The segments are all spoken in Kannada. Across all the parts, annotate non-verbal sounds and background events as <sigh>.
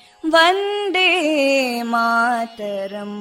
வந்தே மாதரம்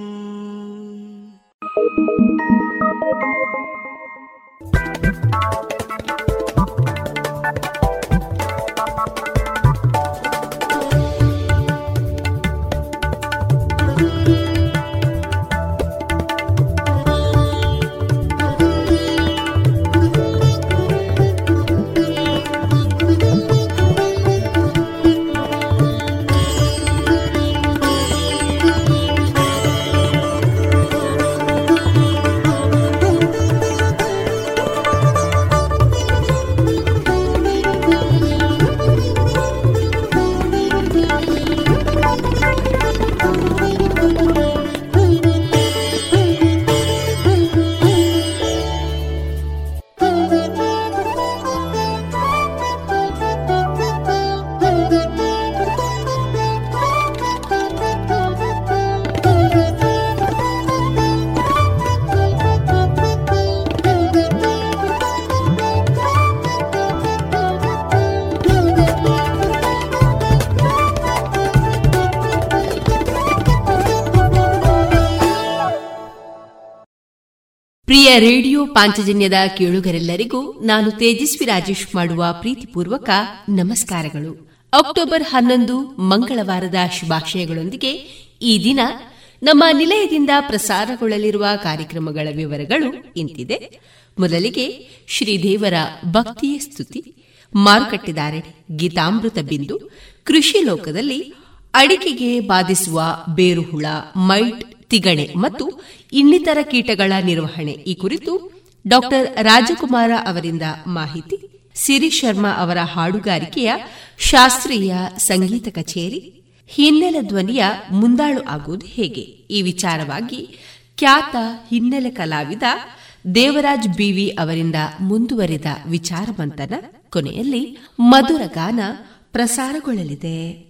ಪ್ರಿಯ ರೇಡಿಯೋ ಪಾಂಚಜನ್ಯದ ಕೇಳುಗರೆಲ್ಲರಿಗೂ ನಾನು ತೇಜಸ್ವಿ ರಾಜೇಶ್ ಮಾಡುವ ಪ್ರೀತಿಪೂರ್ವಕ ನಮಸ್ಕಾರಗಳು. ಅಕ್ಟೋಬರ್ ಹನ್ನೊಂದು ಮಂಗಳವಾರದ ಶುಭಾಶಯಗಳೊಂದಿಗೆ ಈ ದಿನ ನಮ್ಮ ನಿಲಯದಿಂದ ಪ್ರಸಾರಗೊಳ್ಳಲಿರುವ ಕಾರ್ಯಕ್ರಮಗಳ ವಿವರಗಳು ಇಂತಿದೆ. ಮೊದಲಿಗೆ ಶ್ರೀದೇವರ ಭಕ್ತಿಯ ಸ್ತುತಿ ಮಾರುಕಟ್ಟೆದಾರಣೆ ಗೀತಾಮೃತ ಬಿಂದು, ಕೃಷಿ ಲೋಕದಲ್ಲಿ ಅಡಿಕೆಗೆ ಬಾಧಿಸುವ ಬೇರುಹುಳ, ಮೈಟ್, ತಿಗಣೆ ಮತ್ತು ಇನ್ನಿತರ ಕೀಟಗಳ ನಿರ್ವಹಣೆ. ಈ ಕುರಿತು ಡಾಕ್ಟರ್ ರಾಜಕುಮಾರ ಅವರಿಂದ ಮಾಹಿತಿ. ಸಿರಿ ಶರ್ಮಾ ಅವರ ಹಾಡುಗಾರಿಕೆಯ ಶಾಸ್ತ್ರೀಯ ಸಂಗೀತ ಕಚೇರಿ. ಹಿನ್ನೆಲೆ ಧ್ವನಿಯ ಮುಂದಾಳು ಆಗುವುದು ಹೇಗೆ? ಈ ವಿಚಾರವಾಗಿ ಖ್ಯಾತ ಹಿನ್ನೆಲೆ ಕಲಾವಿದ ದೇವರಾಜ್ ಬಿವಿ ಅವರಿಂದ ಮುಂದುವರಿದ ವಿಚಾರವಂತನ ಕೊನೆಯಲ್ಲಿ ಮಧುರ ಗಾನ ಪ್ರಸಾರಗೊಳ್ಳಲಿದೆ.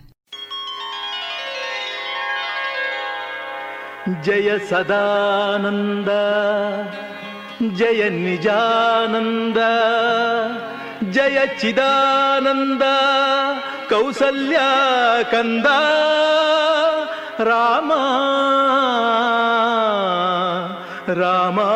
जय सदानन्द जय निजानन्द जय चिदानन्द कौसल्याकन्द रामा रामा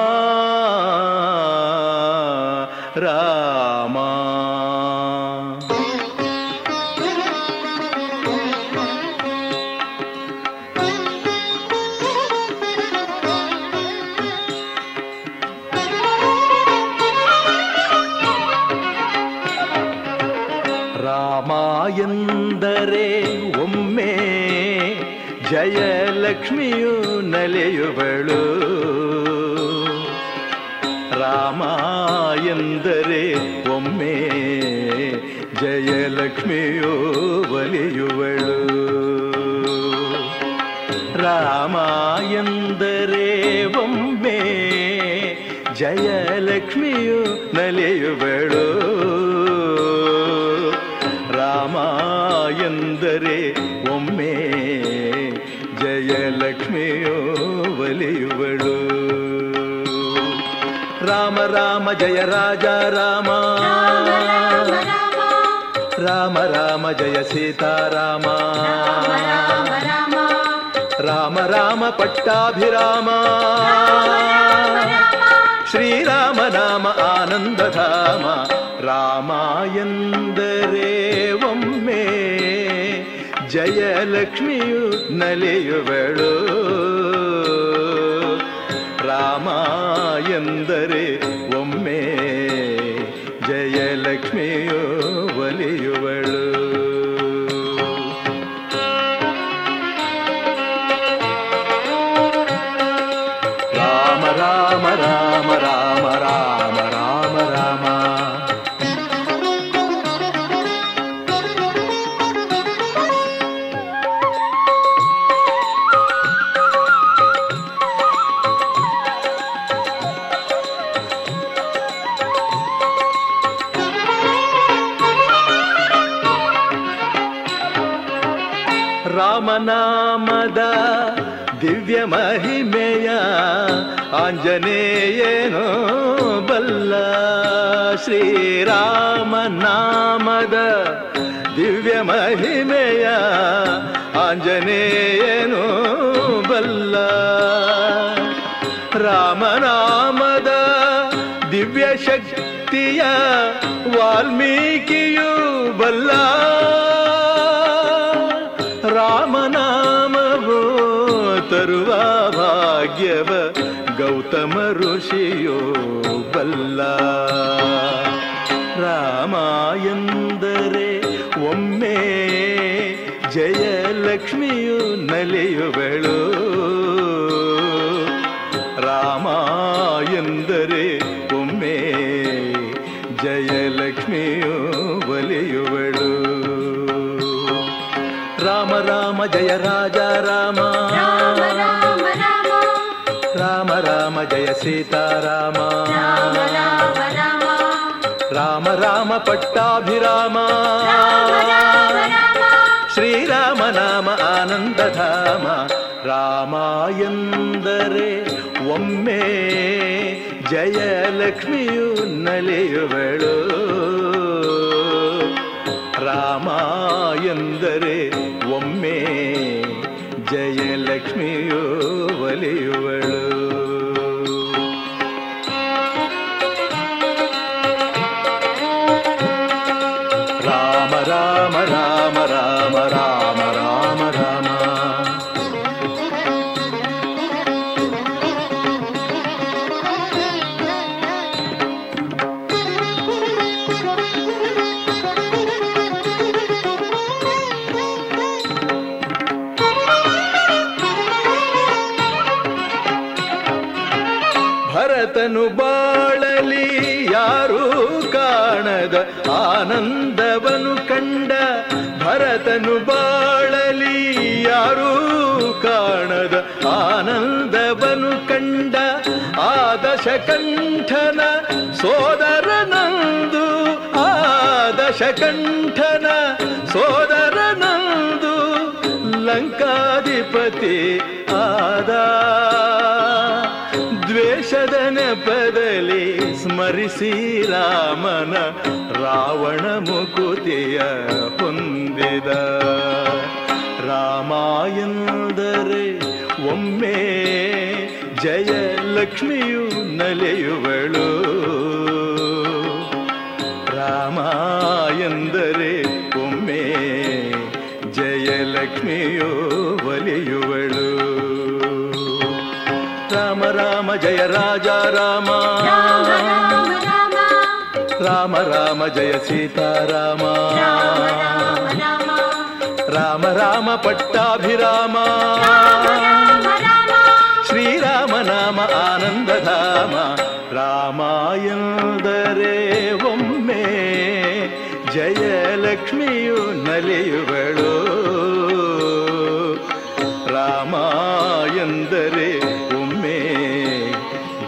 ರಾಮ ರಾಮ ಜಯರಾಜ ರಾಮ. ರಾಮ ರಾಮ ರಾಮ. ರಾಮ ರಾಮ ಜಯ ಸೀತಾ ರಾಮ ರಾಮ ರಾಮ. ರಾಮ ನಾಮ ಆನಂದ ಧಾಮ ರಾಮಾಯಂದರೇwmೇ ಜಯ ಲಕ್ಷ್ಮೀಯು ನಲಿಯುವಳು. ರಾಮ ಎಂದರೆ ಒಮ್ಮೆ ಜಯಲಕ್ಷ್ಮಿಯು ಒಲಿಯುವಳು ಮಹಿಮೆಯ ಆಂಜನೇಯೇನೋ ಬಲ್ಲ ಶ್ರೀರಾಮ ನಾಮದ ದಿವ್ಯ ಮಹಿಮೆಯ ಆಂಜನೇಯೇನು ಬಲ್ಲ ರಾಮನಾಮದ ದಿವ್ಯ ಶಕ್ತಿಯ ವಾಲ್ಮೀಕಿಯು ಬಲ್ಲ ಭಾಗ್ಯವ ಗೌತಮ ಋಷಿಯೋ ಬಲ್ಲ. ರಾಮ ಎಂದರೆ ಒಮ್ಮೆ ಜಯಲಕ್ಷ್ಮಿಯು ನಲಿಯುವಳು. ರಾಮ ಎಂದರೆ ಒಮ್ಮೆ ಜಯಲಕ್ಷ್ಮಿಯು ಒಲಿಯುವಳು. ರಾಮ ರಾಮ, ಜಯ ರಾಜ, ರಾಮ. ಸೀತಾರಾಮ. ರಾಮ ರಾಮ ರಾಮ. ಪಟ್ಟಾಭಿರಾಮ. ಶ್ರೀರಾಮ ನಾಮ ಆನಂದಧಾಮ. ರಾಮ ಎಂದರೆ ಒಮ್ಮೆ ಜಯಲಕ್ಷ್ಮಿಯು ನಲಿಯುವಳು. ರಾಮ ಎಂದರೆ ಒಮ್ಮೆ ಜಯಲಕ್ಷ್ಮಿಯು ಒಲಿಯುವಳು. ಕಾಣದ ಆನಂದವನು ಕಂಡ ಭರತನು ಬಾಳಲಿ, ಯಾರೂ ಕಾಣದ ಆನಂದವನು ಕಂಡ ಆದಶ ಕಂಠನ ಸೋದರನಂದು ಆದಶ ಕಂಠನ ಸೋದರನಂದು ಲಂಕಾಧಿಪತಿ ಆದ ದ್ವೇಷದ ನೆಪದಲ್ಲಿ ಸ್ಮರಿಸಿ ರಾಮನ ರಾವಣ ಮುಕುತಿಯ ಹೊಂದಿದ. ರಾಮಾಯಂದರೆ ಒಮ್ಮೆ ಜಯಲಕ್ಷ್ಮಿಯು ನಲಿಯುವಳು. ಜಯ ರಾಜ ರಾಮ. ರಾಮ ರಾಮ ಜಯ ಸೀತಾರಾಮ. ರಾಮ ರಾಮ ಪಟ್ಟಾಭಿರಾಮ. ಶ್ರೀರಾಮ ನಾಮ ಆನಂದಧಾಮ. ರಾಮ ಎಂದರೆ ಒಮ್ಮೆ ಜಯಲಕ್ಷ್ಮಿಯು ನಲಿಯುವಳು. ರಾಮ ಎಂದರೆ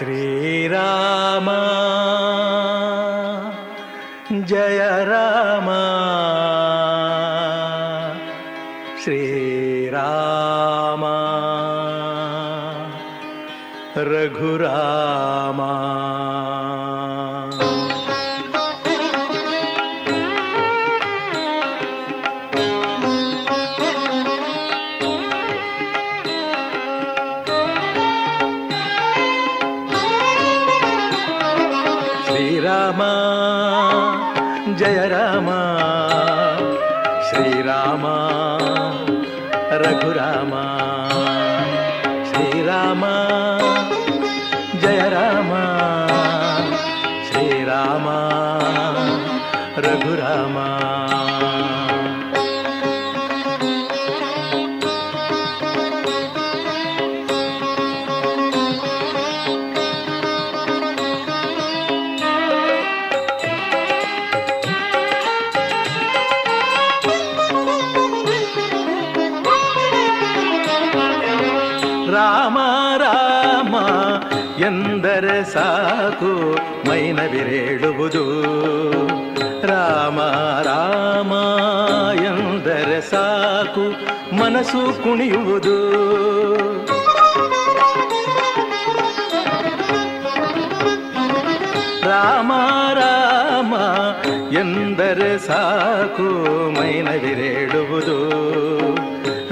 श्रीराम। ಮನಸ್ಸು ಕುಣಿಯುವುದು ರಾಮ ರಾಮ ಎಂದರೆ ಸಾಕು ಮೈನ ಬಿರೇಳುವುದು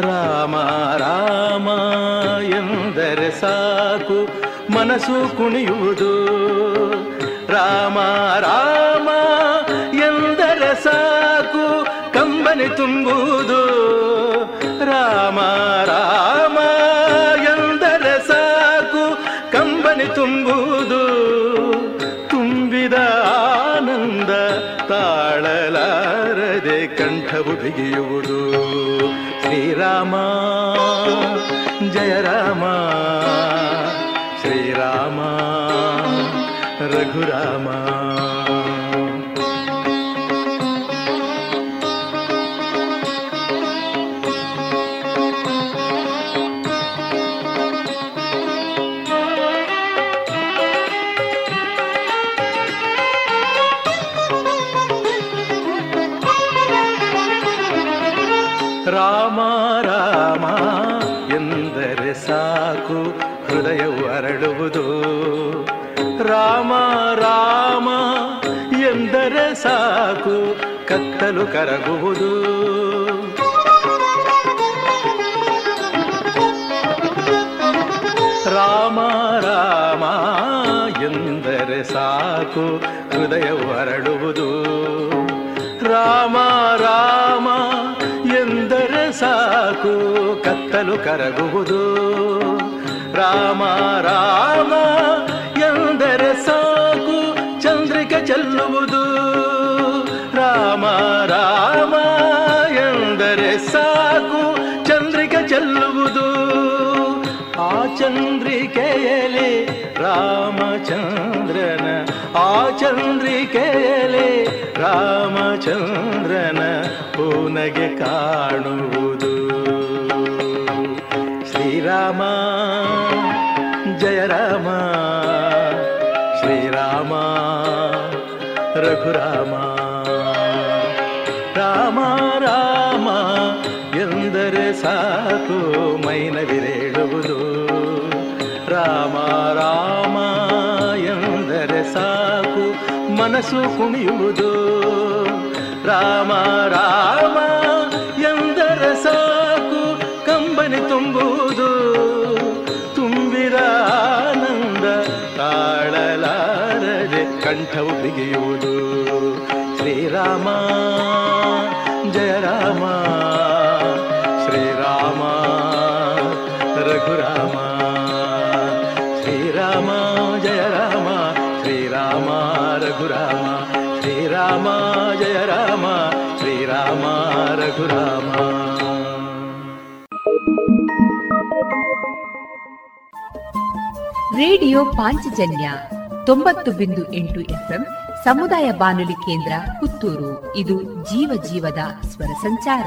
ರಾಮ ರಾಮ ಎಂದರೆ ಸಾಕು ಮನಸ್ಸು ಕುಣಿಯುವುದು ರಾಮ ರಾಮ ಕಂಠವು ಬಿಗಿಯುವುದು. ಶ್ರೀರಾಮ ಜಯ ರಾಮ ಶ್ರೀರಾಮ ರಘುರಾಮ. ರಾಮ ರಾಮ, ಎಂದರೆ ಸಾಕು, ಕತ್ತಲು ಕರಗುವುದು. ರಾಮ ರಾಮ, ಎಂದರೆ ಸಾಕು, ಹೃದಯ ಹೊರಡುವುದು. ರಾಮ ರಾಮ, ಎಂದರೆ ಸಾಕು, ಕತ್ತಲು ಕರಗುವುದು. ರಾಮ ರಾಮ ಚಂದ್ರಿಕೆಯಲಿ ರಾಮಚಂದ್ರನ, ಆ ಚಂದ್ರಿಕೆಯಲಿ ರಾಮಚಂದ್ರನ ಪೂನಗೆ ಕಾಣುವುದು. ಶ್ರೀರಾಮ, ಜಯ ರಾಮ, ಶ್ರೀರಾಮ, ರಘುರಾಮ. ರಾಮ ರಾಮ, ಎಂದರೆ ಸಾಕು ಮೈನವಿರೇಳುವುದು. ರಾಮ ರಾಮ ಎಂದರೆ ಸಾಕು, ಮನಸ್ಸು ಕುಣಿಯುವುದು. ರಾಮ ರಾಮ ಎಂದರೆ ಸಾಕು, ಕಂಬನಿ ತುಂಬುವುದು. ತುಂಬಿರ ಆನಂದ ತಾಳಲಾರದೆ ಕಂಠವು ಬಿಗಿಯುವುದು. ಶ್ರೀರಾಮ ರಘುರಾಮ ಶ್ರೀರಾಮ ಜಯ ರಾಮ ಶ್ರೀರಾಮ ರಘುರಾಮ. ರೇಡಿಯೋ ಪಾಂಚಜನ್ಯ ತೊಂಬತ್ತು ಬಿಂದು ಎಂಟು ಎಫ್ಎಂ, ಸಮುದಾಯ ಬಾನುಲಿ ಕೇಂದ್ರ ಪುತ್ತೂರು. ಇದು ಜೀವ ಜೀವದ ಸ್ವರ ಸಂಚಾರ.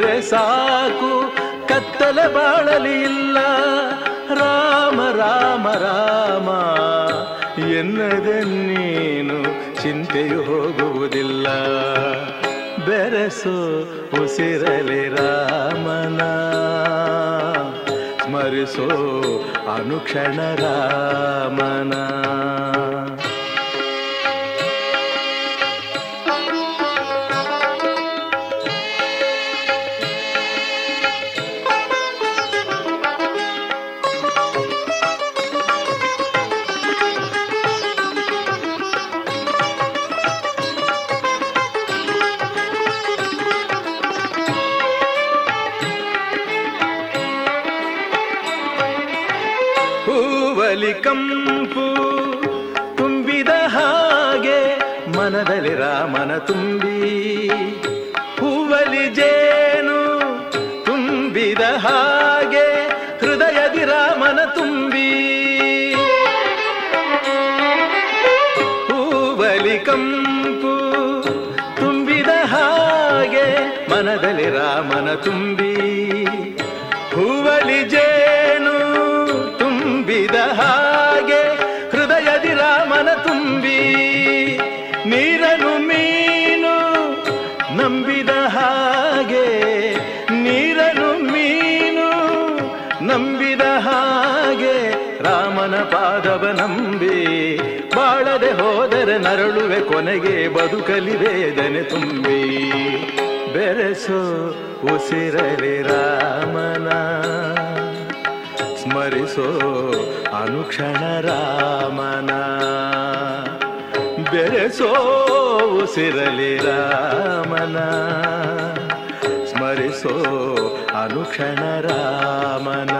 ಎಂದರೆ ಸಾಕು. ಕತ್ತಲೆ ಬಾಳಲಿಲ್ಲ ರಾಮ ರಾಮ ರಾಮ, ಎನ್ನದೆ ನೀನು ಚಿಂತೆಯು ಹೋಗುವುದಿಲ್ಲ. ಬೆರೆಸು ಉಸಿರಲಿ ರಾಮನ. ಸ್ಮರಿಸೋ ಅನುಕ್ಷಣ ರಾಮನ. ತುಂಬಿ ಹೂವಲಿ ಜೇನು ತುಂಬಿದ ಹಾಗೆ ಹೃದಯದಿ ರಾಮನ ತುಂಬಿ. ಹೂವಲಿ ಕಂಪು ತುಂಬಿದ ಹಾಗೆ ಮನದಲ್ಲಿ ರಾಮನ ತುಂಬಿ. ಬದುಕಲಿ ವೇದನೆ ತುಂಬಿ ಬೆರೆಸೋ ಉಸಿರಲಿ ರಾಮನ. ಸ್ಮರಿಸೋ ಅನುಕ್ಷಣ ರಾಮನ. ಬೆರೆಸೋ ಉಸಿರಲಿ ರಾಮನ. ಸ್ಮರಿಸೋ ಅನುಕ್ಷಣ ರಾಮನ.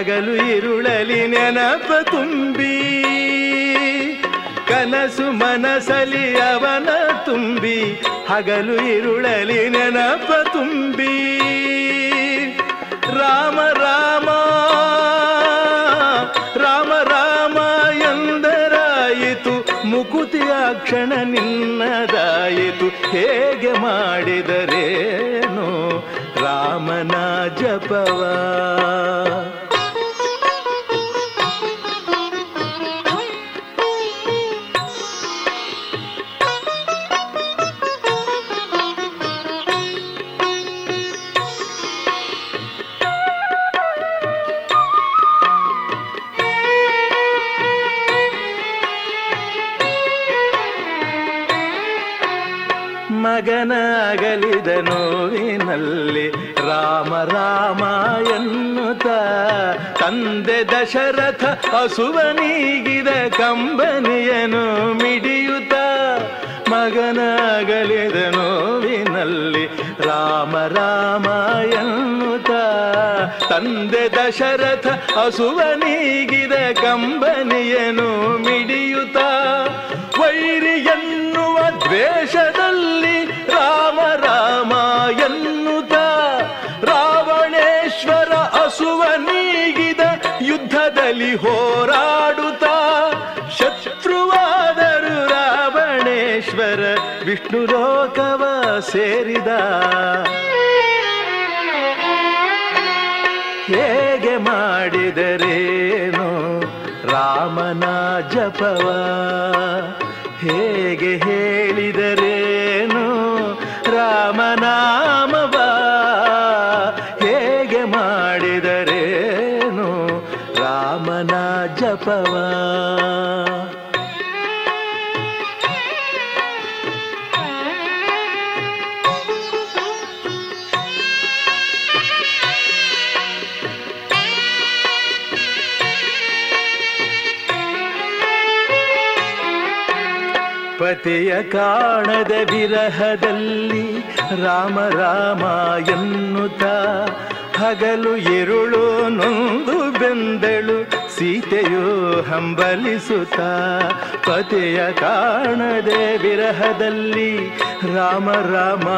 ಹಗಲು ಇರುಳಲಿ ನೆನಪ ತುಂಬಿ, ಕನಸು ಮನಸಲಿ ಅವನ ತುಂಬಿ, ಹಗಲು ಇರುಳಲಿ ನೆನಪ ತುಂಬಿ. ರಾಮ ರಾಮ ರಾಮ ರಾಮ ಎಂದರಾಯಿತು, ಮುಕುತಿಯ ಕ್ಷಣ ನಿನ್ನದಾಯಿತು, ಹೇಗೆ ಮಾಡಿದರೇನು ರಾಮನ ಜಪವ? ತಂದೆ ದಶರಥ ಹಸುವನೀಗಿದ ಕಂಬನಿಯನು ಮಿಡಿಯುತ್ತ ಮಗನಾಗಲಿದ ನೋವಿನಲ್ಲಿ. ರಾಮ ರಾಮ ಎನ್ನುತ್ತ. ತಂದೆ ದಶರಥ ಹಸುವನೀಗಿದ ಕಂಬನಿಯನು ಮಿಡಿಯುತ್ತ. ವೈರಿ ಎನ್ನುವ ದ್ವೇಷದಲ್ಲಿ ರಾಮ ರಾಮ ಎನ್ನುತ್ತ. ಹೋರಾಡುತ್ತ ಶತ್ರುವಾದರು ರಾವಣೇಶ್ವರ ವಿಷ್ಣು ಲೋಕವ ಸೇರಿದ. ಹೇಗೆ ಮಾಡಿದರೇನು ರಾಮನ ಜಪವ? ಹೇಗೆ ಹೇಳಿದರೇನು ರಾಮನಾಮವ ಜಪವ ಪತಿಯ ಕಾಣದ ವಿರಹದಲ್ಲಿ ರಾಮ ರಾಮ ಎನ್ನುತ್ತ ಹಗಲು ಎರುಳು ನೊಂದು ಬೆಂದಳು. ಸೀತೆಯು ಹಂಬಲಿಸುತ್ತ ಪತಿಯ ಕಾಣದೆ ವಿರಹದಲ್ಲಿ ರಾಮ ರಾಮ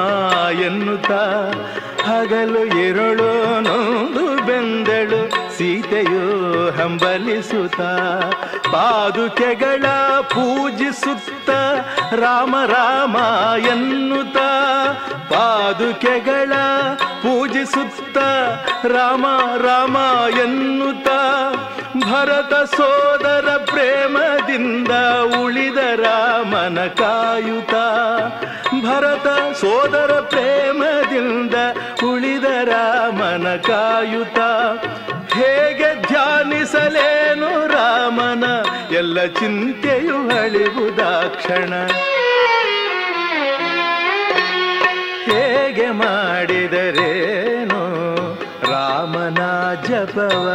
ಎನ್ನುತ್ತ ಹಗಲು ಎರಳು ನೊಂದು ಬೆಂದಳು. ಸೀತೆಯು ಹಂಬಲಿಸುತ್ತ ಪಾದುಕೆಗಳ ಪೂಜಿಸುತ್ತ ರಾಮ ರಾಮ ಎನ್ನುತ್ತ ಪಾದುಕೆಗಳ ಪೂಜಿಸುತ್ತ ರಾಮ ರಾಮ ಎನ್ನುತ್ತ ಭರತ ಸೋದರ ಪ್ರೇಮದಿಂದ ಉಳಿದ ರಾಮನ ಕಾಯುತ. ಭರತ ಸೋದರ ಪ್ರೇಮದಿಂದ ಉಳಿದ ರಾಮನ ಕಾಯುತ. ಹೇಗೆ ಧ್ಯಾನಿಸಲೇನು ರಾಮನ? ಎಲ್ಲ ಚಿಂತೆಯು ಅಳಿವುದಾಕ್ಷಣ ಹೇಗೆ ಮಾಡಿದರೇನು ರಾಮನ ಜಪವ?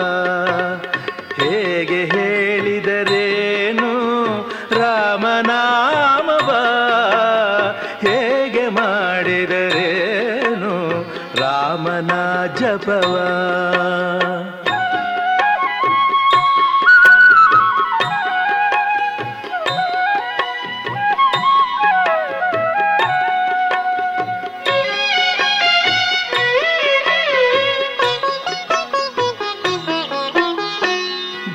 ಜಪವ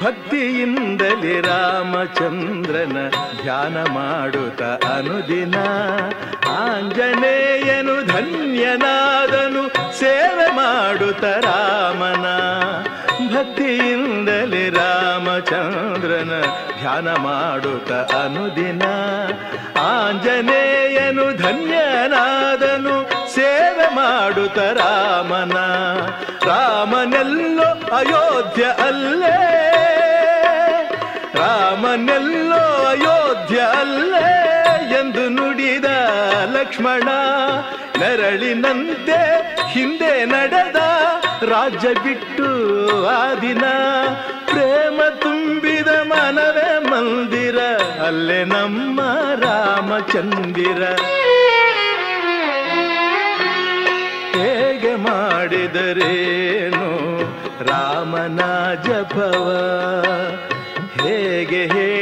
ಭಕ್ತಿಯಿಂದಲೇ ರಾಮಚಂದ್ರನ ಧ್ಯಾನ ಮಾಡುತ್ತ ಅನುದಿನ. ಆಂಜನೇಯನು ಮಾಡುತ್ತ ರಾಮನ, ಭಕ್ತಿಯಿಂದಲೇ ರಾಮಚಂದ್ರನ ಧ್ಯಾನ ಮಾಡುತ್ತ ಅನುದಿನ. ಆಂಜನೇಯನು ಧನ್ಯನಾದನು, ಸೇವೆ ಮಾಡುತ್ತ ರಾಮನ. ರಾಮನೆಲ್ಲೋ ಅಯೋಧ್ಯ ಅಲ್ಲೇ. ರಾಮನೆಲ್ಲೋ ಅಯೋಧ್ಯ ಅಲ್ಲೇ ಎಂದು ನುಡಿದ ಲಕ್ಷ್ಮಣ, ನರಳಿನಂತೆ ಹಿಂದೆ ನಡೆದ ರಾಜ್ಯ ಬಿಟ್ಟು ಆ ದಿನ ಪ್ರೇಮ ತುಂಬಿದ ಮನವೇ ಮಂದಿರ, ಅಲ್ಲೇ ನಮ್ಮ ರಾಮಚಂದಿರ. ಹೇಗೆ ಮಾಡಿದರೇನು ರಾಮನ ಜಪವ, ಹೇಗೆ ಹೇಳಿದರೇನು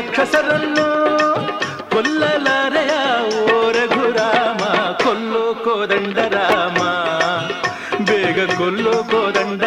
ರಾಕ್ಷಸರನ್ನು ಕೊಲ್ಲಲಾರೆಯ ಓ ರಘುರಾಮ ಕೊಲ್ಲೋ ಕೋದಂಡ ರಾಮ ಬೇಗ ಕೊಲ್ಲೋ ಕೋದಂಡ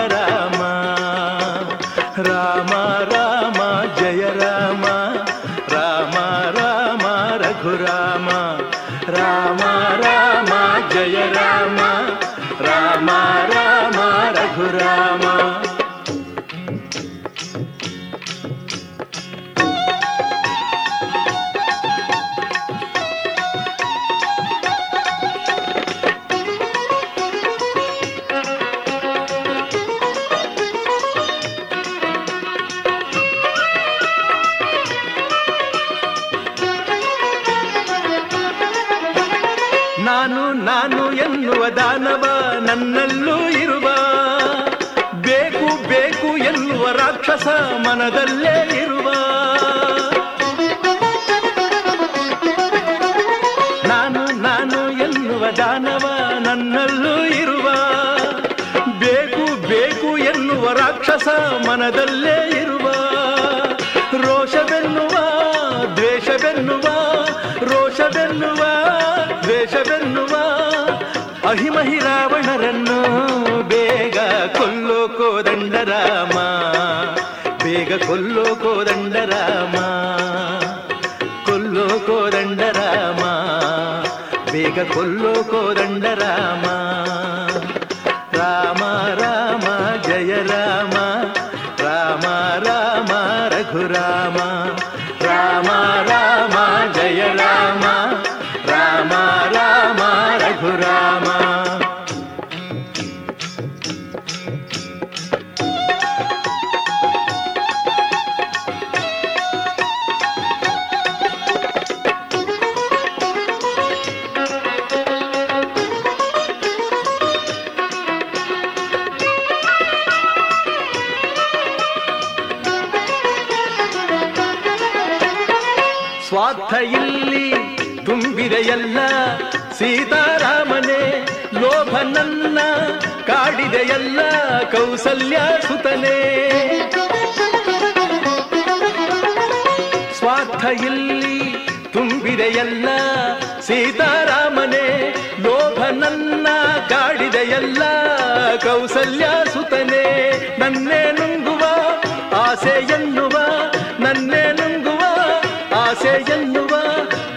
ಎನ್ನುವ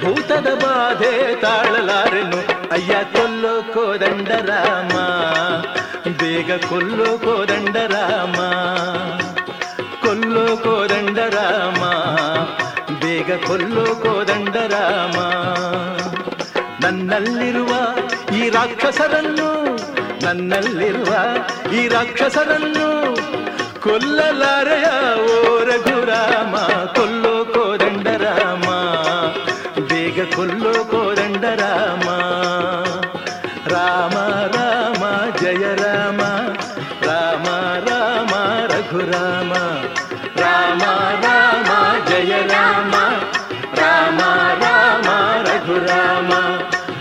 ಭೂತದ ಬಾಧೆ ತಾಳಲಾರೆನು. ಅಯ್ಯ ಕೊಲ್ಲೋ ಕೋದಂಡ ರಾಮ ಬೇಗ ಕೊಲ್ಲೋ ಕೋದಂಡ ರಾಮ ಕೊಲ್ಲೋ ಕೋದಂಡ ರಾಮ ಬೇಗ ಕೊಲ್ಲೋ ಕೋದಂಡ ರಾಮ ನನ್ನಲ್ಲಿರುವ ಈ ರಾಕ್ಷಸರನ್ನು, ನನ್ನಲ್ಲಿರುವ ಈ ರಾಕ್ಷಸರನ್ನು ಕೊಲ್ಲಲಾರೆಯ ಓ ರಘುರಾಮ ಕೊಲ್ಲೋ ಬೇಗ ಕೊಲ್ಲೋ ಕೋದಂಡ ರಾಮ ರಾಮ ರಾಮ ಜಯ ರಾಮ ರಾಮ ರಾಮ ರಘುರಾಮ ರಾಮ ರಾಮ ಜಯ ರಾಮ ರಾಮ ರಾಮ ರಘುರಾಮ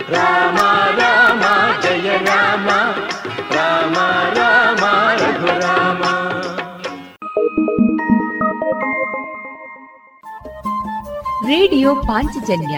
ರಾಮ ರಾಮ ಜಯ ರಾಮ ರಾಮ ರಾಮ ರಘುರಾಮ ರೇಡಿಯೋ ಪಾಂಚಜನ್ಯ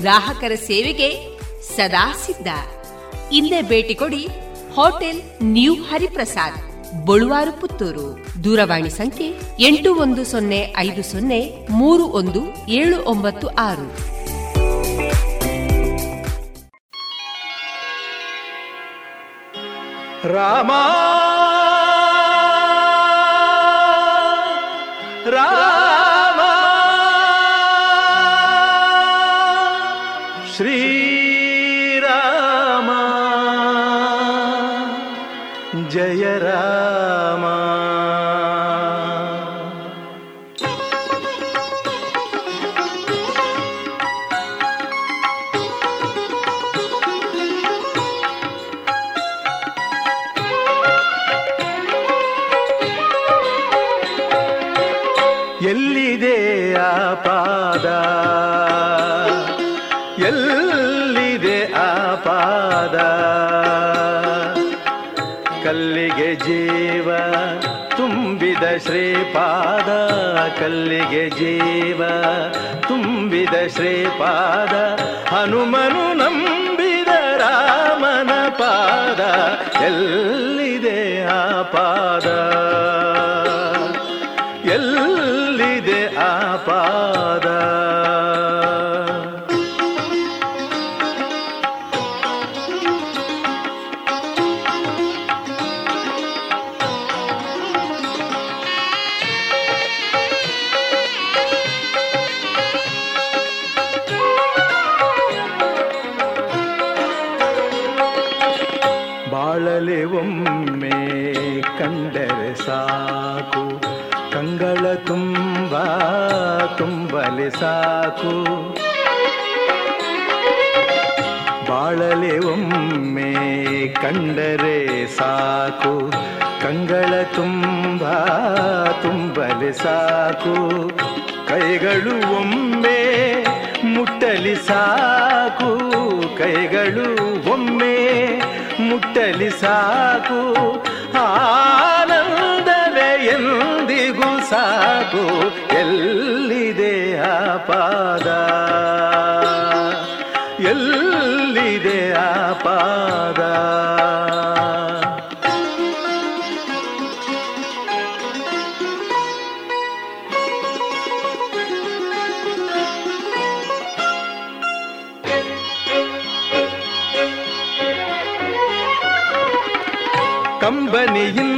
ಗ್ರಾಹಕರ ಸೇವೆಗೆ ಸದಾ ಸಿದ್ಧ. ಇಂದೇ ಭೇಟಿ ಕೊಡಿ ಹೋಟೆಲ್ ನ್ಯೂ ಹರಿಪ್ರಸಾದ್, ಬಳುವಾರು ಪುತ್ತೂರು. ದೂರವಾಣಿ ಸಂಖ್ಯೆ ಎಂಟು ಒಂದು ಸೊನ್ನೆ ಐದು ಸೊನ್ನೆ ಮೂರು ಒಂದು ಏಳು ಒಂಬತ್ತು ಆರು. ರಾಮ ಶ್ರೀಪಾದ ಕಲ್ಲಿಗೆ ಜೀವ ತುಂಬಿದ ಶ್ರೀಪಾದ ಹನುಮನು ನಂಬಿದ ರಾಮನ ಪಾದ ಎಲ್ಲಿದೆ ಕಂಡರೆ ಸಾಕು. ಕಂಗಳ ತುಂಬ ತುಂಬಲೆ ಸಾಕು. ಕೈಗಳು ಒಮ್ಮೆ ಮುಟ್ಟಲಿ ಸಾಕು. ಕೈಗಳು ಒಮ್ಮೆ ಮುಟ್ಟಲಿ ಸಾಕು. ಆನಂದವೇ ಎಂದಿಗೂ ಸಾಕು. ಎಲ್ಲಿದೆ ಆ ಪಾದ? ಪಾದ. ಕಂಬನಿಯಿಂದ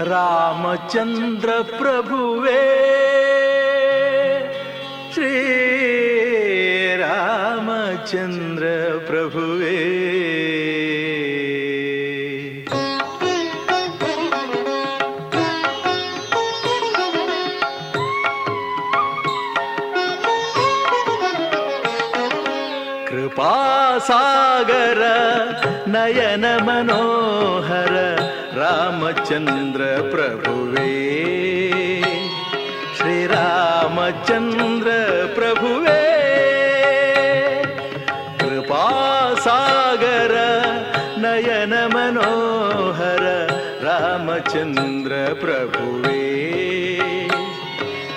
रामचन्द्र प्रभुवे। श्रीरामचन्द्र प्रभुवे। प्रभुवे।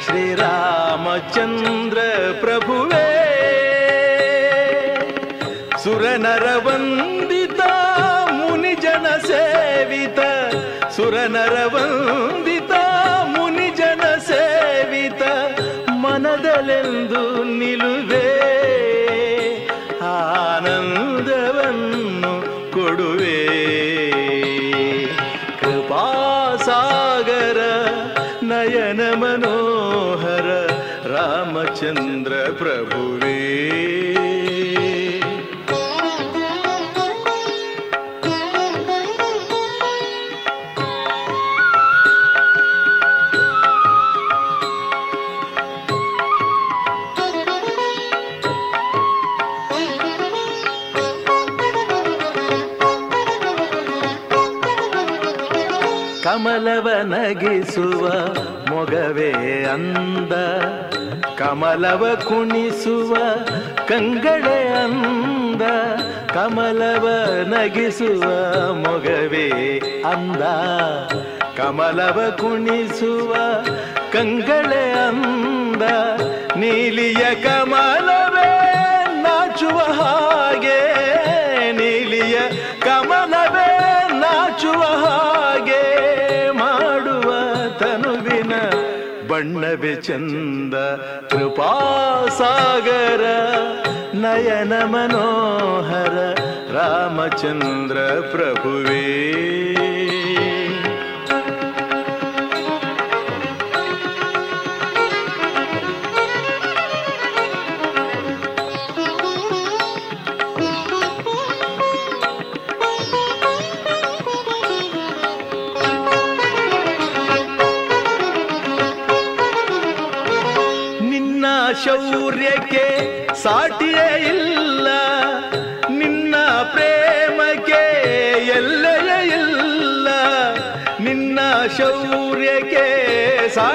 श्रीरामचन्द्र प्रभुवे। सुरनरवन्दिता मुनिजनसेवित। सुरनरवन्द ಪ್ರಭು ಪ್ರಭುವೇ. ಕಮಲವ ನಗಿಸುವ ಮೊಗವೇ ಅಂದ. ಕಮಲವ ಕುಣಿಸುವ ಕಂಗಳೆ ಅಂದ, ಕಮಲವ ನಗಿಸುವ ಮೊಗವೇ ಅಂದ. ಕಮಲವ ಕುಣಿಸುವ ಕಂಗಳೆ ಅಂದ, ನೀಲಿಯ ಕಮಲವೇ ನಾಚುವ ಹಾಗೆ ನೀಲಿಯ ಬಣ್ಣವೇ ಚಂದ. ಕೃಪಾಸಾಗರ ನಯನ ಮನೋಹರ ರಾಮಚಂದ್ರ ಪ್ರಭುವೇ.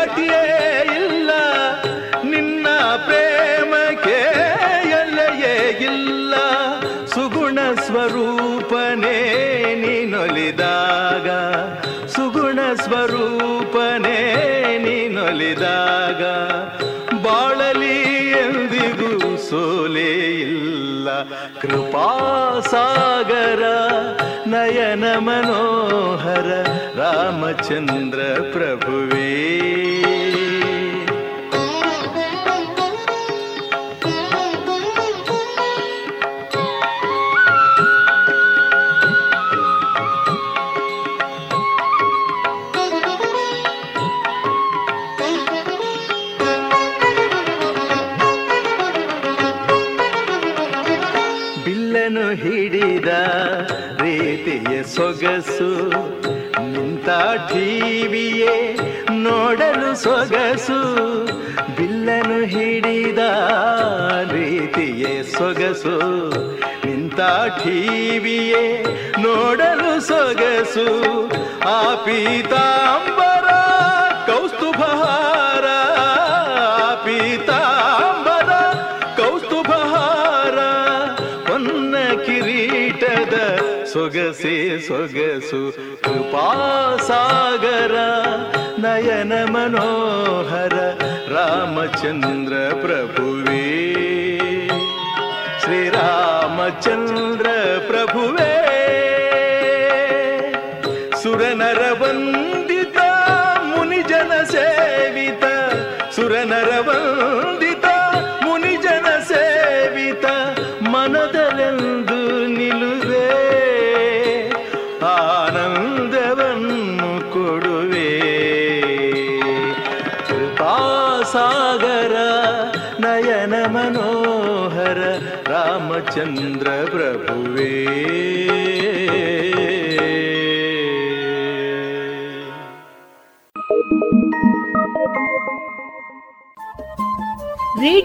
ಸಾಟಿಯೇ ಇಲ್ಲ, ನಿನ್ನ ಪ್ರೇಮಕ್ಕೆ ಎಲ್ಲೆಯೇ ಇಲ್ಲ. ಸುಗುಣ ಸ್ವರೂಪನೇ ನೀನೊಲಿದಾಗ, ಸುಗುಣ ಸ್ವರೂಪನೇ ನೀನೊಲಿದಾಗ. ಬಾಳಲಿ ಎಂದಿಗೂ ಸೋಲೇ ಇಲ್ಲ. ಕೃಪಾಸಾಗರ ನಯನ ಮನೋಹರ, ರಾಮಚಂದ್ರ ಪ್ರಭುವೇ. ಸೊಗಸು, ಬಿಲ್ಲನು ಹಿಡಿದ ರೀತಿಯೇ ಸೊಗಸು. ನಿಂತ ಟಿವಿಯೇ ನೋಡಲು ಸೊಗಸು, ಆ ಪೀತಾಂಬರ ಕೌಸ್ತುಭಹಾರ ಪೀತಾಂಬರ ಕೌಸ್ತುಭಹಾರ. ಹೊನ್ನ ಕಿರೀಟದ ಸೊಗಸೆ ಸೊಗಸು, ಕೃಪಾಸಾಗರ. ನಯನ ಮನೋಹರ ರಾಮಚಂದ್ರ ಪ್ರಭುವೇ. ಶ್ರೀರಾಮಚಂದ್ರ ಪ್ರಭುವೇ. ಸುರನರ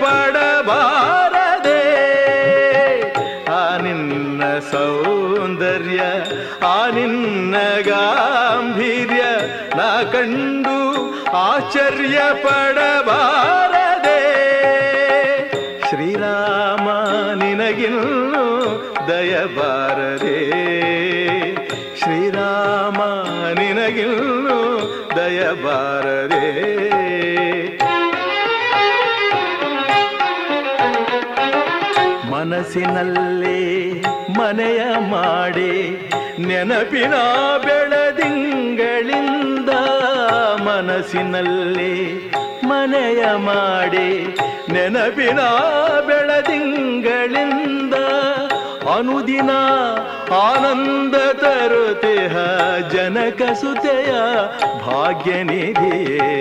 ಪಡಬಾರದೆ ಆ ನಿನ್ನ ಸೌಂದರ್ಯ ಆ ನಿನ್ನ ಗಾಂಭೀರ್ಯ ನಾ ಕಂಡು ಆಶ್ಚರ್ಯ ಪಡಬಾರದೆ ಮನಸ್ಸಿನಲ್ಲೇ ಮನೆಯ ಮಾಡಿ ನೆನಪಿನ ಬೆಳದಿಂಗಳಿಂದ ಮನಸ್ಸಿನಲ್ಲಿ ಮನೆಯ ಮಾಡಿ ನೆನಪಿನ ಬೆಳದಿಂಗಳಿಂದ ಅನುದಿನ ಆನಂದ ತರುತಿಹ ಜನಕ ಸುತೆಯ ಭಾಗ್ಯನಿಧಿಯೇ.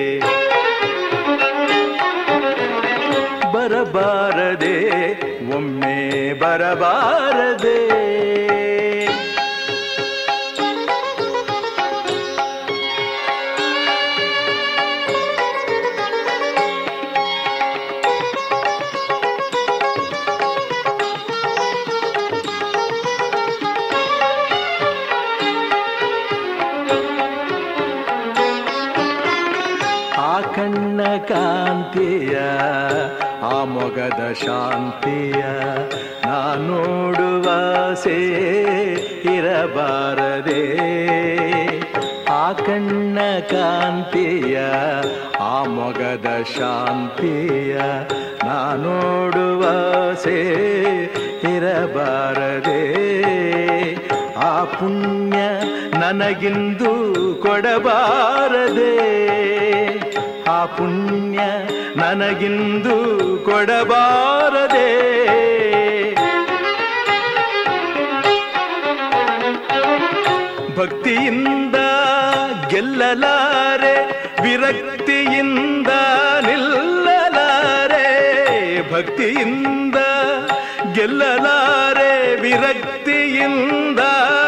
ಬರಬಾರದೆ ಒಮ್ಮೆ ಬರಬಾರದೆ. ಕಾಂತಿಯ ಆ ಮೊಗದ ಶಾಂತಿಯ ನಾ ನೋಡುವ ಸೇ ಇರಬಾರದೆ. ಆ ಕಣ್ಣ ಕಾಂತಿಯ, ಆ ಮೊಗದ ಶಾಂತಿಯ ನಾ ನೋಡುವ ಸೇ ಇರಬಾರದೆ. ಆ ಪುಣ್ಯ ನನಗಿಂದು ಕೊಡಬಾರದೆ. ಆ ಪುಣ್ಯ ನನಗಿಂದು ಕೊಡಬಾರದೆ. ಭಕ್ತಿಯಿಂದ ಗೆಲ್ಲಲಾರೆ ವಿರಕ್ತಿಯಿಂದ ನಿಲ್ಲಲಾರೆ. ಭಕ್ತಿಯಿಂದ ಗೆಲ್ಲಲಾರೆ ವಿರಕ್ತಿಯಿಂದ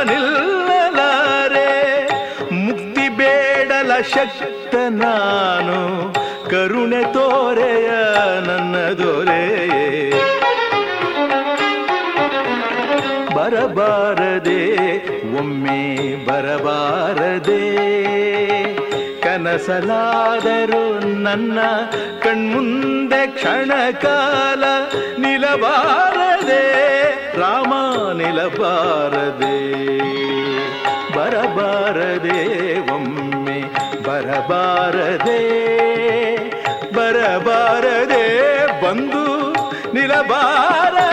ನಿಲ್ಲಲಾರೆ. ಮುಕ್ತಿ ಬೇಡಲ ಶಕ್ತ ನಾನು. ಬರಬಾರದೆ, ಒಮ್ಮೆ ಬರಬಾರದೆ. ಕನಸಲಾದರೂ ನನ್ನ ಕಣ್ಮುಂದೆ ಕ್ಷಣಕಾಲ ನಿಲಬಾರದೆ, ರಾಮ ನಿಲಬಾರದೆ. ಬರಬಾರದೆ, ಒಮ್ಮೆ ಬರಬಾರದೆ. ಬರಬಾರದೆ, ಬಂದು ನಿಲಬಾರದೆ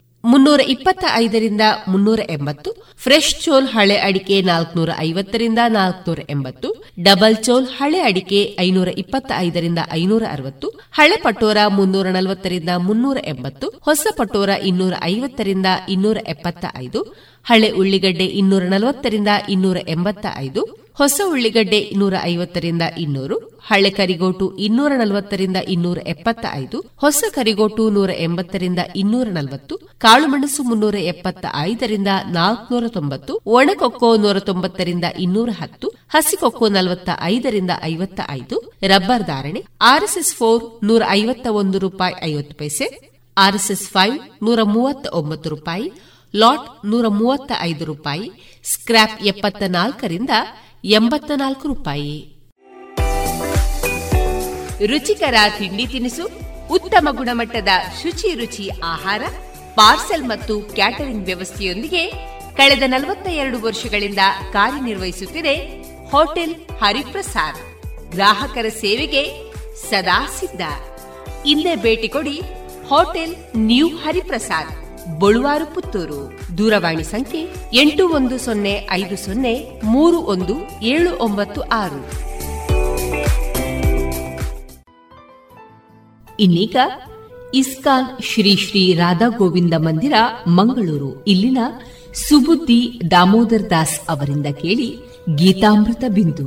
ಮುನ್ನೂರ ಇಪ್ಪತ್ತ ಐದರಿಂದ ಮುನ್ನೂರ ಎಂಬತ್ತು ಫ್ರೆಶ್ ಚೋಲ್ ಹಳೆ ಅಡಿಕೆ ನಾಲ್ಕನೂರ ಐವತ್ತರಿಂದ ನಾಲ್ಕನೂರ ಎಂಬತ್ತು ಡಬಲ್ ಚೋಲ್ ಹಳೆ ಅಡಿಕೆ ಐನೂರ ಇಪ್ಪತ್ತ ಐದರಿಂದ ಐನೂರ ಅರವತ್ತು ಹಳೆ ಪಟೋರ ಮುನ್ನೂರ ನಲವತ್ತರಿಂದ ಮುನ್ನೂರ ಎಂಬತ್ತು ಹೊಸ ಪಟೋರ ಇನ್ನೂರ ಐವತ್ತರಿಂದ ಇನ್ನೂರ ಎಪ್ಪತ್ತ ಐದು ಹಳೆ ಉಳ್ಳಿಗಡ್ಡೆ ಇನ್ನೂರ ನಲವತ್ತರಿಂದ ಇನ್ನೂರ ಎಂಬತ್ತ ಐದು ಹೊಸ ಉಳ್ಳಿಗಡ್ಡೆ ನೂರ ಐವತ್ತರಿಂದ ಇನ್ನೂರು, ಹಳೆ ಕರಿಗೋಟು ಇನ್ನೂರ ನಲವತ್ತರಿಂದ ಇನ್ನೂರ ಎಪ್ಪತ್ತ ಐದು ಹೊಸ ಕರಿಗೋಟು ನೂರ ಎಂಬತ್ತರಿಂದ ಇನ್ನೂರ ನಲವತ್ತು ಕಾಳುಮೆಣಸು ಮುನ್ನೂರ ಎಪ್ಪತ್ತ ಐದರಿಂದ ನಾಲ್ಕುನೂರ ತೊಂಬತ್ತು, ಒಣಕೊಕ್ಕೋ ನೂರ ತೊಂಬತ್ತರಿಂದ ಇನ್ನೂರ ಹತ್ತು, ಹಸಿಕೊಕ್ಕೋ ನಲವತ್ತ ಐದರಿಂದ ಐವತ್ತ ಐದು ರಬ್ಬರ್ ಧಾರಣೆ ಆರ್ಎಸ್ಎಸ್ ಫೋರ್ ನೂರ ಐವತ್ತ ಒಂದು ರೂಪಾಯಿ ಐವತ್ತು ಪೈಸೆ, ಆರ್ಎಸ್ಎಸ್ ಫೈವ್ ನೂರ ಮೂವತ್ತ ಒಂಬತ್ತು ರೂಪಾಯಿ, ಲಾಟ್ ನೂರ ಮೂವತ್ತ ಐದು ರೂಪಾಯಿ ಸ್ಕ್ರಾಪ್ ಎಪ್ಪತ್ತ ನಾಲ್ಕರಿಂದ ಎಂಬತ್ತ ನಾಲ್ಕು ರೂಪಾಯಿ. ರುಚಿಕರ ತಿಂಡಿ ತಿನಿಸು, ಉತ್ತಮ ಗುಣಮಟ್ಟದ ಶುಚಿ ರುಚಿ ಆಹಾರ, ಪಾರ್ಸೆಲ್ ಮತ್ತು ಕ್ಯಾಟರಿಂಗ್ ವ್ಯವಸ್ಥೆಯೊಂದಿಗೆ ಕಳೆದ ನಲವತ್ತ ಎರಡು ವರ್ಷಗಳಿಂದ ಕಾರ್ಯನಿರ್ವಹಿಸುತ್ತಿದೆ ಹೋಟೆಲ್ ಹರಿಪ್ರಸಾದ್. ಗ್ರಾಹಕರ ಸೇವೆಗೆ ಸದಾ ಸಿದ್ಧ. ಇಲ್ಲೇ ಭೇಟಿ ಕೊಡಿ ಹೋಟೆಲ್ ನ್ಯೂ ಹರಿಪ್ರಸಾದ್. ಬಳುವಾರು ಪುತ್ತೂರು ದೂರವಾಣಿ ಸಂಖ್ಯೆ ಎಂಟು ಒಂದು ಸೊನ್ನೆ ಐದು ಸೊನ್ನೆ ಮೂರು ಒಂದು ಏಳು ಒಂಬತ್ತು ಆರು. ಇನ್ನೀಗ ಇಸ್ಕಾನ್ ಶ್ರೀ ಶ್ರೀ ರಾಧಾ ಗೋವಿಂದ ಮಂದಿರ, ಮಂಗಳೂರು. ಇಲ್ಲಿನ ಸುಬುದ್ದಿ ದಾಮೋದರ್ ದಾಸ್ ಅವರಿಂದ ಕೇಳಿ ಗೀತಾಮೃತ ಬಿಂದು.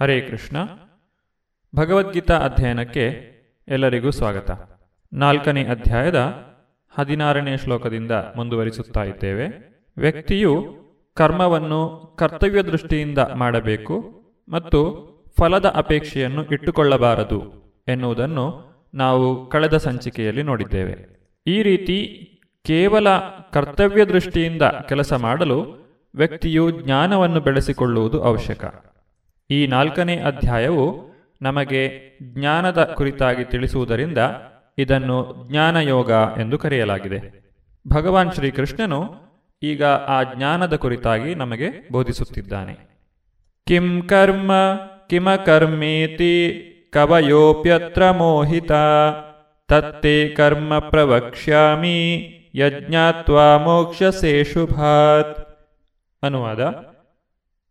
ಹರೇ ಕೃಷ್ಣ. ಭಗವದ್ಗೀತಾ ಅಧ್ಯಯನಕ್ಕೆ ಎಲ್ಲರಿಗೂ ಸ್ವಾಗತ. ನಾಲ್ಕನೇ ಅಧ್ಯಾಯದ ಹದಿನಾರನೇ ಶ್ಲೋಕದಿಂದ ಮುಂದುವರಿಸುತ್ತಾ ಇದ್ದೇವೆ. ವ್ಯಕ್ತಿಯು ಕರ್ಮವನ್ನು ಕರ್ತವ್ಯ ದೃಷ್ಟಿಯಿಂದ ಮಾಡಬೇಕು ಮತ್ತು ಫಲದ ಅಪೇಕ್ಷೆಯನ್ನು ಇಟ್ಟುಕೊಳ್ಳಬಾರದು ಎನ್ನುವುದನ್ನು ನಾವು ಕಳೆದ ಸಂಚಿಕೆಯಲ್ಲಿ ನೋಡಿದ್ದೇವೆ. ಈ ರೀತಿ ಕೇವಲ ಕರ್ತವ್ಯ ದೃಷ್ಟಿಯಿಂದ ಕೆಲಸ ಮಾಡಲು ವ್ಯಕ್ತಿಯು ಜ್ಞಾನವನ್ನು ಬೆಳೆಸಿಕೊಳ್ಳುವುದು ಅವಶ್ಯಕ. ಈ ನಾಲ್ಕನೇ ಅಧ್ಯಾಯವು ನಮಗೆ ಜ್ಞಾನದ ಕುರಿತಾಗಿ ತಿಳಿಸುವುದರಿಂದ ಇದನ್ನು ಜ್ಞಾನಯೋಗ ಎಂದು ಕರೆಯಲಾಗಿದೆ. ಭಗವಾನ್ ಶ್ರೀಕೃಷ್ಣನು ಈಗ ಆ ಜ್ಞಾನದ ಕುರಿತಾಗಿ ನಮಗೆ ಬೋಧಿಸುತ್ತಿದ್ದಾನೆ. ಕಿಂ ಕರ್ಮ ಕಿಮ ಕರ್ಮೇತಿ ಕವಯೋಪ್ಯತ್ರ ಮೋಹಿತ ತತ್ತೇ ಕರ್ಮ ಪ್ರವಕ್ಷ್ಯಾಮಿ ಯಜ್ಞಾತ್ವಾ ಮೋಕ್ಷ ಶುಭಾತ್. ಅನುವಾದ,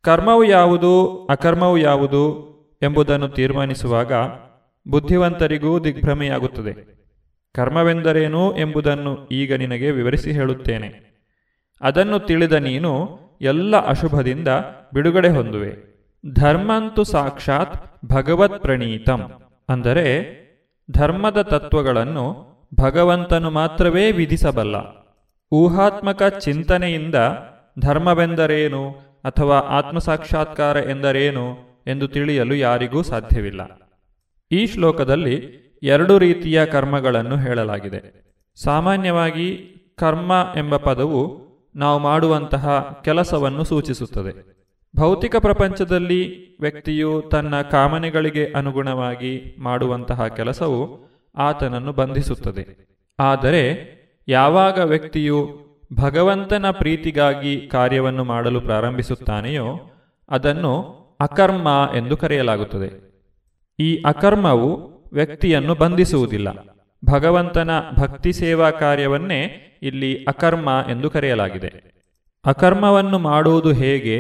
ಕರ್ಮವು ಯಾವುದು ಅಕರ್ಮವು ಯಾವುದು ಎಂಬುದನ್ನು ತೀರ್ಮಾನಿಸುವಾಗ ಬುದ್ಧಿವಂತರಿಗೂ ದಿಗ್ಭ್ರಮೆಯಾಗುತ್ತದೆ. ಕರ್ಮವೆಂದರೇನು ಎಂಬುದನ್ನು ಈಗ ನಿನಗೆ ವಿವರಿಸಿ ಹೇಳುತ್ತೇನೆ. ಅದನ್ನು ತಿಳಿದ ನೀನು ಎಲ್ಲ ಅಶುಭದಿಂದ ಬಿಡುಗಡೆ ಹೊಂದುವೆ. ಧರ್ಮಂತು ಸಾಕ್ಷಾತ್ ಭಗವತ್ ಪ್ರಣೀತಂ. ಅಂದರೆ ಧರ್ಮದ ತತ್ವಗಳನ್ನು ಭಗವಂತನು ಮಾತ್ರವೇ ವಿಧಿಸಬಲ್ಲ. ಊಹಾತ್ಮಕ ಚಿಂತನೆಯಿಂದ ಧರ್ಮವೆಂದರೇನು ಅಥವಾ ಆತ್ಮಸಾಕ್ಷಾತ್ಕಾರ ಎಂದರೇನು ಎಂದು ತಿಳಿಯಲು ಯಾರಿಗೂ ಸಾಧ್ಯವಿಲ್ಲ. ಈ ಶ್ಲೋಕದಲ್ಲಿ ಎರಡು ರೀತಿಯ ಕರ್ಮಗಳನ್ನು ಹೇಳಲಾಗಿದೆ. ಸಾಮಾನ್ಯವಾಗಿ ಕರ್ಮ ಎಂಬ ಪದವು ನಾವು ಮಾಡುವಂತಹ ಕೆಲಸವನ್ನು ಸೂಚಿಸುತ್ತದೆ. ಭೌತಿಕ ಪ್ರಪಂಚದಲ್ಲಿ ವ್ಯಕ್ತಿಯು ತನ್ನ ಕಾಮನೆಗಳಿಗೆ ಅನುಗುಣವಾಗಿ ಮಾಡುವಂತಹ ಕೆಲಸವು ಆತನನ್ನು ಬಂಧಿಸುತ್ತದೆ. ಆದರೆ ಯಾವಾಗ ವ್ಯಕ್ತಿಯು ಭಗವಂತನ ಪ್ರೀತಿಗಾಗಿ ಕಾರ್ಯವನ್ನು ಮಾಡಲು ಪ್ರಾರಂಭಿಸುತ್ತಾನೆಯೋ ಅದನ್ನು ಅಕರ್ಮ ಎಂದು ಕರೆಯಲಾಗುತ್ತದೆ. ಈ ಅಕರ್ಮವು ವ್ಯಕ್ತಿಯನ್ನು ಬಂಧಿಸುವುದಿಲ್ಲ. ಭಗವಂತನ ಭಕ್ತಿ ಸೇವಾ ಕಾರ್ಯವನ್ನೇ ಇಲ್ಲಿ ಅಕರ್ಮ ಎಂದು ಕರೆಯಲಾಗಿದೆ. ಅಕರ್ಮವನ್ನು ಮಾಡುವುದು ಹೇಗೆ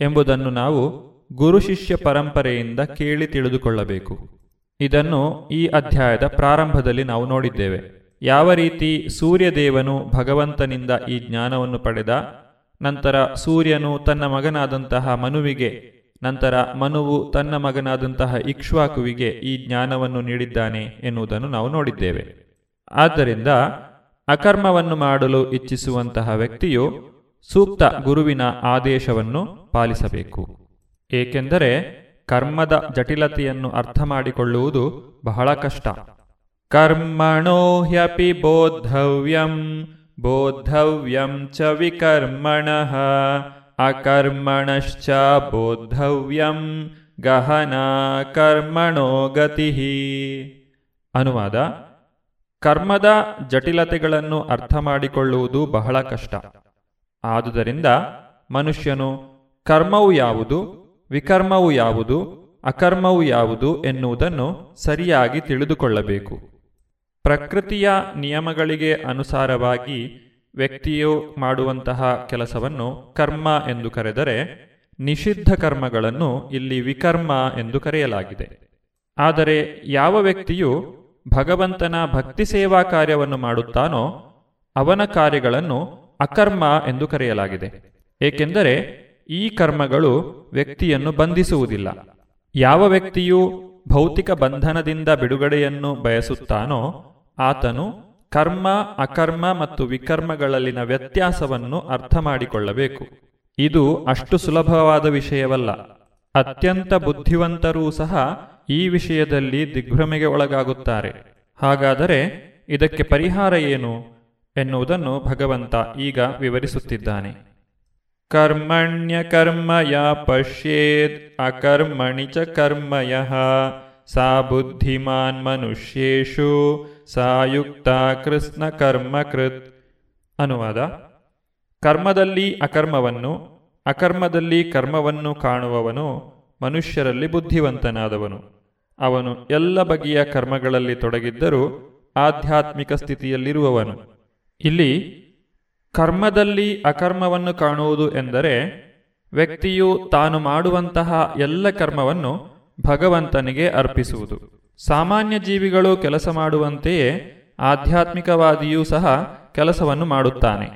ಎಂಬುದನ್ನು ನಾವು ಗುರು ಶಿಷ್ಯ ಪರಂಪರೆಯಿಂದ ಕೇಳಿ ತಿಳಿದುಕೊಳ್ಳಬೇಕು. ಇದನ್ನು ಈ ಅಧ್ಯಾಯದ ಪ್ರಾರಂಭದಲ್ಲಿ ನಾವು ನೋಡಿದ್ದೇವೆ. ಯಾವ ರೀತಿ ಸೂರ್ಯದೇವನು ಭಗವಂತನಿಂದ ಈ ಜ್ಞಾನವನ್ನು ಪಡೆದ, ನಂತರ ಸೂರ್ಯನು ತನ್ನ ಮಗನಾದಂತಹ ಮನುವಿಗೆ ನಂತರ ಮನುವು ತನ್ನ ಮಗನಾದಂತಹ ಇಕ್ಷ್ವಾಕುವಿಗೆ ಈ ಜ್ಞಾನವನ್ನು ನೀಡಿದ್ದಾನೆ ಎನ್ನುವುದನ್ನು ನಾವು ನೋಡಿದ್ದೇವೆ. ಆದ್ದರಿಂದ ಅಕರ್ಮವನ್ನು ಮಾಡಲು ಇಚ್ಛಿಸುವಂತಹ ವ್ಯಕ್ತಿಯು ಸೂಕ್ತ ಗುರುವಿನ ಆದೇಶವನ್ನು ಪಾಲಿಸಬೇಕು. ಏಕೆಂದರೆ ಕರ್ಮದ ಜಟಿಲತೆಯನ್ನು ಅರ್ಥ ಮಾಡಿಕೊಳ್ಳುವುದು ಬಹಳ ಕಷ್ಟ. ಕರ್ಮಣೋ ಹ್ಯಪಿ ಬೋದ್ಧವ್ಯಂ ಬೋದ್ಧವ್ಯಂ ಚ ವಿಕರ್ಮಣಃ. ಅಕರ್ಮಣಶ್ಚ ಬೋದ್ಧವ್ಯಂ ಗಹನ ಕರ್ಮಣೋ ಗತಿ ಅನುವಾದ ಕರ್ಮದ ಜಟಿಲತೆಗಳನ್ನು ಅರ್ಥ ಮಾಡಿಕೊಳ್ಳುವುದು ಬಹಳ ಕಷ್ಟ. ಆದುದರಿಂದ ಮನುಷ್ಯನು ಕರ್ಮವು ಯಾವುದು, ವಿಕರ್ಮವು ಯಾವುದು, ಅಕರ್ಮವು ಯಾವುದು ಎನ್ನುವುದನ್ನು ಸರಿಯಾಗಿ ತಿಳಿದುಕೊಳ್ಳಬೇಕು. ಪ್ರಕೃತಿಯ ನಿಯಮಗಳಿಗೆ ಅನುಸಾರವಾಗಿ ವ್ಯಕ್ತಿಯು ಮಾಡುವಂತಹ ಕೆಲಸವನ್ನು ಕರ್ಮ ಎಂದು ಕರೆದರೆ ನಿಷಿದ್ಧ ಕರ್ಮಗಳನ್ನು ಇಲ್ಲಿ ವಿಕರ್ಮ ಎಂದು ಕರೆಯಲಾಗಿದೆ. ಆದರೆ ಯಾವ ವ್ಯಕ್ತಿಯು ಭಗವಂತನ ಭಕ್ತಿ ಸೇವಾ ಕಾರ್ಯವನ್ನು ಮಾಡುತ್ತಾನೋ ಅವನ ಕಾರ್ಯಗಳನ್ನು ಅಕರ್ಮ ಎಂದು ಕರೆಯಲಾಗಿದೆ. ಏಕೆಂದರೆ ಈ ಕರ್ಮಗಳು ವ್ಯಕ್ತಿಯನ್ನು ಬಂಧಿಸುವುದಿಲ್ಲ. ಯಾವ ವ್ಯಕ್ತಿಯು ಭೌತಿಕ ಬಂಧನದಿಂದ ಬಿಡುಗಡೆಯನ್ನು ಬಯಸುತ್ತಾನೋ ಆತನು ಕರ್ಮ, ಅಕರ್ಮ ಮತ್ತು ವಿಕರ್ಮಗಳಲ್ಲಿನ ವ್ಯತ್ಯಾಸವನ್ನು ಅರ್ಥ ಮಾಡಿಕೊಳ್ಳಬೇಕು ಇದು ಅಷ್ಟು ಸುಲಭವಾದ ವಿಷಯವಲ್ಲ. ಅತ್ಯಂತ ಬುದ್ಧಿವಂತರೂ ಸಹ ಈ ವಿಷಯದಲ್ಲಿ ದಿಗ್ಭ್ರಮೆಗೆ ಒಳಗಾಗುತ್ತಾರೆ. ಹಾಗಾದರೆ ಇದಕ್ಕೆ ಪರಿಹಾರ ಏನು? ಎನ್ನುವುದನ್ನು ಭಗವಂತ ಈಗ ವಿವರಿಸುತ್ತಿದ್ದಾನೆ. ಕರ್ಮಣ್ಯ ಕರ್ಮಯ ಪಶ್ಯೇದ್, ಅಕರ್ಮಣಿ ಚ ಕರ್ಮಯ, ಸಾ ಬುದ್ಧಿಮಾನ್ ಮನುಷ್ಯೇಶು ಸಾಯುಕ್ತ ಕೃಷ್ಣ ಕರ್ಮ ಕೃತ್. ಅನುವಾದ. ಕರ್ಮದಲ್ಲಿ ಅಕರ್ಮವನ್ನು, ಅಕರ್ಮದಲ್ಲಿ ಕರ್ಮವನ್ನು ಕಾಣುವವನು ಮನುಷ್ಯರಲ್ಲಿ ಬುದ್ಧಿವಂತನಾದವನು. ಅವನು ಎಲ್ಲ ಬಗೆಯ ಕರ್ಮಗಳಲ್ಲಿ ತೊಡಗಿದ್ದರೂ ಆಧ್ಯಾತ್ಮಿಕ ಸ್ಥಿತಿಯಲ್ಲಿರುವವನು. ಇಲ್ಲಿ ಕರ್ಮದಲ್ಲಿ ಅಕರ್ಮವನ್ನು ಕಾಣುವುದು ಎಂದರೆ ವ್ಯಕ್ತಿಯು ತಾನು ಮಾಡುವಂತಹ ಎಲ್ಲ ಕರ್ಮವನ್ನು ಭಗವಂತನಿಗೆ ಅರ್ಪಿಸುವುದು. ಸಾಮಾನ್ಯ ಜೀವಿಗಳು ಕೆಲಸ ಮಾಡುವಂತೆಯೇ ಆಧ್ಯಾತ್ಮಿಕವಾದಿಯೂ ಸಹ ಕೆಲಸವನ್ನು ಮಾಡುತ್ತಾನೆ.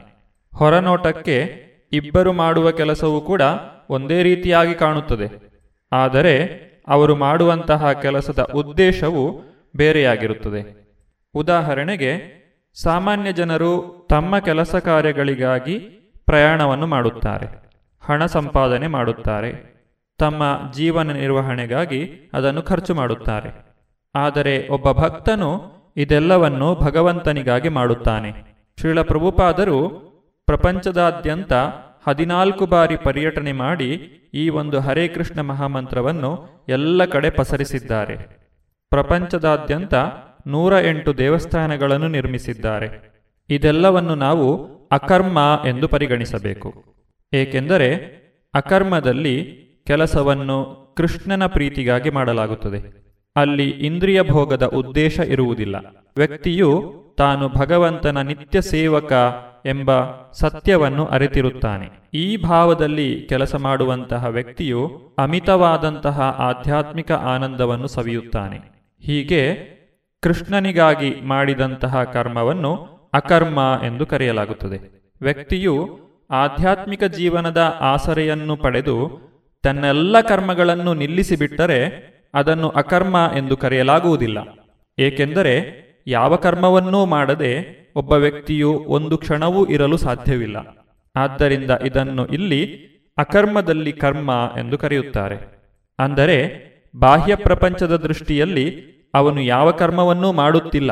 ಹೊರನೋಟಕ್ಕೆ ಇಬ್ಬರು ಮಾಡುವ ಕೆಲಸವೂ ಕೂಡ ಒಂದೇ ರೀತಿಯಾಗಿ ಕಾಣುತ್ತದೆ. ಆದರೆ ಅವರು ಮಾಡುವಂತಹ ಕೆಲಸದ ಉದ್ದೇಶವು ಬೇರೆಯಾಗಿರುತ್ತದೆ. ಉದಾಹರಣೆಗೆ, ಸಾಮಾನ್ಯ ಜನರು ತಮ್ಮ ಕೆಲಸ ಕಾರ್ಯಗಳಿಗಾಗಿ ಪ್ರಯಾಣವನ್ನು ಮಾಡುತ್ತಾರೆ, ಹಣ ಸಂಪಾದನೆ ಮಾಡುತ್ತಾರೆ, ತಮ್ಮ ಜೀವನ ನಿರ್ವಹಣೆಗಾಗಿ ಅದನ್ನು ಖರ್ಚು ಮಾಡುತ್ತಾರೆ. ಆದರೆ ಒಬ್ಬ ಭಕ್ತನು ಇದೆಲ್ಲವನ್ನು ಭಗವಂತನಿಗಾಗಿ ಮಾಡುತ್ತಾನೆ. ಶ್ರೀಲ ಪ್ರಭುಪಾದರು ಪ್ರಪಂಚದಾದ್ಯಂತ ಹದಿನಾಲ್ಕು ಬಾರಿ ಪರ್ಯಟನೆ ಮಾಡಿ ಈ ಒಂದು ಹರೇ ಕೃಷ್ಣ ಮಹಾಮಂತ್ರವನ್ನು ಎಲ್ಲ ಕಡೆ ಪಸರಿಸಿದ್ದಾರೆ. ಪ್ರಪಂಚದಾದ್ಯಂತ ನೂರ ಎಂಟು ದೇವಸ್ಥಾನಗಳನ್ನು ನಿರ್ಮಿಸಿದ್ದಾರೆ. ಇದೆಲ್ಲವನ್ನು ನಾವು ಅಕರ್ಮ ಎಂದು ಪರಿಗಣಿಸಬೇಕು. ಏಕೆಂದರೆ ಅಕರ್ಮದಲ್ಲಿ ಕೆಲಸವನ್ನು ಕೃಷ್ಣನ ಪ್ರೀತಿಗಾಗಿ ಮಾಡಲಾಗುತ್ತದೆ. ಅಲ್ಲಿ ಇಂದ್ರಿಯ ಭೋಗದ ಉದ್ದೇಶ ಇರುವುದಿಲ್ಲ. ವ್ಯಕ್ತಿಯು ತಾನು ಭಗವಂತನ ನಿತ್ಯ ಸೇವಕ ಎಂಬ ಸತ್ಯವನ್ನು ಅರಿತಿರುತ್ತಾನೆ. ಈ ಭಾವದಲ್ಲಿ ಕೆಲಸ ಮಾಡುವಂತಹ ವ್ಯಕ್ತಿಯು ಅಮಿತವಾದಂತಹ ಆಧ್ಯಾತ್ಮಿಕ ಆನಂದವನ್ನು ಸವಿಯುತ್ತಾನೆ. ಹೀಗೆ ಕೃಷ್ಣನಿಗಾಗಿ ಮಾಡಿದಂತಹ ಕರ್ಮವನ್ನು ಅಕರ್ಮ ಎಂದು ಕರೆಯಲಾಗುತ್ತದೆ. ವ್ಯಕ್ತಿಯು ಆಧ್ಯಾತ್ಮಿಕ ಜೀವನದ ಆಸರೆಯನ್ನು ಪಡೆದು ತನ್ನೆಲ್ಲ ಕರ್ಮಗಳನ್ನು ನಿಲ್ಲಿಸಿಬಿಟ್ಟರೆ ಅದನ್ನು ಅಕರ್ಮ ಎಂದು ಕರೆಯಲಾಗುವುದಿಲ್ಲ. ಏಕೆಂದರೆ ಯಾವ ಕರ್ಮವನ್ನೂ ಮಾಡದೆ ಒಬ್ಬ ವ್ಯಕ್ತಿಯು ಒಂದು ಕ್ಷಣವೂ ಇರಲು ಸಾಧ್ಯವಿಲ್ಲ. ಆದ್ದರಿಂದ ಇದನ್ನು ಇಲ್ಲಿ ಅಕರ್ಮದಲ್ಲಿ ಕರ್ಮ ಎಂದು ಕರೆಯುತ್ತಾರೆ. ಅಂದರೆ ಬಾಹ್ಯ ಪ್ರಪಂಚದ ದೃಷ್ಟಿಯಲ್ಲಿ ಅವನು ಯಾವ ಕರ್ಮವನ್ನೂ ಮಾಡುತ್ತಿಲ್ಲ.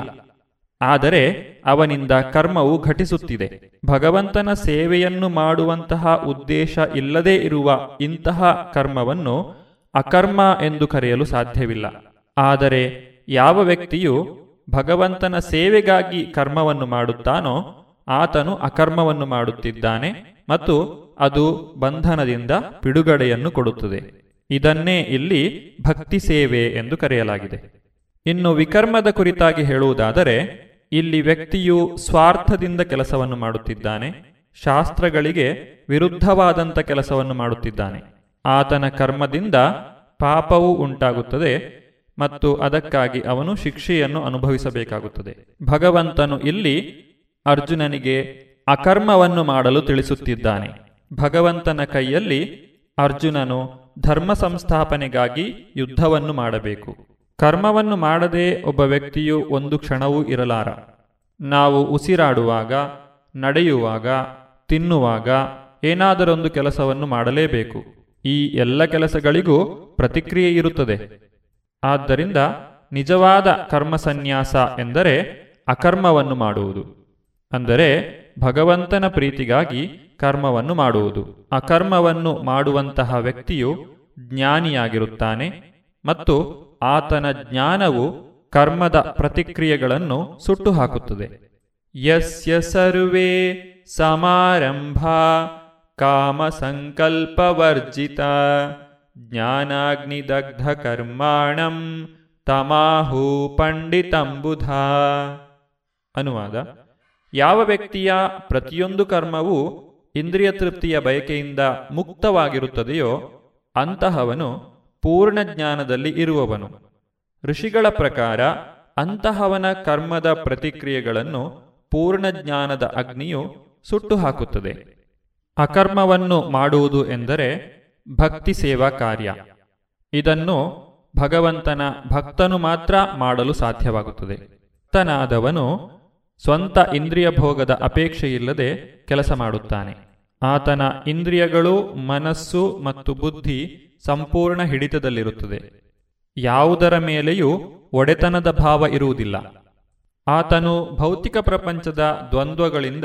ಆದರೆ ಅವನಿಂದ ಕರ್ಮವು ಘಟಿಸುತ್ತಿದೆ. ಭಗವಂತನ ಸೇವೆಯನ್ನು ಮಾಡುವಂತಹ ಉದ್ದೇಶ ಇಲ್ಲದೇ ಇರುವ ಇಂತಹ ಕರ್ಮವನ್ನು ಅಕರ್ಮ ಎಂದು ಕರೆಯಲು ಸಾಧ್ಯವಿಲ್ಲ. ಆದರೆ ಯಾವ ವ್ಯಕ್ತಿಯು ಭಗವಂತನ ಸೇವೆಗಾಗಿ ಕರ್ಮವನ್ನು ಮಾಡುತ್ತಾನೋ ಆತನು ಅಕರ್ಮವನ್ನು ಮಾಡುತ್ತಿದ್ದಾನೆ ಮತ್ತು ಅದು ಬಂಧನದಿಂದ ಬಿಡುಗಡೆಯನ್ನು ಕೊಡುತ್ತದೆ. ಇದನ್ನೇ ಇಲ್ಲಿ ಭಕ್ತಿ ಸೇವೆ ಎಂದು ಕರೆಯಲಾಗಿದೆ. ಇನ್ನು ವಿಕರ್ಮದ ಕುರಿತಾಗಿ ಹೇಳುವುದಾದರೆ, ಇಲ್ಲಿ ವ್ಯಕ್ತಿಯು ಸ್ವಾರ್ಥದಿಂದ ಕೆಲಸವನ್ನು ಮಾಡುತ್ತಿದ್ದಾನೆ, ಶಾಸ್ತ್ರಗಳಿಗೆ ವಿರುದ್ಧವಾದಂಥ ಕೆಲಸವನ್ನು ಮಾಡುತ್ತಿದ್ದಾನೆ. ಆತನ ಕರ್ಮದಿಂದ ಪಾಪವೂ ಉಂಟಾಗುತ್ತದೆ ಮತ್ತು ಅದಕ್ಕಾಗಿ ಅವನು ಶಿಕ್ಷೆಯನ್ನು ಅನುಭವಿಸಬೇಕಾಗುತ್ತದೆ. ಭಗವಂತನು ಇಲ್ಲಿ ಅರ್ಜುನನಿಗೆ ಅಕರ್ಮವನ್ನು ಮಾಡಲು ತಿಳಿಸುತ್ತಿದ್ದಾನೆ. ಭಗವಂತನ ಕೈಯಲ್ಲಿ ಅರ್ಜುನನು ಧರ್ಮ ಸಂಸ್ಥಾಪನೆಗಾಗಿ ಯುದ್ಧವನ್ನು ಮಾಡಬೇಕು. ಕರ್ಮವನ್ನು ಮಾಡದೇ ಒಬ್ಬ ವ್ಯಕ್ತಿಯು ಒಂದು ಕ್ಷಣವೂ ಇರಲಾರ. ನಾವು ಉಸಿರಾಡುವಾಗ, ನಡೆಯುವಾಗ, ತಿನ್ನುವಾಗ ಏನಾದರೊಂದು ಕೆಲಸವನ್ನು ಮಾಡಲೇಬೇಕು. ಈ ಎಲ್ಲ ಕೆಲಸಗಳಿಗೂ ಪ್ರತಿಕ್ರಿಯೆ ಇರುತ್ತದೆ. ಆದ್ದರಿಂದ ನಿಜವಾದ ಕರ್ಮ ಸನ್ಯಾಸ ಎಂದರೆ ಅಕರ್ಮವನ್ನು ಮಾಡುವುದು. ಅಂದರೆ ಭಗವಂತನ ಪ್ರೀತಿಗಾಗಿ ಕರ್ಮವನ್ನು ಮಾಡುವುದು. ಅಕರ್ಮವನ್ನು ಮಾಡುವಂತಹ ವ್ಯಕ್ತಿಯು ಜ್ಞಾನಿಯಾಗಿರುತ್ತಾನೆ ಮತ್ತು ಆತನ ಜ್ಞಾನವು ಕರ್ಮದ ಪ್ರತಿಕ್ರಿಯೆಗಳನ್ನು ಸುಟ್ಟು ಹಾಕುತ್ತದೆ ಯಸ್ಯ ಸರ್ವೇ ಸಮಾರಂಭ ಕಾಮ ಸಂಕಲ್ಪವರ್ಜಿತ ಜ್ಞಾನಾಗ್ನಿದಗ್ಧ ಕರ್ಮಾಣಂ ತಮಾಹು ಪಂಡಿತಂಬುಧ. ಅನುವಾದ. ಯಾವ ವ್ಯಕ್ತಿಯ ಪ್ರತಿಯೊಂದು ಕರ್ಮವೂ ಇಂದ್ರಿಯ ತೃಪ್ತಿಯ ಬಯಕೆಯಿಂದ ಮುಕ್ತವಾಗಿರುತ್ತದೆಯೋ ಅಂತಹವನು ಪೂರ್ಣ ಜ್ಞಾನದಲ್ಲಿ ಇರುವವನು. ಋಷಿಗಳ ಪ್ರಕಾರ ಅಂತಹವನ ಕರ್ಮದ ಪ್ರತಿಕ್ರಿಯೆಗಳನ್ನು ಪೂರ್ಣ ಜ್ಞಾನದ ಅಗ್ನಿಯು ಸುಟ್ಟು ಹಾಕುತ್ತದೆ. ಅಕರ್ಮವನ್ನು ಮಾಡುವುದು ಎಂದರೆ ಭಕ್ತಿ ಸೇವಾ ಕಾರ್ಯ. ಇದನ್ನು ಭಗವಂತನ ಭಕ್ತನು ಮಾತ್ರ ಮಾಡಲು ಸಾಧ್ಯವಾಗುತ್ತದೆ. ತನಾದವನು ಸ್ವಂತ ಇಂದ್ರಿಯ ಭೋಗದ ಅಪೇಕ್ಷೆಯಿಲ್ಲದೆ ಕೆಲಸ ಮಾಡುತ್ತಾನೆ. ಆತನ ಇಂದ್ರಿಯಗಳು ಮನಸ್ಸು ಮತ್ತು ಬುದ್ಧಿ ಸಂಪೂರ್ಣ ಹಿಡಿತದಲ್ಲಿರುತ್ತದೆ. ಯಾವುದರ ಮೇಲೆಯೂ ಒಡೆತನದ ಭಾವ ಇರುವುದಿಲ್ಲ. ಆತನು ಭೌತಿಕ ಪ್ರಪಂಚದ ದ್ವಂದ್ವಗಳಿಂದ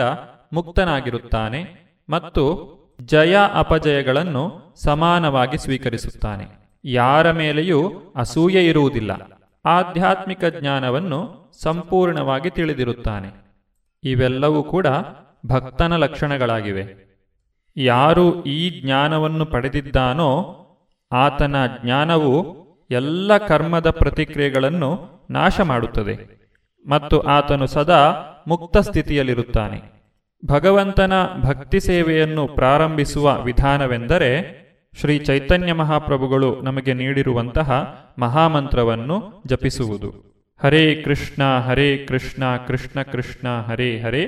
ಮುಕ್ತನಾಗಿರುತ್ತಾನೆ. ಮತ್ತು ಜಯ ಅಪಜಯಗಳನ್ನು ಸಮಾನವಾಗಿ ಸ್ವೀಕರಿಸುತ್ತಾನೆ. ಯಾರ ಮೇಲೆಯೂ ಅಸೂಯೆ ಇರುವುದಿಲ್ಲ. ಆಧ್ಯಾತ್ಮಿಕ ಜ್ಞಾನವನ್ನು ಸಂಪೂರ್ಣವಾಗಿ ತಿಳಿದಿರುತ್ತಾನೆ. ಇವೆಲ್ಲವೂ ಕೂಡ ಭಕ್ತನ ಲಕ್ಷಣಗಳಾಗಿವೆ. ಯಾರು ಈ ಜ್ಞಾನವನ್ನು ಪಡೆದಿದ್ದಾನೋ ಆತನ ಜ್ಞಾನವು ಎಲ್ಲ ಕರ್ಮದ ಪ್ರತಿಕ್ರಿಯೆಗಳನ್ನು ನಾಶ ಮಾಡುತ್ತದೆ ಮತ್ತು ಆತನು ಸದಾ ಮುಕ್ತ ಸ್ಥಿತಿಯಲ್ಲಿರುತ್ತಾನೆ. ಭಗವಂತನ ಭಕ್ತಿ ಸೇವೆಯನ್ನು ಪ್ರಾರಂಭಿಸುವ ವಿಧಾನವೆಂದರೆ ಶ್ರೀ ಚೈತನ್ಯ ಮಹಾಪ್ರಭುಗಳು ನಮಗೆ ನೀಡಿರುವಂತಹ ಮಹಾಮಂತ್ರವನ್ನು ಜಪಿಸುವುದು. ಹರೇ ಕೃಷ್ಣ ಹರೇ ಕೃಷ್ಣ ಕೃಷ್ಣ ಕೃಷ್ಣ, ಹರೇ ಹರೇ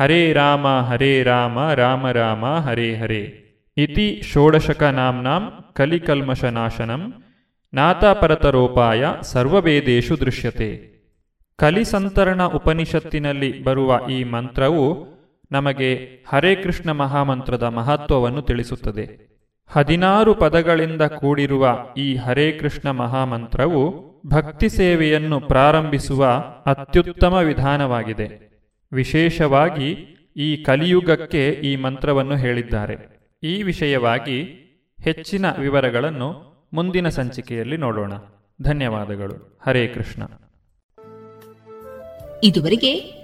ಹರೇ ರಾಮ ಹರೇ ರಾಮ ರಾಮ ರಾಮ, ಹರೇ ಹರೇ. ಇತಿ ಷೋಡಶಕ ನಾಂನಾಂ ಕಲಿಕಲ್ಮಶನಾಶನಂ ನಾತಾಪರತರೋಪಾಯ ಸರ್ವವೇದೇಶು ದೃಶ್ಯತೆ. ಕಲಿಸಂತರಣ ಉಪನಿಷತ್ತಿನಲ್ಲಿ ಬರುವ ಈ ಮಂತ್ರವು ನಮಗೆ ಹರೇ ಕೃಷ್ಣ ಮಹಾಮಂತ್ರದ ಮಹತ್ವವನ್ನು ತಿಳಿಸುತ್ತದೆ. ಹದಿನಾರು ಪದಗಳಿಂದ ಕೂಡಿರುವ ಈ ಹರೇ ಕೃಷ್ಣ ಮಹಾಮಂತ್ರವು ಭಕ್ತಿ ಸೇವೆಯನ್ನು ಪ್ರಾರಂಭಿಸುವ ಅತ್ಯುತ್ತಮ ವಿಧಾನವಾಗಿದೆ. ವಿಶೇಷವಾಗಿ ಈ ಕಲಿಯುಗಕ್ಕೆ ಈ ಮಂತ್ರವನ್ನು ಹೇಳಿದ್ದಾರೆ. ಈ ವಿಷಯವಾಗಿ ಹೆಚ್ಚಿನ ವಿವರಗಳನ್ನು ಮುಂದಿನ ಸಂಚಿಕೆಯಲ್ಲಿ ನೋಡೋಣ. ಧನ್ಯವಾದಗಳು. ಹರೇ ಕೃಷ್ಣ. ಇದುವರೆಗೆ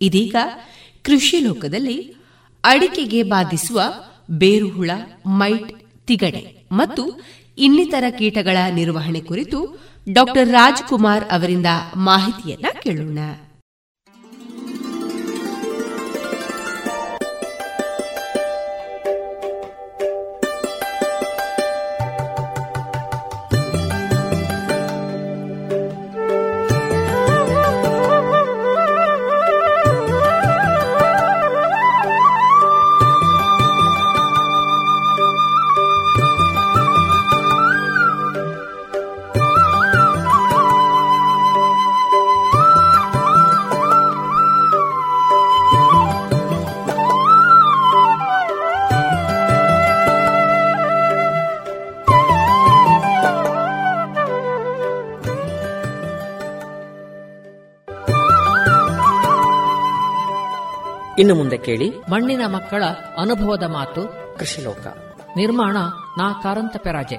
ಇದೀಗ ಕೃಷಿ ಲೋಕದಲ್ಲಿ ಅಡಿಕೆಗೆ ಬಾಧಿಸುವ ಬೇರುಹುಳ, ಮೈಟ್, ತಿಗಡೆ ಮತ್ತು ಇನ್ನಿತರ ಕೀಟಗಳ ನಿರ್ವಹಣೆ ಕುರಿತು ಡಾಕ್ಟರ್ ರಾಜ್ಕುಮಾರ್ ಅವರಿಂದ ಮಾಹಿತಿಯನ್ನ ಕೇಳೋಣ. ಇನ್ನು ಮುಂದೆ ಕೇಳಿ. ಮಣ್ಣಿನ ಮಕ್ಕಳ ಅನುಭವದ ಮಾತು. ಕೃಷಿಲೋಕ. ನಿರ್ಮಾಣ ನಾ ಕಾರಂತ ಪೆರಾಜೆ.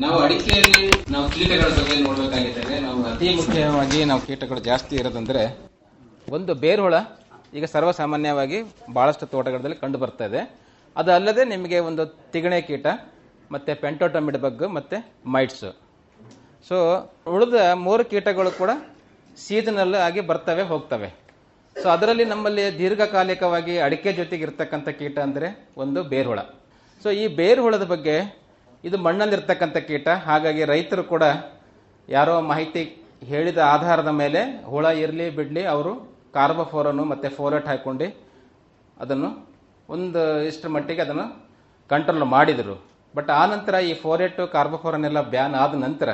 ನಾವು ಅಡಿಕೆಯಲ್ಲಿ ನಾವು ಕೀಟಗಳ ಬಗ್ಗೆ ನೋಡಬೇಕಾಗಿದ್ದೇವೆ. ನಾವು ಅತಿ ಮುಖ್ಯವಾಗಿ ನಾವು ಕೀಟಗಳು ಜಾಸ್ತಿ ಇರೋದಂದ್ರೆ ಒಂದು ಬೇರುಹುಳ ಈಗ ಸರ್ವಸಾಮಾನ್ಯವಾಗಿ ಬಹಳಷ್ಟು ತೋಟಗಳಲ್ಲಿ ಕಂಡು ಬರ್ತಾ ಇದೆ. ಅದಲ್ಲದೆ ಅಲ್ಲದೆ ನಿಮಗೆ ಒಂದು ತಿಗಣೆ ಕೀಟ ಮತ್ತೆ ಪೆಂಟೋಟಮಿಡ್ ಬಗ್ ಮತ್ತೆ ಮೈಟ್ಸ್. ಸೊ ಉಳಿದ ಮೂರು ಕೀಟಗಳು ಕೂಡ ಸೀಸನಲ್ ಆಗಿ ಬರ್ತವೆ, ಹೋಗ್ತವೆ. ಸೊ ಅದರಲ್ಲಿ ನಮ್ಮಲ್ಲಿ ದೀರ್ಘಕಾಲಿಕವಾಗಿ ಅಡಿಕೆ ಜೊತೆಗೆ ಇರ್ತಕ್ಕಂಥ ಕೀಟ ಅಂದರೆ ಒಂದು ಬೇರುಹುಳ. ಸೊ ಈ ಬೇರುಹುಳದ ಬಗ್ಗೆ ಇದು ಮಣ್ಣಲ್ಲಿರ್ತಕ್ಕಂಥ ಕೀಟ. ಹಾಗಾಗಿ ರೈತರು ಕೂಡ ಯಾರೋ ಮಾಹಿತಿ ಹೇಳಿದ ಆಧಾರದ ಮೇಲೆ ಹುಳ ಇರಲಿ ಬಿಡಲಿ ಅವರು ಕಾರ್ಬೋಫೋರನ್ನು ಮತ್ತು ಫೋರೆಟ್ ಹಾಕ್ಕೊಂಡು ಅದನ್ನು ಒಂದು ಇಷ್ಟರ ಮಟ್ಟಿಗೆ ಅದನ್ನು ಕಂಟ್ರೋಲ್ ಮಾಡಿದರು. ಬಟ್ ಆ ನಂತರ ಈ ಕಾರ್ಬೋಫೋರನ್ ಕಾರ್ಬೋಫೋರನ್ನೆಲ್ಲ ಬ್ಯಾನ್ ಆದ ನಂತರ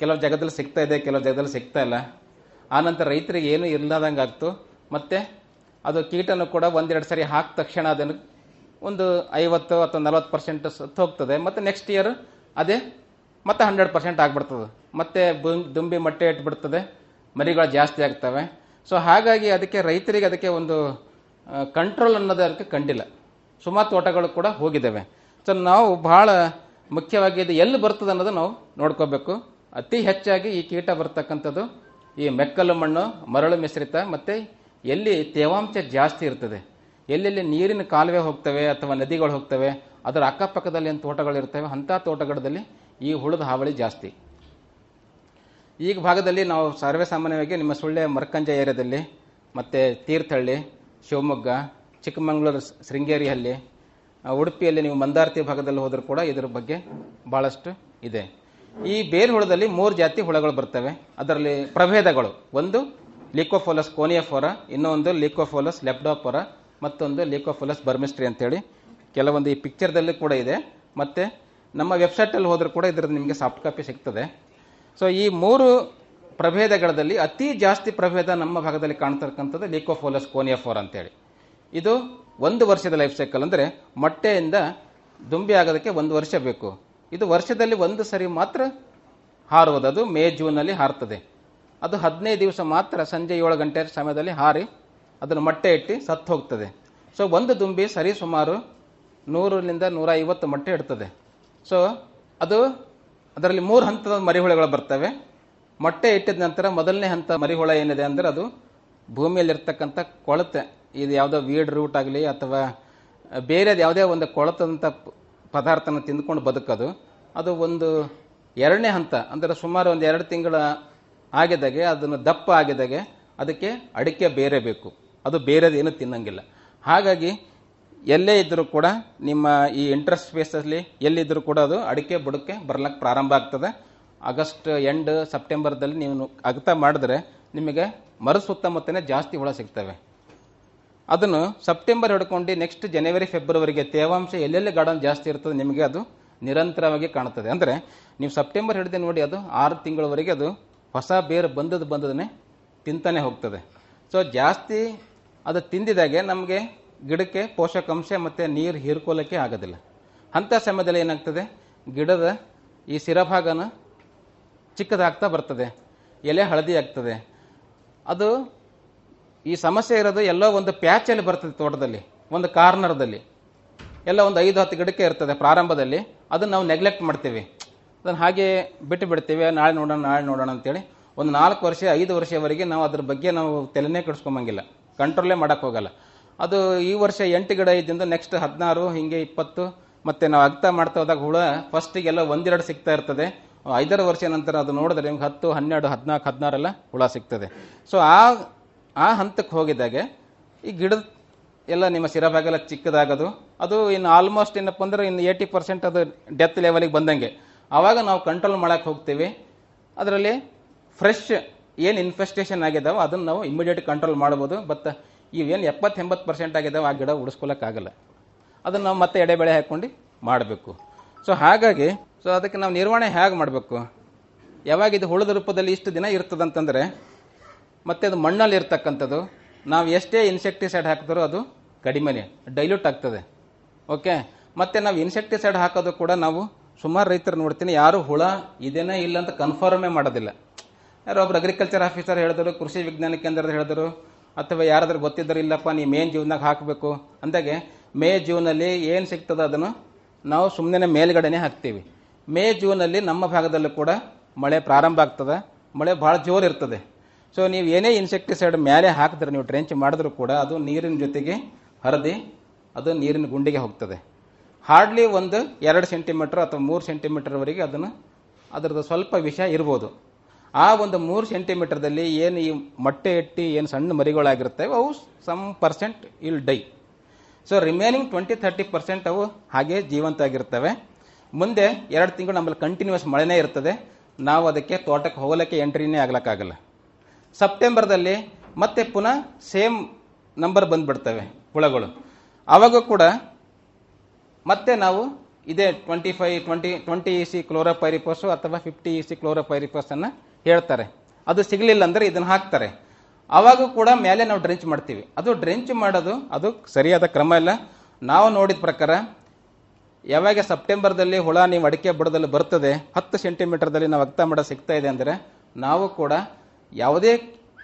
ಕೆಲವು ಜಾಗದಲ್ಲಿ ಸಿಗ್ತಾ ಇದೆ, ಕೆಲವು ಜಾಗದಲ್ಲಿ ಸಿಗ್ತಾ ಇಲ್ಲ. ಆನಂತರ ರೈತರಿಗೆ ಏನು ಇಲ್ಲದಂಗೆ ಆಗ್ತು. ಮತ್ತು ಅದು ಕೀಟನು ಕೂಡ ಒಂದೆರಡು ಸರಿ ಹಾಕಿದ ತಕ್ಷಣ ಅದನ್ನು ಒಂದು ಐವತ್ತು ಅಥವಾ ನಲವತ್ತು ಪರ್ಸೆಂಟ್ ಸತ್ತು ಹೋಗ್ತದೆ ಮತ್ತು ನೆಕ್ಸ್ಟ್ ಇಯರ್ ಅದೇ ಮತ್ತೆ ಹಂಡ್ರೆಡ್ ಪರ್ಸೆಂಟ್ ಆಗಿಬಿಡ್ತದೆ. ಮತ್ತೆ ದುಂಬಿ ಮೊಟ್ಟೆ ಇಟ್ಬಿಡ್ತದೆ. ಮರಿಗಳು ಜಾಸ್ತಿ ಆಗ್ತವೆ. ಸೊ ಹಾಗಾಗಿ ಅದಕ್ಕೆ ರೈತರಿಗೆ ಅದಕ್ಕೆ ಒಂದು ಕಂಟ್ರೋಲ್ ಅನ್ನೋದು ಅದಕ್ಕೆ ಕಂಡಿಲ್ಲ. ಸುಮಾರು ತೋಟಗಳು ಕೂಡ ಹೋಗಿದ್ದಾವೆ. ಸೊ ನಾವು ಭಾಳ ಮುಖ್ಯವಾಗಿ ಇದು ಎಲ್ಲಿ ಬರ್ತದೆ ಅನ್ನೋದು ನಾವು ನೋಡ್ಕೋಬೇಕು. ಅತಿ ಹೆಚ್ಚಾಗಿ ಈ ಕೀಟ ಬರ್ತಕ್ಕಂಥದ್ದು ಈ ಮೆಕ್ಕಲು ಮಣ್ಣು, ಮರಳು ಮಿಶ್ರಿತ ಮತ್ತು ಎಲ್ಲಿ ತೇವಾಂಶ ಜಾಸ್ತಿ ಇರ್ತದೆ. ಎಲ್ಲೆಲ್ಲಿ ನೀರಿನ ಕಾಲುವೆ ಹೋಗ್ತವೆ ಅಥವಾ ನದಿಗಳು ಹೋಗ್ತವೆ, ಅದರ ಅಕ್ಕಪಕ್ಕದಲ್ಲಿ ಏನು ತೋಟಗಳಿರ್ತವೆ ಅಂಥ ತೋಟಗಳಲ್ಲಿ ಈ ಹುಳದ ಹಾವಳಿ ಜಾಸ್ತಿ. ಈಗ ಭಾಗದಲ್ಲಿ ನಾವು ಸರ್ವೇ ಸಾಮಾನ್ಯವಾಗಿ ನಿಮ್ಮ ಸುಳ್ಳೆ ಮರ್ಕಂಜ ಏರಿಯಾದಲ್ಲಿ ಮತ್ತು ತೀರ್ಥಹಳ್ಳಿ, ಶಿವಮೊಗ್ಗ, ಚಿಕ್ಕಮಗಳೂರು, ಶೃಂಗೇರಿಯಲ್ಲಿ, ಉಡುಪಿಯಲ್ಲಿ ನೀವು ಮಂದಾರ್ತಿ ಭಾಗದಲ್ಲಿ ಹೋದರೂ ಕೂಡ ಇದರ ಬಗ್ಗೆ ಭಾಳಷ್ಟು ಇದೆ. ಈ ಬೇರು ಹುಳದಲ್ಲಿ ಮೂರು ಜಾತಿ ಹುಳಗಳು ಬರ್ತವೆ. ಅದರಲ್ಲಿ ಪ್ರಭೇದಗಳು. ಒಂದು ಲಿಕೋಫೋಲಸ್ ಕೋನಿಯಫೋರ ಇನ್ನೊಂದು ಲಿಕೋಫೋಲಸ್ ಲೆಪ್ಡೋಫೋರ ಮತ್ತೊಂದು ಲಿಕೋಫೋಲಸ್ ಬರ್ಮಿಸ್ಟ್ರಿ ಅಂತೇಳಿ. ಕೆಲವೊಂದು ಈ ಪಿಕ್ಚರ್ದಲ್ಲಿ ಕೂಡ ಇದೆ. ಮತ್ತು ನಮ್ಮ ವೆಬ್ಸೈಟಲ್ಲಿ ಹೋದರೂ ಕೂಡ ಇದರ ನಿಮಗೆ ಸಾಫ್ಟ್ ಕಾಪಿ ಸಿಗ್ತದೆ. ಸೊ ಈ ಮೂರು ಪ್ರಭೇದಗಳಲ್ಲಿ ಅತಿ ಜಾಸ್ತಿ ಪ್ರಭೇದ ನಮ್ಮ ಭಾಗದಲ್ಲಿ ಕಾಣ್ತಕ್ಕಂಥದ್ದು ಲಿಕೋಫೋಲಸ್ ಕೋನಿಯಫೋರ್ ಅಂತೇಳಿ. ಇದು ಒಂದು ವರ್ಷದ ಲೈಫ್ ಸೈಕಲ್ ಅಂದರೆ ಮೊಟ್ಟೆಯಿಂದ ದುಂಬಿ ಆಗೋದಕ್ಕೆ ಒಂದು ವರ್ಷ ಬೇಕು. ಇದು ವರ್ಷದಲ್ಲಿ ಒಂದು ಸರಿ ಮಾತ್ರ ಹಾರುವುದು. ಅದು ಮೇ ಜೂನಲ್ಲಿ ಹಾರ್ತದೆ. ಅದು ಹದಿನೈದು ದಿವಸ ಮಾತ್ರ ಸಂಜೆ ಏಳು ಗಂಟೆ ಸಮಯದಲ್ಲಿ ಹಾರಿ ಅದನ್ನು ಮೊಟ್ಟೆ ಇಟ್ಟು ಸತ್ತು ಹೋಗ್ತದೆ. ಸೊ ಒಂದು ದುಂಬಿ ಸರಿ ಸುಮಾರು ನೂರರಿಂದ ನೂರ ಐವತ್ತು ಮೊಟ್ಟೆ ಇಡ್ತದೆ. ಸೊ ಅದು ಅದರಲ್ಲಿ ಮೂರು ಹಂತದ ಮರಿಹುಳೆಗಳು ಬರ್ತವೆ. ಮೊಟ್ಟೆ ಇಟ್ಟಿದ ನಂತರ ಮೊದಲನೇ ಹಂತ ಮರಿಹುಳ ಏನಿದೆ ಅಂದರೆ ಅದು ಭೂಮಿಯಲ್ಲಿರ್ತಕ್ಕಂಥ ಕೊಳತೆ. ಇದು ಯಾವುದೋ ವೀಡ್ ರೂಟ್ ಆಗಲಿ ಅಥವಾ ಬೇರೆದು ಯಾವುದೇ ಒಂದು ಕೊಳತಂಥ ಪದಾರ್ಥನ ತಿಂದ್ಕೊಂಡು ಬದುಕೋದು. ಅದು ಒಂದು ಎರಡನೇ ಹಂತ. ಅಂದರೆ ಸುಮಾರು ಒಂದು ಎರಡು ತಿಂಗಳ ಆಗಿದಾಗೆ, ಅದನ್ನು ದಪ್ಪ ಆಗಿದಾಗೆ, ಅದಕ್ಕೆ ಅಡಿಕೆ ಬೇರೆ ಬೇಕು. ಅದು ಬೇರೆದೇನು ತಿನ್ನಂಗಿಲ್ಲ. ಹಾಗಾಗಿ ಎಲ್ಲೇ ಇದ್ದರೂ ಕೂಡ ನಿಮ್ಮ ಈ ಇಂಟ್ರೆಸ್ಟ್ ಸ್ಪೇಸಲ್ಲಿ ಎಲ್ಲಿದ್ದರೂ ಕೂಡ ಅದು ಅಡಿಕೆ ಬುಡಕ್ಕೆ ಬರ್ಲಕ್ಕೆ ಪ್ರಾರಂಭ ಆಗ್ತದೆ. ಆಗಸ್ಟ್ ಎಂಡ್ ಸೆಪ್ಟೆಂಬರ್ದಲ್ಲಿ ನೀವು ಅಗತ ಮಾಡಿದ್ರೆ ನಿಮಗೆ ಮರು ಸುತ್ತಮುತ್ತನೇ ಜಾಸ್ತಿ ಹುಳ ಸಿಗ್ತವೆ. ಅದನ್ನು ಸೆಪ್ಟೆಂಬರ್ ಹಿಡ್ಕೊಂಡು ನೆಕ್ಸ್ಟ್ ಜನವರಿ, ಫೆಬ್ರವರಿಗೆ ತೇವಾಂಶ ಎಲ್ಲೆಲ್ಲಿ ಗಾರ್ಡನ್ ಜಾಸ್ತಿ ಇರ್ತದೆ ನಿಮಗೆ ಅದು ನಿರಂತರವಾಗಿ ಕಾಣುತ್ತದೆ. ಅಂದರೆ ನೀವು ಸೆಪ್ಟೆಂಬರ್ ಹಿಡಿದು ನೋಡಿ ಅದು ಆರು ತಿಂಗಳವರೆಗೆ ಅದು ಹೊಸ ಬೇರು ಬಂದದ್ದು ಬಂದದನ್ನೇ ತಿಂತಾನೆ ಹೋಗ್ತದೆ. ಸೊ ಜಾಸ್ತಿ ಅದು ತಿಂದಿದಾಗೆ ನಮಗೆ ಗಿಡಕ್ಕೆ ಪೋಷಕಾಂಶ ಮತ್ತು ನೀರು ಹೀರ್ಕೊಳ್ಳೋಕ್ಕೆ ಆಗೋದಿಲ್ಲ. ಅಂಥ ಸಮಯದಲ್ಲಿ ಏನಾಗ್ತದೆ? ಗಿಡದ ಈ ಸಿರಭಾಗನ ಚಿಕ್ಕದಾಗ್ತಾ ಬರ್ತದೆ. ಎಲೆ ಹಳದಿ ಆಗ್ತದೆ. ಅದು ಈ ಸಮಸ್ಯೆ ಇರೋದು ಎಲ್ಲೋ ಒಂದು ಪ್ಯಾಚಲ್ಲಿ ಬರ್ತದೆ ತೋಟದಲ್ಲಿ, ಒಂದು ಕಾರ್ನರ್ದಲ್ಲಿ. ಎಲ್ಲ ಒಂದು ಐದು ಹತ್ತು ಗಿಡಕ್ಕೆ ಇರ್ತದೆ ಪ್ರಾರಂಭದಲ್ಲಿ, ಅದನ್ನು ನಾವು ನೆಗ್ಲೆಕ್ಟ್ ಮಾಡ್ತೀವಿ. ಅದನ್ನು ಹಾಗೆ ಬಿಟ್ಟು ಬಿಡ್ತೀವಿ, ನಾಳೆ ನೋಡೋಣ ನಾಳೆ ನೋಡೋಣ ಅಂತೇಳಿ. ಒಂದು ನಾಲ್ಕು ವರ್ಷ, ಐದು ವರ್ಷವರೆಗೆ ನಾವು ಅದ್ರ ಬಗ್ಗೆ ನಾವು ತಲೆನೇ ಕೆಡಿಸ್ಕೊಂಬಂಗಿಲ್ಲ. ಕಂಟ್ರೋಲೇ ಮಾಡೋಕ್ಕೆ ಹೋಗಲ್ಲ. ಅದು ಈ ವರ್ಷ ಎಂಟು ಗಿಡ ಇದ್ದಿಂದ ನೆಕ್ಸ್ಟ್ ಹದಿನಾರು, ಹೀಗೆ ಇಪ್ಪತ್ತು, ಮತ್ತೆ ನಾವು ಅಗ್ತಾ ಮಾಡ್ತಾ ಹೋದಾಗ ಹುಳ ಫಸ್ಟಿಗೆಲ್ಲ ಒಂದೆರಡು ಸಿಗ್ತಾ ಇರ್ತದೆ. ಐದಾರು ವರ್ಷ ನಂತರ ಅದು ನೋಡಿದ್ರೆ ನಿಮ್ಗೆ ಹತ್ತು, ಹನ್ನೆರಡು, ಹದಿನಾಲ್ಕು, ಹದಿನಾರೆಲ್ಲ ಹುಳ ಸಿಗ್ತದೆ. ಸೊ ಆ ಆ ಹಂತಕ್ಕೆ ಹೋಗಿದ್ದಾಗೆ, ಈ ಗಿಡದ ಎಲ್ಲ ನಿಮ್ಮ ಸಿರಭಾಗೆಲ್ಲ ಚಿಕ್ಕದಾಗೋದು, ಅದು ಇನ್ನು ಆಲ್ಮೋಸ್ಟ್ ಏನಪ್ಪ ಅಂದ್ರೆ ಇನ್ನು ಏಯ್ಟಿ ಪರ್ಸೆಂಟ್ ಅದು ಡೆತ್ ಲೆವೆಲಿಗೆ ಬಂದಂಗೆ. ಆವಾಗ ನಾವು ಕಂಟ್ರೋಲ್ ಮಾಡೋಕೆ ಹೋಗ್ತೀವಿ. ಅದರಲ್ಲಿ ಫ್ರೆಶ್ ಏನು ಇನ್ಫೆಸ್ಟೇಷನ್ ಆಗಿದಾವೆ ಅದನ್ನು ನಾವು ಇಮಿಡಿಯೇಟ್ ಕಂಟ್ರೋಲ್ ಮಾಡ್ಬೋದು. ಬಟ್ ಇವೇನು ಎಪ್ಪತ್ತು ಎಂಬತ್ತು ಪರ್ಸೆಂಟ್ ಆಗಿದಾವೆ ಆ ಗಿಡ ಉಳಿಸ್ಕೊಳ್ಳೋಕ್ಕಾಗಲ್ಲ ಅದನ್ನು ನಾವು ಮತ್ತೆ ಎಡೆಬೆಳೆ ಹಾಕ್ಕೊಂಡು ಮಾಡಬೇಕು. ಸೊ ಹಾಗಾಗಿ ಸೊ ಅದಕ್ಕೆ ನಾವು ನಿರ್ವಹಣೆ ಹೇಗೆ ಮಾಡಬೇಕು? ಯಾವಾಗ ಇದು ಹುಳದ ರೂಪದಲ್ಲಿ ಇಷ್ಟು ದಿನ ಇರ್ತದಂತಂದರೆ ಮತ್ತೆ ಅದು ಮಣ್ಣಲ್ಲಿ ಇರ್ತಕ್ಕಂಥದ್ದು. ನಾವು ಎಷ್ಟೇ ಇನ್ಸೆಕ್ಟಿಸೈಡ್ ಹಾಕಿದ್ರೂ ಅದು ಕಡಿಮೆನೆ ಡೈಲ್ಯೂಟ್ ಆಗ್ತದೆ. ಓಕೆ ಮತ್ತೆ ನಾವು ಇನ್ಸೆಕ್ಟಿಸೈಡ್ ಹಾಕೋದು ಕೂಡ ನಾವು ಸುಮಾರು ರೈತರು ನೋಡ್ತೀನಿ, ಯಾರು ಹುಳ ಇದೇನೇ ಇಲ್ಲ ಅಂತ ಕನ್ಫರ್ಮೇ ಮಾಡೋದಿಲ್ಲ. ಯಾರೋ ಒಬ್ರು ಅಗ್ರಿಕಲ್ಚರ್ ಆಫೀಸರ್ ಹೇಳಿದ್ರು, ಕೃಷಿ ವಿಜ್ಞಾನ ಕೇಂದ್ರದ ಹೇಳಿದ್ರು, ಅಥವಾ ಯಾರಾದ್ರೂ ಗೊತ್ತಿದ್ದರು, ಇಲ್ಲಪ್ಪ ನೀವು ಮೇನ್ ಜೀವನಾಗ ಹಾಕಬೇಕು. ಅಂದಾಗೆ, ಮೇ ಜೂನಲ್ಲಿ ಏನು ಸಿಗ್ತದೆ ಅದನ್ನು ನಾವು ಸುಮ್ಮನೆ ಮೇಲ್ಗಡೆನೆ ಹಾಕ್ತೀವಿ. ಮೇ ಜೂನಲ್ಲಿ ನಮ್ಮ ಭಾಗದಲ್ಲೂ ಕೂಡ ಮಳೆ ಪ್ರಾರಂಭ ಆಗ್ತದೆ. ಮಳೆ ಭಾಳ ಜೋರು ಇರ್ತದೆ. ಸೊ ನೀವು ಏನೇ ಇನ್ಸೆಕ್ಟಿಸೈಡ್ ಮೇಲೆ ಹಾಕಿದ್ರೆ ನೀವು ಟ್ರೆಂಚ್ ಮಾಡಿದ್ರೂ ಕೂಡ ಅದು ನೀರಿನ ಜೊತೆಗೆ ಹರಿದು, ಅದು ನೀರಿನ ಗುಂಡಿಗೆ ಹೋಗ್ತದೆ. ಹಾರ್ಡ್ಲಿ ಒಂದು ಎರಡು ಸೆಂಟಿಮೀಟರ್ ಅಥವಾ ಮೂರು ಸೆಂಟಿಮೀಟರ್ವರೆಗೆ ಅದನ್ನು ಅದರದ್ದು ಸ್ವಲ್ಪ ವಿಷ ಇರ್ಬೋದು. ಆ ಒಂದು ಮೂರು ಸೆಂಟಿಮೀಟರ್ದಲ್ಲಿ ಏನು ಈ ಮೊಟ್ಟೆ ಇಟ್ಟು ಏನು ಸಣ್ಣ ಮರಿಗಳಾಗಿರ್ತವೆ ಅವು some percent will die so remaining twenty thirty percent ಅವು ಹಾಗೆ ಜೀವಂತ ಆಗಿರ್ತವೆ. ಮುಂದೆ ಎರಡು ತಿಂಗಳು ನಮ್ಮಲ್ಲಿ ಕಂಟಿನ್ಯೂಸ್ ಮಳೆನೇ ಇರ್ತದೆ. ನಾವು ಅದಕ್ಕೆ ತೋಟಕ್ಕೆ ಹೋಗಲಿಕ್ಕೆ ಎಂಟ್ರಿನೇ ಆಗ್ಲಿಕ್ಕಾಗಲ್ಲ. ಸೆಪ್ಟೆಂಬರ್ದಲ್ಲಿ ಮತ್ತೆ ಪುನಃ ಸೇಮ್ ನಂಬರ್ ಬಂದುಬಿಡ್ತವೆ ಹುಳಗಳು. ಆವಾಗ ಕೂಡ ಮತ್ತೆ ನಾವು ಇದೇ twenty five twenty twenty E C chlorpyrifos ಅಥವಾ ಫಿಫ್ಟಿ ಇ ಸಿ ಕ್ಲೋರೋಪೈರಿಪೋಸನ್ನು ಹೇಳ್ತಾರೆ. ಅದು ಸಿಗಲಿಲ್ಲ ಅಂದರೆ ಇದನ್ನು ಹಾಕ್ತಾರೆ. ಆವಾಗ ಕೂಡ ಮೇಲೆ ನಾವು ಡ್ರೆಂಚ್ ಮಾಡ್ತೀವಿ. ಅದು ಡ್ರೆಂಚ್ ಮಾಡೋದು ಅದು ಸರಿಯಾದ ಕ್ರಮ ಇಲ್ಲ. ನಾವು ನೋಡಿದ ಪ್ರಕಾರ ಯಾವಾಗ ಸೆಪ್ಟೆಂಬರ್ದಲ್ಲಿ ಹುಳ ನೀವು ಅಡಿಕೆ ಬುಡದಲ್ಲಿ ಬರ್ತದೆ, ಹತ್ತು ಸೆಂಟಿಮೀಟರ್ದಲ್ಲಿ ನಾವು ಅಗ್ತ ಮಾಡ ಸಿಗ್ತಾ ಇದೆ ಅಂದರೆ ನಾವು ಕೂಡ ಯಾವುದೇ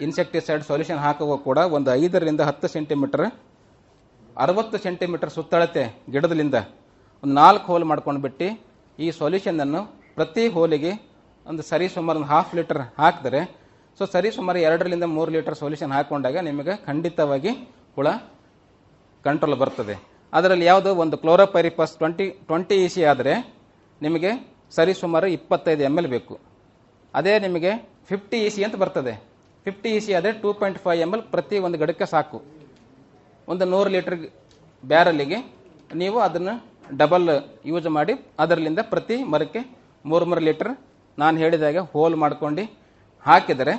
ಇನ್ಸೆಕ್ಟಿಸೈಡ್ ಸೊಲ್ಯೂಷನ್ ಹಾಕುವ ಕೂಡ ಒಂದು ಐದರಿಂದ ಹತ್ತು ಸೆಂಟಿಮೀಟರ್ ಅರವತ್ತು ಸೆಂಟಿಮೀಟರ್ ಸುತ್ತಳತೆ ಗಿಡದಲ್ಲಿಂದ ಒಂದು ನಾಲ್ಕು ಹೋಲ್ ಮಾಡ್ಕೊಂಡು ಬಿಟ್ಟು ಈ ಸೊಲ್ಯೂಷನನ್ನು ಪ್ರತಿ ಹೋಲಿಗೆ ಒಂದು ಸರಿ ಸುಮಾರು ಒಂದು ಹಾಫ್ ಲೀಟರ್ ಹಾಕಿದರೆ ಸೊ ಸರಿ ಸುಮಾರು ಎರಡರಿಂದ ಮೂರು ಲೀಟರ್ ಸೊಲ್ಯೂಷನ್ ಹಾಕೊಂಡಾಗ ನಿಮಗೆ ಖಂಡಿತವಾಗಿ ಹುಳ ಕಂಟ್ರೋಲ್ ಬರ್ತದೆ. ಅದರಲ್ಲಿ ಯಾವುದು? ಒಂದು chlorpyrifos twenty twenty E C ಆದರೆ ನಿಮಗೆ ಸರಿ ಸುಮಾರು ಇಪ್ಪತ್ತೈದು ಎಂ ಎಲ್ ಬೇಕು. ಅದೇ ನಿಮಗೆ ಫಿಫ್ಟಿ ಇ ಸಿ ಅಂತ ಬರ್ತದೆ. ಫಿಫ್ಟಿ ಇ ಸಿ ಆದರೆ two point five M L ಪ್ರತಿ ಒಂದು ಗಡಕ್ಕೆ ಸಾಕು. ಒಂದು ನೂರು ಲೀಟರ್ ಬ್ಯಾರಲ್ಲಿಗೆ ನೀವು ಅದನ್ನು ಡಬಲ್ ಯೂಸ್ ಮಾಡಿ ಅದರಲ್ಲಿಂದ ಪ್ರತಿ ಮರಕ್ಕೆ ಮೂರು ಮೂರು ಲೀಟರ್ ನಾನು ಹೇಳಿದಾಗೆ ಹೋಲ್ ಮಾಡ್ಕೊಂಡು ಹಾಕಿದರೆ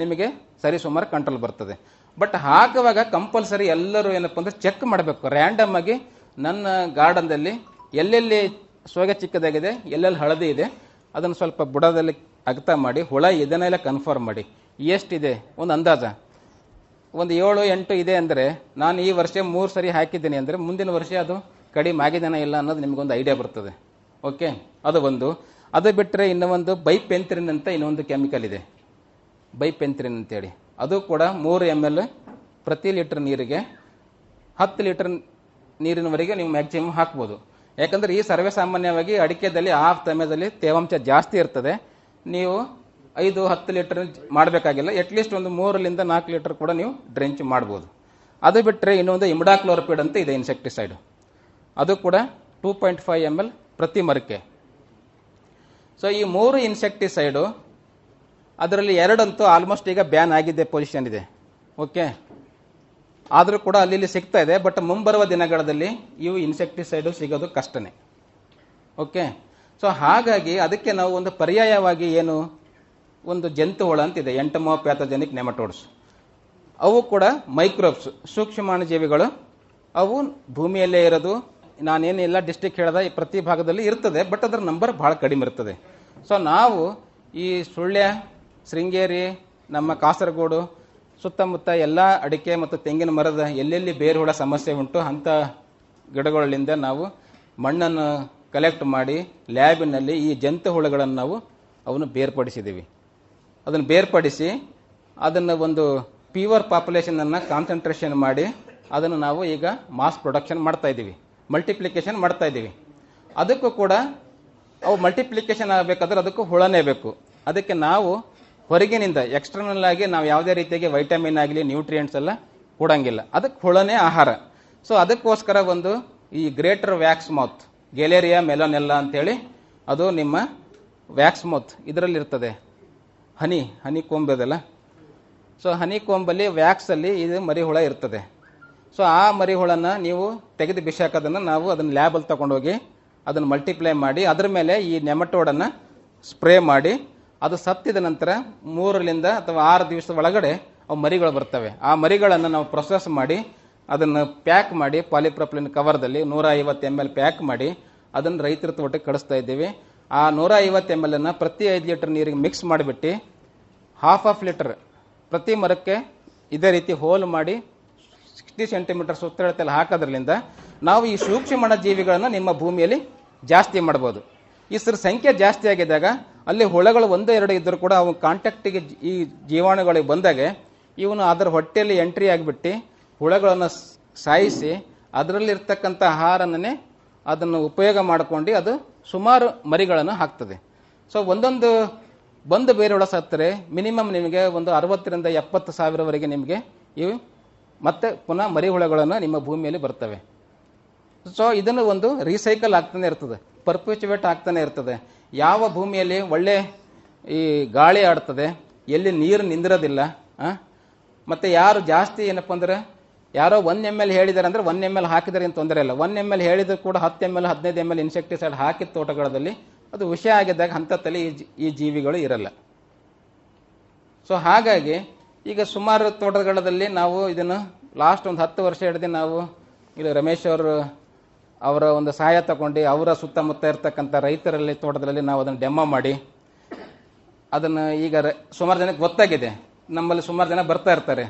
ನಿಮಗೆ ಸರಿ ಸುಮಾರು ಕಂಟ್ರೋಲ್ ಬರ್ತದೆ. ಬಟ್ ಹಾಕುವಾಗ ಕಂಪಲ್ಸರಿ ಎಲ್ಲರೂ ಏನಪ್ಪ ಅಂದ್ರೆ ಚೆಕ್ ಮಾಡಬೇಕು. ರ್ಯಾಂಡಮ್ ಆಗಿ ನನ್ನ ಗಾರ್ಡನ್ದಲ್ಲಿ ಎಲ್ಲೆಲ್ಲಿ ಸೋಗೆ ಚಿಕ್ಕದಾಗಿದೆ, ಎಲ್ಲೆಲ್ಲಿ ಹಳದಿ ಇದೆ, ಅದನ್ನು ಸ್ವಲ್ಪ ಬುಡದಲ್ಲಿ ಅಗತ ಮಾಡಿ, ಹುಳ ಇದನ್ನೆಲ್ಲ ಕನ್ಫರ್ಮ್ ಮಾಡಿ. ಎಷ್ಟಿದೆ? ಒಂದು ಅಂದಾಜ. ಒಂದು ಏಳು, ಎಂಟು ಇದೆ ಅಂದರೆ, ನಾನು ಈ ವರ್ಷ ಮೂರು ಸರಿ ಹಾಕಿದ್ದೀನಿ ಅಂದರೆ, ಮುಂದಿನ ವರ್ಷ ಅದು ಕಡಿಮೆ ಆಗಿದೆನ ಇಲ್ಲ ಅನ್ನೋದು ನಿಮಗೊಂದು ಐಡಿಯಾ ಬರ್ತದೆ. ಓಕೆ ಅದು ಒಂದು. ಅದು ಬಿಟ್ಟರೆ ಇನ್ನೂ ಒಂದು ಬೈಪೆಂತ್ರಿನ್ ಅಂತ ಇನ್ನೊಂದು ಕೆಮಿಕಲ್ ಇದೆ. ಬೈಪೆಂತ್ರಿನ್ ಅಂತೇಳಿ. ಅದು ಕೂಡ ಮೂರು ಎಂ ಎಲ್ ಪ್ರತಿ ಲೀಟರ್ ನೀರಿಗೆ ಹತ್ತು ಲೀಟರ್ ನೀರಿನವರೆಗೆ ನೀವು ಮ್ಯಾಕ್ಸಿಮಮ್ ಹಾಕ್ಬೋದು. ಯಾಕಂದರೆ ಈ ಸರ್ವೇ ಸಾಮಾನ್ಯವಾಗಿ ಅಡಿಕೆದಲ್ಲಿ, ಆ ಸಮಯದಲ್ಲಿ ತೇವಾಂಶ ಜಾಸ್ತಿ ಇರ್ತದೆ. ನೀವು ಐದು, ಹತ್ತು ಲೀಟರ್ ಮಾಡಬೇಕಾಗಿಲ್ಲ. ಅಟ್ಲೀಸ್ಟ್ ಒಂದು ಮೂರರಿಂದ ನಾಲ್ಕು ಲೀಟರ್ ಕೂಡ ನೀವು ಡ್ರೆಂಚ್ ಮಾಡ್ಬೋದು. ಅದು ಬಿಟ್ಟರೆ ಇನ್ನೊಂದು ಇಮ್ಡಾಕ್ಲೋರಪಿಡ್ ಅಂತ ಇದೆ ಇನ್ಸೆಕ್ಟಿಸೈಡ್ ಅದು ಕೂಡ two point five M L ಪ್ರತಿ ಮರಕ್ಕೆ. ಸೊ ಈ ಮೂರು ಇನ್ಸೆಕ್ಟಿಸೈಡು ಅದರಲ್ಲಿ ಎರಡಂತೂ ಆಲ್ಮೋಸ್ಟ್ ಈಗ ಬ್ಯಾನ್ ಆಗಿದೆ ಪೊಸಿಷನ್ ಇದೆ. ಓಕೆ ಆದರೂ ಕೂಡ ಅಲ್ಲಿ ಸಿಗ್ತಾ ಇದೆ ಬಟ್ ಮುಂಬರುವ ದಿನಗಳಲ್ಲಿ ಇವು ಇನ್ಸೆಕ್ಟಿಸೈಡು ಸಿಗೋದು ಕಷ್ಟನೇ. ಓಕೆ ಸೊ ಹಾಗಾಗಿ ಅದಕ್ಕೆ ನಾವು ಒಂದು ಪರ್ಯಾಯವಾಗಿ ಏನು ಒಂದು ಜಂತು ಹುಳ ಅಂತಿದೆ. Entomopathogenic nematodes. ಅವು ಕೂಡ ಮೈಕ್ರೋಬ್ಸ್ ಸೂಕ್ಷ್ಮಾಣುಜೀವಿಗಳು ಅವು ಭೂಮಿಯಲ್ಲೇ ಇರೋದು. ನಾನೇನೆಲ್ಲ ಡಿಸ್ಟಿಕ್ ಹೇಳ್ದ ಪ್ರತಿ ಭಾಗದಲ್ಲಿ ಇರ್ತದೆ, ಬಟ್ ಅದರ ನಂಬರ್ ಬಹಳ ಕಡಿಮೆ ಇರ್ತದೆ. ಸೊ ನಾವು ಈ ಸುಳ್ಯ, ಶೃಂಗೇರಿ, ನಮ್ಮ ಕಾಸರಗೋಡು, ಸುತ್ತಮುತ್ತ ಎಲ್ಲ ಅಡಿಕೆ ಮತ್ತು ತೆಂಗಿನ ಮರದ ಎಲ್ಲೆಲ್ಲಿ ಬೇರು ಹುಳ ಸಮಸ್ಯೆ ಉಂಟು ಅಂಥ ಗಿಡಗಳಿಂದ ನಾವು ಮಣ್ಣನ್ನು ಕಲೆಕ್ಟ್ ಮಾಡಿ ಲ್ಯಾಬಿನಲ್ಲಿ ಈ ಜಂತು ಹುಳುಗಳನ್ನು ನಾವು ಅವನ್ನು ಬೇರ್ಪಡಿಸಿದ್ದೀವಿ. ಅದನ್ನು ಬೇರ್ಪಡಿಸಿ ಅದನ್ನು ಒಂದು ಪ್ಯೂರ್ ಪಾಪ್ಯುಲೇಷನನ್ನು ಕಾನ್ಸಂಟ್ರೇಷನ್ ಮಾಡಿ ಅದನ್ನು ನಾವು ಈಗ ಮಾಸ್ ಪ್ರೊಡಕ್ಷನ್ ಮಾಡ್ತಾ ಇದ್ದೀವಿ. ಮಲ್ಟಿಪ್ಲಿಕೇಶನ್ ಮಾಡ್ತಾ ಇದ್ದೀವಿ. ಅದಕ್ಕೂ ಕೂಡ ಅವು ಮಲ್ಟಿಪ್ಲಿಕೇಶನ್ ಆಗಬೇಕಾದ್ರೆ ಅದಕ್ಕೂ ಹುಳನೇ ಬೇಕು. ಅದಕ್ಕೆ ನಾವು ಹೊರಗಿನಿಂದ ಎಕ್ಸ್ಟರ್ನಲ್ ಆಗಿ ನಾವು ಯಾವುದೇ ರೀತಿಯಾಗಿ ವೈಟಮಿನ್ ಆಗಲಿ ನ್ಯೂಟ್ರಿಯೆಂಟ್ಸ್ ಎಲ್ಲ ಕೊಡಂಗಿಲ್ಲ. ಅದಕ್ಕೆ ಹುಳನೇ ಆಹಾರ. ಸೊ ಅದಕ್ಕೋಸ್ಕರ ಒಂದು ಈ greater wax moth Galleria mellonella ಅಂತೇಳಿ ಅದು ನಿಮ್ಮ ವ್ಯಾಕ್ಸ್ ಮೌತ್ ಇದರಲ್ಲಿರ್ತದೆ. ಹನಿ ಹನಿ ಕೊಂಬದಲ್ಲ ಸೊ ಹನಿ ಕೊಂಬಲ್ಲಿ ವ್ಯಾಕ್ಸಲ್ಲಿ ಇದು ಮರಿಹುಳ ಇರ್ತದೆ. ಸೊ ಆ ಮರಿಹುಳನ ನೀವು ತೆಗೆದು ಬಿಸಾಕೋದನ್ನು ನಾವು ಅದನ್ನು ಲ್ಯಾಬಲ್ಲಿ ತಗೊಂಡೋಗಿ ಅದನ್ನು ಮಲ್ಟಿಪ್ಲೈ ಮಾಡಿ ಅದರ ಮೇಲೆ ಈ ನೆಮಟೋಡನ್ನು ಸ್ಪ್ರೇ ಮಾಡಿ ಅದು ಸತ್ತಿದ ನಂತರ ಮೂರರಿಂದ ಅಥವಾ ಆರು ದಿವಸದ ಒಳಗಡೆ ಅವು ಮರಿಗಳು ಬರ್ತವೆ. ಆ ಮರಿಗಳನ್ನು ನಾವು ಪ್ರೊಸೆಸ್ ಮಾಡಿ ಅದನ್ನು ಪ್ಯಾಕ್ ಮಾಡಿ ಪಾಲಿಪ್ರಪ್ಲಿನ್ ಕವರ್ದಲ್ಲಿ ನೂರ ಐವತ್ತು ಎಂ ಎಲ್ ಪ್ಯಾಕ್ ಮಾಡಿ ಅದನ್ನು ರೈತರ ತೋಟಕ್ಕೆ ಕಳಿಸ್ತಾ ಇದ್ದೀವಿ. ಆ ನೂರ ಐವತ್ತು ಎಂ ಎಲ್ ಅನ್ನು ಪ್ರತಿ ಐದು ಲೀಟರ್ ನೀರಿಗೆ ಮಿಕ್ಸ್ ಮಾಡಿಬಿಟ್ಟು ಹಾಫ್ ಆಫ್ ಲೀಟರ್ ಪ್ರತಿ ಮರಕ್ಕೆ ಇದೇ ರೀತಿ ಹೋಲ್ ಮಾಡಿ ಸಿಕ್ಸ್ಟಿ ಸೆಂಟಿಮೀಟರ್ ಸುತ್ತಳತೆಯಲ್ಲಿ ಹಾಕೋದ್ರಲಿಂದ ನಾವು ಈ ಸೂಕ್ಷ್ಮಣ ಜೀವಿಗಳನ್ನು ನಿಮ್ಮ ಭೂಮಿಯಲ್ಲಿ ಜಾಸ್ತಿ ಮಾಡ್ಬೋದು. ಇಸ್ರ ಸಂಖ್ಯೆ ಜಾಸ್ತಿ ಆಗಿದ್ದಾಗ ಅಲ್ಲಿ ಹುಳಗಳು ಒಂದು ಎರಡು ಇದ್ದರೂ ಕೂಡ ಅವು ಕಾಂಟ್ಯಾಕ್ಟಿಗೆ ಈ ಜೀವಾಣುಗಳಿಗೆ ಬಂದಾಗ ಇವನು ಅದರ ಹೊಟ್ಟೆಯಲ್ಲಿ ಎಂಟ್ರಿ ಆಗಿಬಿಟ್ಟು ಹುಳಗಳನ್ನು ಸಾಯಿಸಿ ಅದರಲ್ಲಿರ್ತಕ್ಕಂಥ ಆಹಾರನೇ ಅದನ್ನು ಉಪಯೋಗ ಮಾಡಿಕೊಂಡು ಅದು ಸುಮಾರು ಮರಿಗಳನ್ನು ಹಾಕ್ತದೆ. ಸೊ, ಒಂದೊಂದು ಬಂದು ಬೇರೆ ಹುಳ ಸತ್ತರೆ, ಮಿನಿಮಮ್ ನಿಮಗೆ ಒಂದು ಅರವತ್ತರಿಂದ ಎಪ್ಪತ್ತು ಸಾವಿರವರೆಗೆ ನಿಮಗೆ ಇವು ಮತ್ತೆ ಪುನಃ ಮರಿ ಹುಳಗಳನ್ನು ನಿಮ್ಮ ಭೂಮಿಯಲ್ಲಿ ಬರ್ತವೆ. ಸೊ, ಇದನ್ನು ಒಂದು ರೀಸೈಕಲ್ ಆಗ್ತಾನೆ ಇರ್ತದೆ, ಪರ್ಪುಚುವೇಟ್ ಆಗ್ತಾನೆ ಇರ್ತದೆ. ಯಾವ ಭೂಮಿಯಲ್ಲಿ ಒಳ್ಳೆ ಈ ಗಾಳಿ ಆಡ್ತದೆ, ಎಲ್ಲಿ ನೀರು ನಿಂದಿರೋದಿಲ್ಲ ಮತ್ತು ಯಾರು ಜಾಸ್ತಿ ಏನಪ್ಪ ಅಂದ್ರೆ ಯಾರೋ ಒನ್ ಎಂ ಎಲ್ ಹೇಳಿದಾರೆ ಅಂದ್ರೆ ಒನ್ ಎಂ ಎಲ್ ಹಾಕಿದರೆ ಏನು ತೊಂದರೆ ಇಲ್ಲ. ಒನ್ ಎಂ ಎಲ್ ಹೇಳಿದ್ರು ಕೂಡ ಹತ್ತು ಎಂ ಎಲ್ ಹದಿನೈದು ಎಂ ಎಲ್ ಇನ್ಸೆಕ್ಟಿಸೈಡ್ ಹಾಕಿದ ತೋಟಗಳಲ್ಲಿ ಅದು ವಿಷಯ ಆಗಿದ್ದಾಗ ಹಂತದಲ್ಲಿ ಈ ಜೀವಿಗಳು ಇರಲ್ಲ. ಸೊ ಹಾಗಾಗಿ ಈಗ ಸುಮಾರು ತೋಟಗಳಲ್ಲಿ ನಾವು ಇದನ್ನು ಲಾಸ್ಟ್ ಒಂದು ಹತ್ತು ವರ್ಷ ಹಿಡಿದು ನಾವು ಇಲ್ಲಿ ರಮೇಶ್ ಅವರು ಅವರ ಒಂದು ಸಹಾಯ ತಗೊಂಡು ಅವರ ಸುತ್ತಮುತ್ತ ಇರತಕ್ಕಂಥ ರೈತರಲ್ಲಿ ತೋಟದಲ್ಲಿ ನಾವು ಅದನ್ನು ಡೆಮೋ ಮಾಡಿ ಅದನ್ನು ಈಗ ಸುಮಾರು ಜನಕ್ಕೆ ಗೊತ್ತಾಗಿದೆ. ನಮ್ಮಲ್ಲಿ ಸುಮಾರು ಜನ ಬರ್ತಾ ಇರ್ತಾರೆ.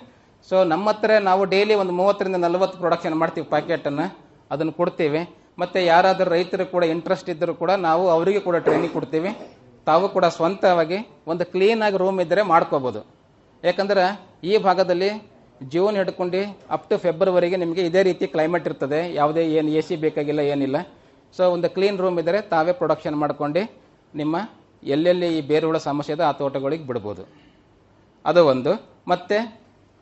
ಸೊ ನಮ್ಮ ಹತ್ರ ನಾವು ಡೈಲಿ ಒಂದು ಮೂವತ್ತರಿಂದ ನಲವತ್ತು ಪ್ರೊಡಕ್ಷನ್ ಮಾಡ್ತೀವಿ ಪ್ಯಾಕೆಟನ್ನು ಅದನ್ನು ಕೊಡ್ತೀವಿ. ಮತ್ತು ಯಾರಾದರೂ ರೈತರು ಕೂಡ ಇಂಟ್ರೆಸ್ಟ್ ಇದ್ದರೂ ಕೂಡ ನಾವು ಅವರಿಗೆ ಕೂಡ ಟ್ರೈನಿಂಗ್ ಕೊಡ್ತೀವಿ. ತಾವು ಕೂಡ ಸ್ವಂತವಾಗಿ ಒಂದು ಕ್ಲೀನಾಗಿ ರೂಮ್ ಇದ್ದರೆ ಮಾಡ್ಕೋಬೋದು. ಯಾಕಂದ್ರೆ ಈ ಭಾಗದಲ್ಲಿ ಜೂನ್ ಹಿಡ್ಕೊಂಡು ಅಪ್ ಟು ಫೆಬ್ರವರಿಗೆ ನಿಮಗೆ ಇದೇ ರೀತಿ ಕ್ಲೈಮೇಟ್ ಇರ್ತದೆ. ಯಾವುದೇ ಏನು ಎ ಸಿ ಬೇಕಾಗಿಲ್ಲ, ಏನಿಲ್ಲ. ಸೊ ಒಂದು ಕ್ಲೀನ್ ರೂಮ್ ಇದ್ದರೆ ತಾವೇ ಪ್ರೊಡಕ್ಷನ್ ಮಾಡ್ಕೊಂಡು ನಿಮ್ಮ ಎಲ್ಲೆಲ್ಲಿ ಈ ಬೇರುಳ ಸಮಸ್ಯೆ ಇದೆ ಆ ತೋಟಗಳಿಗೆ ಬಿಡ್ಬೋದು. ಅದು ಒಂದು. ಮತ್ತೆ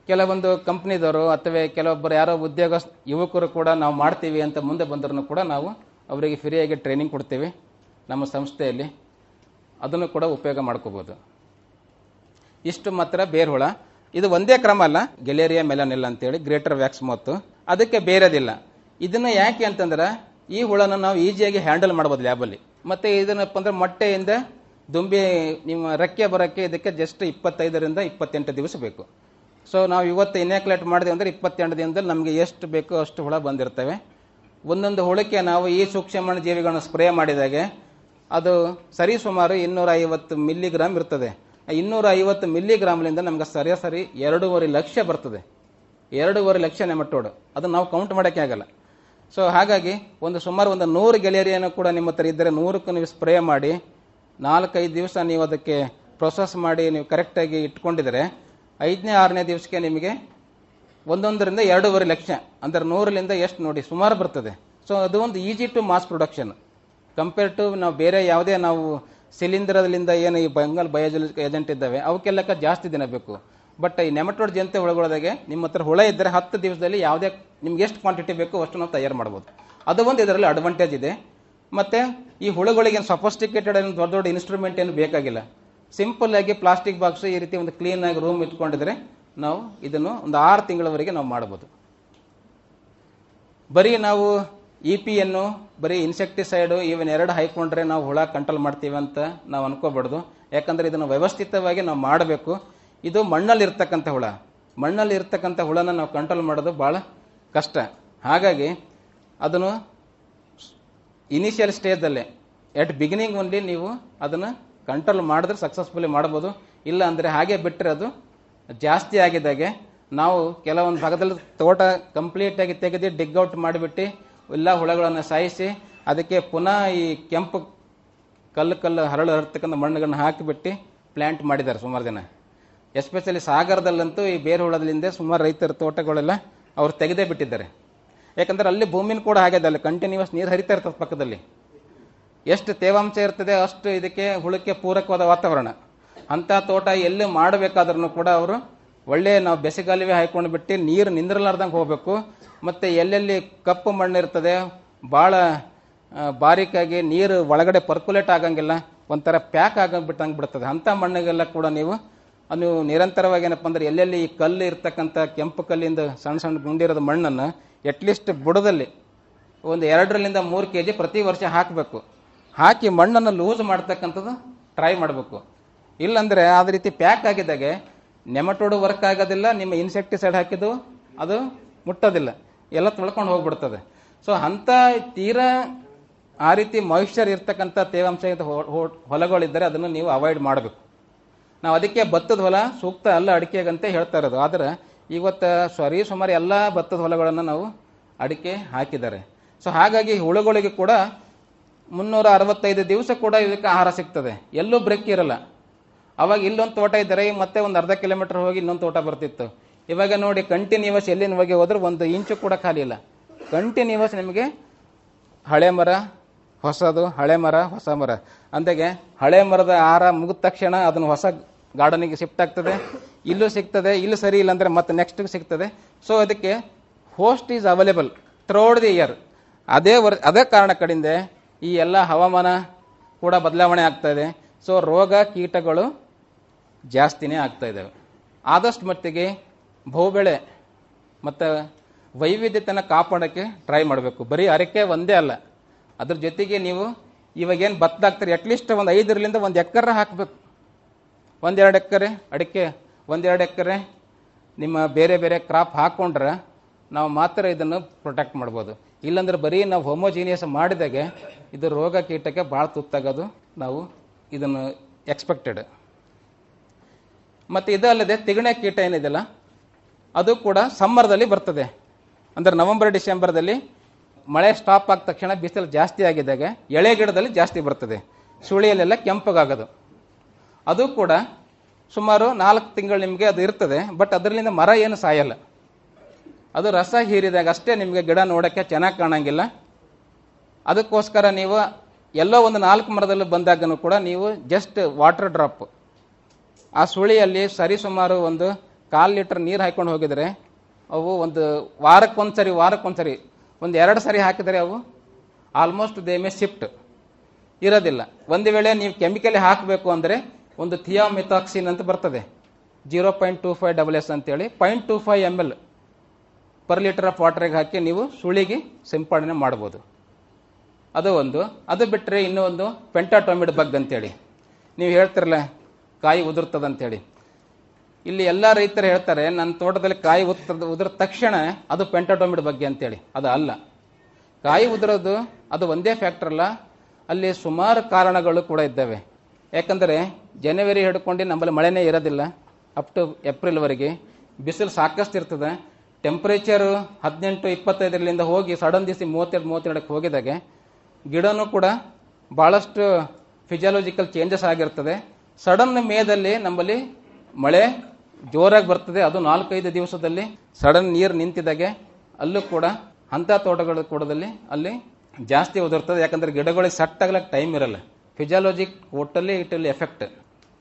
ಕೆಲವೊಂದು ಕಂಪ್ನಿದವರು ಅಥವಾ ಕೆಲವೊಬ್ಬರು ಯಾರೋ ಉದ್ಯೋಗ ಯುವಕರು ಕೂಡ ನಾವು ಮಾಡ್ತೀವಿ ಅಂತ ಮುಂದೆ ಬಂದರೂ ಕೂಡ ನಾವು ಅವರಿಗೆ ಫ್ರೀಯಾಗಿ ಟ್ರೈನಿಂಗ್ ಕೊಡ್ತೀವಿ ನಮ್ಮ ಸಂಸ್ಥೆಯಲ್ಲಿ. ಅದನ್ನು ಕೂಡ ಉಪಯೋಗ ಮಾಡ್ಕೋಬೋದು. ಇಷ್ಟು ಮಾತ್ರ ಬೇರ್ಹುಳ. ಇದು ಒಂದೇ ಕ್ರಮ ಅಲ್ಲ, ಗೆಲೇರಿಯಾ ಮೆಲನಿಲ್ಲ ಅಂತೇಳಿ, ಗ್ರೇಟರ್ ವ್ಯಾಕ್ಸ್ ಮತ್ತು ಅದಕ್ಕೆ ಬೇರೆದಿಲ್ಲ. ಇದನ್ನ ಯಾಕೆ ಅಂತಂದ್ರೆ, ಈ ಹುಳನ ನಾವು ಈಸಿಯಾಗಿ ಹ್ಯಾಂಡಲ್ ಮಾಡ್ಬೋದು ಲ್ಯಾಬಲ್ಲಿ. ಮತ್ತೆ ಇದನ್ನಪ್ಪ ಅಂದ್ರೆ ಮೊಟ್ಟೆಯಿಂದ ದುಂಬಿ, ನಿಮ್ಮ ರೆಕ್ಕೆ ಬರೋಕ್ಕೆ ಇದಕ್ಕೆ ಜಸ್ಟ್ ಇಪ್ಪತ್ತೈದರಿಂದ ಇಪ್ಪತ್ತೆಂಟು ದಿವಸ ಬೇಕು. ಸೊ ನಾವು ಇವತ್ತು ಇನ್ಯಾಕ್ಯುಲೇಟ್ ಮಾಡಿದೆ ಅಂದರೆ ಇಪ್ಪತ್ತೆಂಟು ದಿನದಲ್ಲಿ ನಮಗೆ ಎಷ್ಟು ಬೇಕೋ ಅಷ್ಟು ಹುಳ ಬಂದಿರ್ತವೆ. ಒಂದೊಂದು ಹುಳಕ್ಕೆ ನಾವು ಈ ಸೂಕ್ಷ್ಮ ಜೀವಿಗಳನ್ನು ಸ್ಪ್ರೇ ಮಾಡಿದಾಗೆ ಅದು ಸರಿ ಸುಮಾರು ಇನ್ನೂರ ಐವತ್ತು ಮಿಲಿಗ್ರಾಮ್ ಇರ್ತದೆ. ಇನ್ನೂರ ಐವತ್ತು ಮಿಲಿಗ್ರಾಮ್ಲಿಂದ ನಮ್ಗೆ ಸರಾಸರಿ ಎರಡೂವರೆ ಲಕ್ಷ ಬರ್ತದೆ. ಎರಡೂವರೆ ಲಕ್ಷ ನೆಮಟೋಡು. ಅದನ್ನು ನಾವು ಕೌಂಟ್ ಮಾಡೋಕ್ಕೆ ಆಗಲ್ಲ. ಸೊ ಹಾಗಾಗಿ ಒಂದು ಸುಮಾರು ಒಂದು ನೂರು ಗೆಳೆಯರಿಯನ್ನು ಕೂಡ ನಿಮ್ಮ ಹತ್ರ ಇದ್ದರೆ ನೂರಕ್ಕೂ ನೀವು ಸ್ಪ್ರೇ ಮಾಡಿ ನಾಲ್ಕೈದು ದಿವಸ ನೀವು ಅದಕ್ಕೆ ಪ್ರೊಸೆಸ್ ಮಾಡಿ ನೀವು ಕರೆಕ್ಟಾಗಿ ಇಟ್ಕೊಂಡಿದ್ರೆ ಐದನೇ, ಆರನೇ ದಿವಸಕ್ಕೆ ನಿಮಗೆ ಒಂದೊಂದರಿಂದ ಎರಡೂವರೆ ಲಕ್ಷ, ಅಂದರೆ ನೂರರಿಂದ ಎಷ್ಟು ನೋಡಿ, ಸುಮಾರು ಬರ್ತದೆ. ಸೊ ಅದು ಒಂದು easy to mass production compare to ನಾವು ಬೇರೆ ಯಾವುದೇ ನಾವು ಸಿಲಿಂಡರ್ದಿಂದ ಏನು ಈ ಬೆಂಗಲ್ ಬಯೋಜಲಿಕ್ ಏಜೆಂಟ್ ಇದ್ದಾವೆ ಅವಕ್ಕೆಲ್ಲಕ್ಕ ಜಾಸ್ತಿ ದಿನ ಬೇಕು. ಬಟ್ ಈ ನೆಮಟೋಡ್ ಜಂತೆ ಹುಳಗಳದಾಗೆ ನಿಮ್ಮ ಹತ್ರ ಹುಳ ಇದ್ದರೆ ಹತ್ತು ದಿವಸದಲ್ಲಿ ಯಾವುದೇ ನಿಮ್ಗೆ ಎಷ್ಟು ಕ್ವಾಂಟಿಟಿ ಬೇಕು ಅಷ್ಟು ನಾವು ತಯಾರು ಮಾಡ್ಬೋದು. ಅದು ಒಂದು ಇದರಲ್ಲಿ ಅಡ್ವಾಂಟೇಜ್ ಇದೆ. ಮತ್ತು ಈ ಹುಳುಗಳಿಗೆ ಸಫಿಸ್ಟಿಕೇಟೆಡ್ ಏನು ದೊಡ್ಡ ದೊಡ್ಡ ಇನ್ಸ್ಟ್ರೂಮೆಂಟ್ ಏನು ಬೇಕಾಗಿಲ್ಲ. ಸಿಂಪಲ್ ಆಗಿ ಪ್ಲಾಸ್ಟಿಕ್ ಬಾಕ್ಸ್ ಈ ರೀತಿ ಒಂದು ಕ್ಲೀನ್ ಆಗಿ ರೂಮ್ ಇಟ್ಕೊಂಡಿದ್ರೆ ನಾವು ಇದನ್ನು ಒಂದು ಆರು ತಿಂಗಳವರೆಗೆ ನಾವು ಮಾಡ್ಬೋದು ಬರೀ ನಾವು ಇ ಪಿಯನ್ನು ಬರೀ ಇನ್ಸೆಕ್ಟಿಸೈಡು ಇವನ್ ಎರಡು ಹಾಕೊಂಡ್ರೆ ನಾವು ಹುಳ ಕಂಟ್ರೋಲ್ ಮಾಡ್ತೀವಿ ಅಂತ ನಾವು ಅನ್ಕೋಬಾರ್ದು. ಯಾಕಂದ್ರೆ ಇದನ್ನು ವ್ಯವಸ್ಥಿತವಾಗಿ ನಾವು ಮಾಡಬೇಕು. ಇದು ಮಣ್ಣಲ್ಲಿ ಇರ್ತಕ್ಕಂಥ ಹುಳ. ಮಣ್ಣಲ್ಲಿ ಇರ್ತಕ್ಕಂಥ ಹುಳನ ನಾವು ಕಂಟ್ರೋಲ್ ಮಾಡೋದು ಬಹಳ ಕಷ್ಟ. ಹಾಗಾಗಿ ಅದನ್ನು ಇನಿಷಿಯಲ್ ಸ್ಟೇಜಲ್ಲೇ ಎಟ್ ಬಿಗಿನಿಂಗ್ ಓನ್ಲಿ ನೀವು ಅದನ್ನು ಕಂಟ್ರೋಲ್ ಮಾಡಿದ್ರೆ ಸಕ್ಸಸ್ಫುಲಿ ಮಾಡ್ಬೋದು. ಇಲ್ಲ ಅಂದರೆ ಹಾಗೆ ಬಿಟ್ಟರೆ ಅದು ಜಾಸ್ತಿ ಆಗಿದ್ದಾಗೆ ನಾವು ಕೆಲವೊಂದು ಭಾಗದಲ್ಲಿ ತೋಟ ಕಂಪ್ಲೀಟಾಗಿ ತೆಗೆದು ಡಿಗ್ ಔಟ್ ಮಾಡಿಬಿಟ್ಟು ಎಲ್ಲ ಹುಳಗಳನ್ನು ಸಾಯಿಸಿ ಅದಕ್ಕೆ ಪುನಃ ಈ ಕೆಂಪು ಕಲ್ಲು ಕಲ್ಲು ಹರಳು ಹರತಕ್ಕಂಥ ಮಣ್ಣುಗಳನ್ನ ಹಾಕಿಬಿಟ್ಟು ಪ್ಲ್ಯಾಂಟ್ ಮಾಡಿದ್ದಾರೆ ಸುಮಾರು ಜನ. ಎಸ್ಪೆಷಲಿ ಸಾಗರದಲ್ಲಂತೂ ಈ ಬೇರೆ ಹುಳದಲ್ಲಿಂದ ಸುಮಾರು ರೈತರ ತೋಟಗಳೆಲ್ಲ ಅವರು ತೆಗೆದೇ ಬಿಟ್ಟಿದ್ದಾರೆ. ಯಾಕಂದ್ರೆ ಅಲ್ಲಿ ಭೂಮಿನ ಕೂಡ ಹಾಗೆ ಅಲ್ಲಿ ಕಂಟಿನ್ಯೂಸ್ ನೀರು ಹರಿತಾ ಇರ್ತದೆ ಪಕ್ಕದಲ್ಲಿ. ಎಷ್ಟು ತೇವಾಂಶ ಇರ್ತದೆ ಅಷ್ಟು ಇದಕ್ಕೆ ಹುಳಕ್ಕೆ ಪೂರಕವಾದ ವಾತಾವರಣ. ಅಂತ ತೋಟ ಎಲ್ಲಿ ಮಾಡಬೇಕಾದ್ರೂ ಕೂಡ ಅವರು ಒಳ್ಳೆಯ ನಾವು ಬೆಸೆಗಾಲುವೆ ಹಾಕೊಂಡು ಬಿಟ್ಟು ನೀರು ನಿಂದ್ರಲಾರ್ದಂಗೆ ಹೋಗಬೇಕು. ಮತ್ತೆ ಎಲ್ಲೆಲ್ಲಿ ಕಪ್ಪು ಮಣ್ಣು ಇರ್ತದೆ ಭಾಳ ಬಾರಿಕಾಗಿ ನೀರು ಒಳಗಡೆ ಪರ್ಕುಲೇಟ್ ಆಗಂಗಿಲ್ಲ, ಒಂಥರ ಪ್ಯಾಕ್ ಆಗಬಿಟ್ಟಂಗೆ ಬಿಡ್ತದೆ. ಅಂಥ ಮಣ್ಣಿಗೆಲ್ಲ ಕೂಡ ನೀವು ಅದು ನೀವು ನಿರಂತರವಾಗಿ ಏನಪ್ಪ ಅಂದ್ರೆ ಎಲ್ಲೆಲ್ಲಿ ಈ ಕಲ್ಲು ಇರ್ತಕ್ಕಂಥ ಕೆಂಪು ಕಲ್ಲಿಂದ ಸಣ್ಣ ಸಣ್ಣ ಗುಂಡಿರೋದು ಮಣ್ಣನ್ನು ಅಟ್ಲೀಸ್ಟ್ ಬುಡದಲ್ಲಿ ಒಂದು ಎರಡರಿಂದ ಮೂರು ಕೆ ಜಿ ಪ್ರತಿ ವರ್ಷ ಹಾಕಬೇಕು. ಹಾಕಿ ಮಣ್ಣನ್ನು ಲೂಸ್ ಮಾಡ್ತಕ್ಕಂಥದ್ದು ಟ್ರೈ ಮಾಡಬೇಕು. ಇಲ್ಲಾಂದರೆ ಅದ ರೀತಿ ಪ್ಯಾಕ್ ಆಗಿದ್ದಾಗೆ ನೆಮಟೋಡು ವರ್ಕ್ ಆಗೋದಿಲ್ಲ, ನಿಮ್ಮ ಇನ್ಸೆಕ್ಟಿಸೈಡ್ ಹಾಕಿದ್ದು ಅದು ಮುಟ್ಟೋದಿಲ್ಲ. ಎಲ್ಲ ತೊಳ್ಕೊಂಡು ಹೋಗ್ಬಿಡ್ತದೆ. ಸೊ ಅಂಥ ತೀರಾ ಆ ರೀತಿ ಮಾಯಿಶ್ಚರ್ ಇರ್ತಕ್ಕಂಥ ತೇವಾಂಶ ಹೊಲಗಳಿದ್ದರೆ ಅದನ್ನು ನೀವು ಅವಾಯ್ಡ್ ಮಾಡಬೇಕು. ನಾವು ಅದಕ್ಕೆ ಭತ್ತದ ಹೊಲ ಸೂಕ್ತ ಅಲ್ಲ ಅಡಿಕೆಗಂತ ಹೇಳ್ತಾ ಇರೋದು. ಆದರೆ ಇವತ್ತು ಸರಿ ಸುಮಾರು ಎಲ್ಲ ಭತ್ತದ ಹೊಲಗಳನ್ನು ನಾವು ಅಡಿಕೆ ಹಾಕಿದ್ದಾರೆ. ಸೊ ಹಾಗಾಗಿ ಹುಳುಗಳಿಗೆ ಕೂಡ ಮುನ್ನೂರ ಅರವತ್ತೈದು ದಿವಸ ಕೂಡ ಇದಕ್ಕೆ ಆಹಾರ ಸಿಗ್ತದೆ. ಎಲ್ಲೂ ಬ್ರೇಕ್ ಇರಲ್ಲ. ಅವಾಗ ಇಲ್ಲೊಂದು ತೋಟ ಇದ್ದರೆ ಮತ್ತೆ ಒಂದು ಅರ್ಧ ಕಿಲೋಮೀಟರ್ ಹೋಗಿ ಇನ್ನೊಂದು ತೋಟ ಬರ್ತಿತ್ತು. ಇವಾಗ ನೋಡಿ ಎಲ್ಲಿನ ಹೋಗಿ ಹೋದ್ರೆ ಒಂದು ಇಂಚು ಕೂಡ ಖಾಲಿ ಇಲ್ಲ. ಕಂಟಿನ್ಯೂಸ್ ನಿಮಗೆ ಹಳೆ ಮರ, ಹೊಸದು, ಹಳೆ ಮರ, ಹೊಸ ಮರ. ಅಂದಾಗೆ ಹಳೆ ಮರದ ಆಹಾರ ಮುಗಿದ ತಕ್ಷಣ ಅದನ್ನು ಹೊಸ ಗಾರ್ಡನಿಗೆ ಶಿಫ್ಟ್ ಆಗ್ತದೆ. ಇಲ್ಲೂ ಸಿಗ್ತದೆ, ಇಲ್ಲಿ ಸರಿ ಇಲ್ಲ ಮತ್ತೆ ನೆಕ್ಸ್ಟ್ ಸಿಗ್ತದೆ. ಸೊ ಅದಕ್ಕೆ host is available throughout the year ಅದೇ ವರ್, ಅದೇ ಕಾರಣ ಕಡೆಯಿಂದ ಈ ಎಲ್ಲ ಹವಾಮಾನ ಕೂಡ ಬದಲಾವಣೆ ಆಗ್ತಾ ಇದೆ. ಸೊ ರೋಗ ಕೀಟಗಳು ಜಾಸ್ತಿನೇ ಆಗ್ತಾ ಇದ್ದಾವೆ ಆದಷ್ಟು ಮಟ್ಟಿಗೆ ಬಹುಬೆಳೆ ಮತ್ತು ವೈವಿಧ್ಯತೆನ ಕಾಪಾಡೋಕ್ಕೆ ಟ್ರೈ ಮಾಡಬೇಕು. ಬರೀ ಅರಕೆ ಒಂದೇ ಅಲ್ಲ. ಅದ್ರ ಜೊತೆಗೆ ನೀವು ಇವಾಗೇನು ಭತ್ತ ಹಾಕ್ತಾರೆ? ಅಟ್ಲೀಸ್ಟ್ ಒಂದು ಐದರಿಂದ ಒಂದು ಎಕರೆ ಹಾಕಬೇಕು. ಒಂದೆರಡು ಎಕರೆ ಅಡಿಕೆ, ಒಂದೆರಡು ಎಕರೆ ನಿಮ್ಮ ಬೇರೆ ಬೇರೆ ಕ್ರಾಪ್ ಹಾಕ್ಕೊಂಡ್ರೆ ನಾವು ಮಾತ್ರ ಇದನ್ನು ಪ್ರೊಟೆಕ್ಟ್ ಮಾಡ್ಬೋದು. ಇಲ್ಲಾಂದ್ರೆ ಬರೀ ನಾವು ಹೋಮೋಜಿನಿಯಸ್ ಮಾಡಿದಾಗೆ ಇದು ರೋಗ ಕೀಟಕ್ಕೆ ಭಾಳ ತುತ್ತಾಗೋದು ನಾವು ಇದನ್ನು ಎಕ್ಸ್ಪೆಕ್ಟೆಡ್ ಮತ್ತು ಇದಲ್ಲದೆ ತಿಗಣೆ ಕೀಟ ಏನಿದೆಯಲ್ಲ, ಅದು ಕೂಡ ಸಮ್ಮರ್ದಲ್ಲಿ ಬರ್ತದೆ. ಅಂದ್ರೆ ನವೆಂಬರ್ ಡಿಸೆಂಬರ್ದಲ್ಲಿ ಮಳೆ ಸ್ಟಾಪ್ ಆದ ತಕ್ಷಣ ಬಿಸಿಲು ಜಾಸ್ತಿ ಆಗಿದ್ದಾಗ ಎಳೆ ಗಿಡದಲ್ಲಿ ಜಾಸ್ತಿ ಬರ್ತದೆ. ಸುಳಿಯಲ್ಲೆಲ್ಲ ಕೆಂಪಗಾಗೋದು. ಅದು ಕೂಡ ಸುಮಾರು ನಾಲ್ಕು ತಿಂಗಳು ನಿಮಗೆ ಅದು ಇರ್ತದೆ ಬಟ್ ಅದರಿಂದ ಮರ ಏನು ಸಾಯಲ್ಲ. ಅದು ರಸ ಹೀರಿದಾಗ ಅಷ್ಟೇ ನಿಮಗೆ ಗಿಡ ನೋಡೋಕ್ಕೆ ಚೆನ್ನಾಗಿ ಕಾಣಂಗಿಲ್ಲ. ಅದಕ್ಕೋಸ್ಕರ ನೀವು ಎಲ್ಲೋ ಒಂದು ನಾಲ್ಕು ಮರದಲ್ಲಿ ಬಂದಾಗನು ಕೂಡ ನೀವು ಜಸ್ಟ್ ವಾಟರ್ ಡ್ರಾಪ್ ಆ ಸುಳಿಯಲ್ಲಿ ಸರಿಸುಮಾರು ಒಂದು ಕಾಲು ಲೀಟರ್ ನೀರು ಹಾಕ್ಕೊಂಡು ಹೋಗಿದರೆ ಅವು ಒಂದು ವಾರಕ್ಕೊಂದ್ಸರಿ ವಾರಕ್ಕೊಂದ್ಸರಿ, ಒಂದು ಎರಡು ಸರಿ ಹಾಕಿದರೆ ಅವು ಆಲ್ಮೋಸ್ಟ್ ದೇ ಮೇ ಶಿಫ್ಟ್ ಇರೋದಿಲ್ಲ. ಒಂದು ವೇಳೆ ನೀವು ಕೆಮಿಕಲ್ ಹಾಕಬೇಕು ಅಂದರೆ ಒಂದು ಥಿಯಾಮಿಥಾಕ್ಸಿನ್ ಅಂತ ಬರ್ತದೆ. Zero point two five double S ಅಂತೇಳಿ. Point two five M L per litre of ವಾಟರ್ಗೆ ಹಾಕಿ ನೀವು ಸುಳಿಗೆ ಸಿಂಪಡಣೆ ಮಾಡ್ಬೋದು ಅದು ಒಂದು. ಅದು ಬಿಟ್ಟರೆ ಇನ್ನೂ ಒಂದು ಪೆಂಟಾಟೊಮಿಡ್ ಬಗ್ ಅಂತೇಳಿ. ನೀವು ಹೇಳ್ತಿರಲ್ಲ, ಕಾಯಿ ಉದುರ್ತದ ಅಂತೇಳಿ ಇಲ್ಲಿ ಎಲ್ಲ ರೈತರು ಹೇಳ್ತಾರೆ, ನನ್ನ ತೋಟದಲ್ಲಿ ಕಾಯಿ ಉತ್ತದ ಉದುರ ತಕ್ಷಣ ಅದು ಪೆಂಟಾಟೊಮಿಡ್ ಬಗ್ಗೆ ಅಂತೇಳಿ. ಅದು ಅಲ್ಲ. ಕಾಯಿ ಉದುರೋದು, ಅದು ಒಂದೇ ಫ್ಯಾಕ್ಟರ್ ಅಲ್ಲ. ಅಲ್ಲಿ ಸುಮಾರು ಕಾರಣಗಳು ಕೂಡ ಇದ್ದಾವೆ. ಯಾಕಂದರೆ ಜನವರಿ ಹಿಡ್ಕೊಂಡು ನಮ್ಮಲ್ಲಿ ಮಳೆನೇ ಇರೋದಿಲ್ಲ. ಅಪ್ ಟು ಏಪ್ರಿಲ್ವರೆಗೆ ಬಿಸಿಲು ಸಾಕಷ್ಟು ಇರ್ತದೆ ಟೆಂಪ್ರೇಚರ್ ಹದಿನೆಂಟು ಇಪ್ಪತ್ತೈದರಿಂದ ಹೋಗಿ ಸಡನ್ ದಿಸಿ ಮೂವತ್ತೆರಡು, ಮೂವತ್ತೆರಡಕ್ಕೆ ಹೋಗಿದಾಗೆ, ಗಿಡನೂ ಕೂಡ ಭಾಳಷ್ಟು ಫಿಸಿಯಾಲಜಿಕಲ್ ಚೇಂಜಸ್ ಆಗಿರ್ತದೆ. ಸಡನ್ ಮೇದಲ್ಲಿ ನಮ್ಮಲ್ಲಿ ಮಳೆ ಜೋರಾಗಿ ಬರ್ತದೆ. ಅದು ನಾಲ್ಕೈದು ದಿವಸದಲ್ಲಿ ಸಡನ್ ನೀರು ನಿಂತಿದ್ದಾಗೆ ಅಲ್ಲೂ ಕೂಡ ಅಂಥ ತೋಟಗಳ ಕೂಡದಲ್ಲಿ ಅಲ್ಲಿ ಜಾಸ್ತಿ ಉದುರ್ತದೆ. ಯಾಕಂದ್ರೆ ಗಿಡಗಳಿಗೆ ಸೆಟ್ ಆಗ್ಲಕ್ಕೆ ಟೈಮ್ ಇರಲ್ಲ. ಫಿಸಿಯಾಲಜಿ ಒಟ್ಟಲ್ಲಿ ಇಟ್ಟಲ್ಲಿ ಎಫೆಕ್ಟ್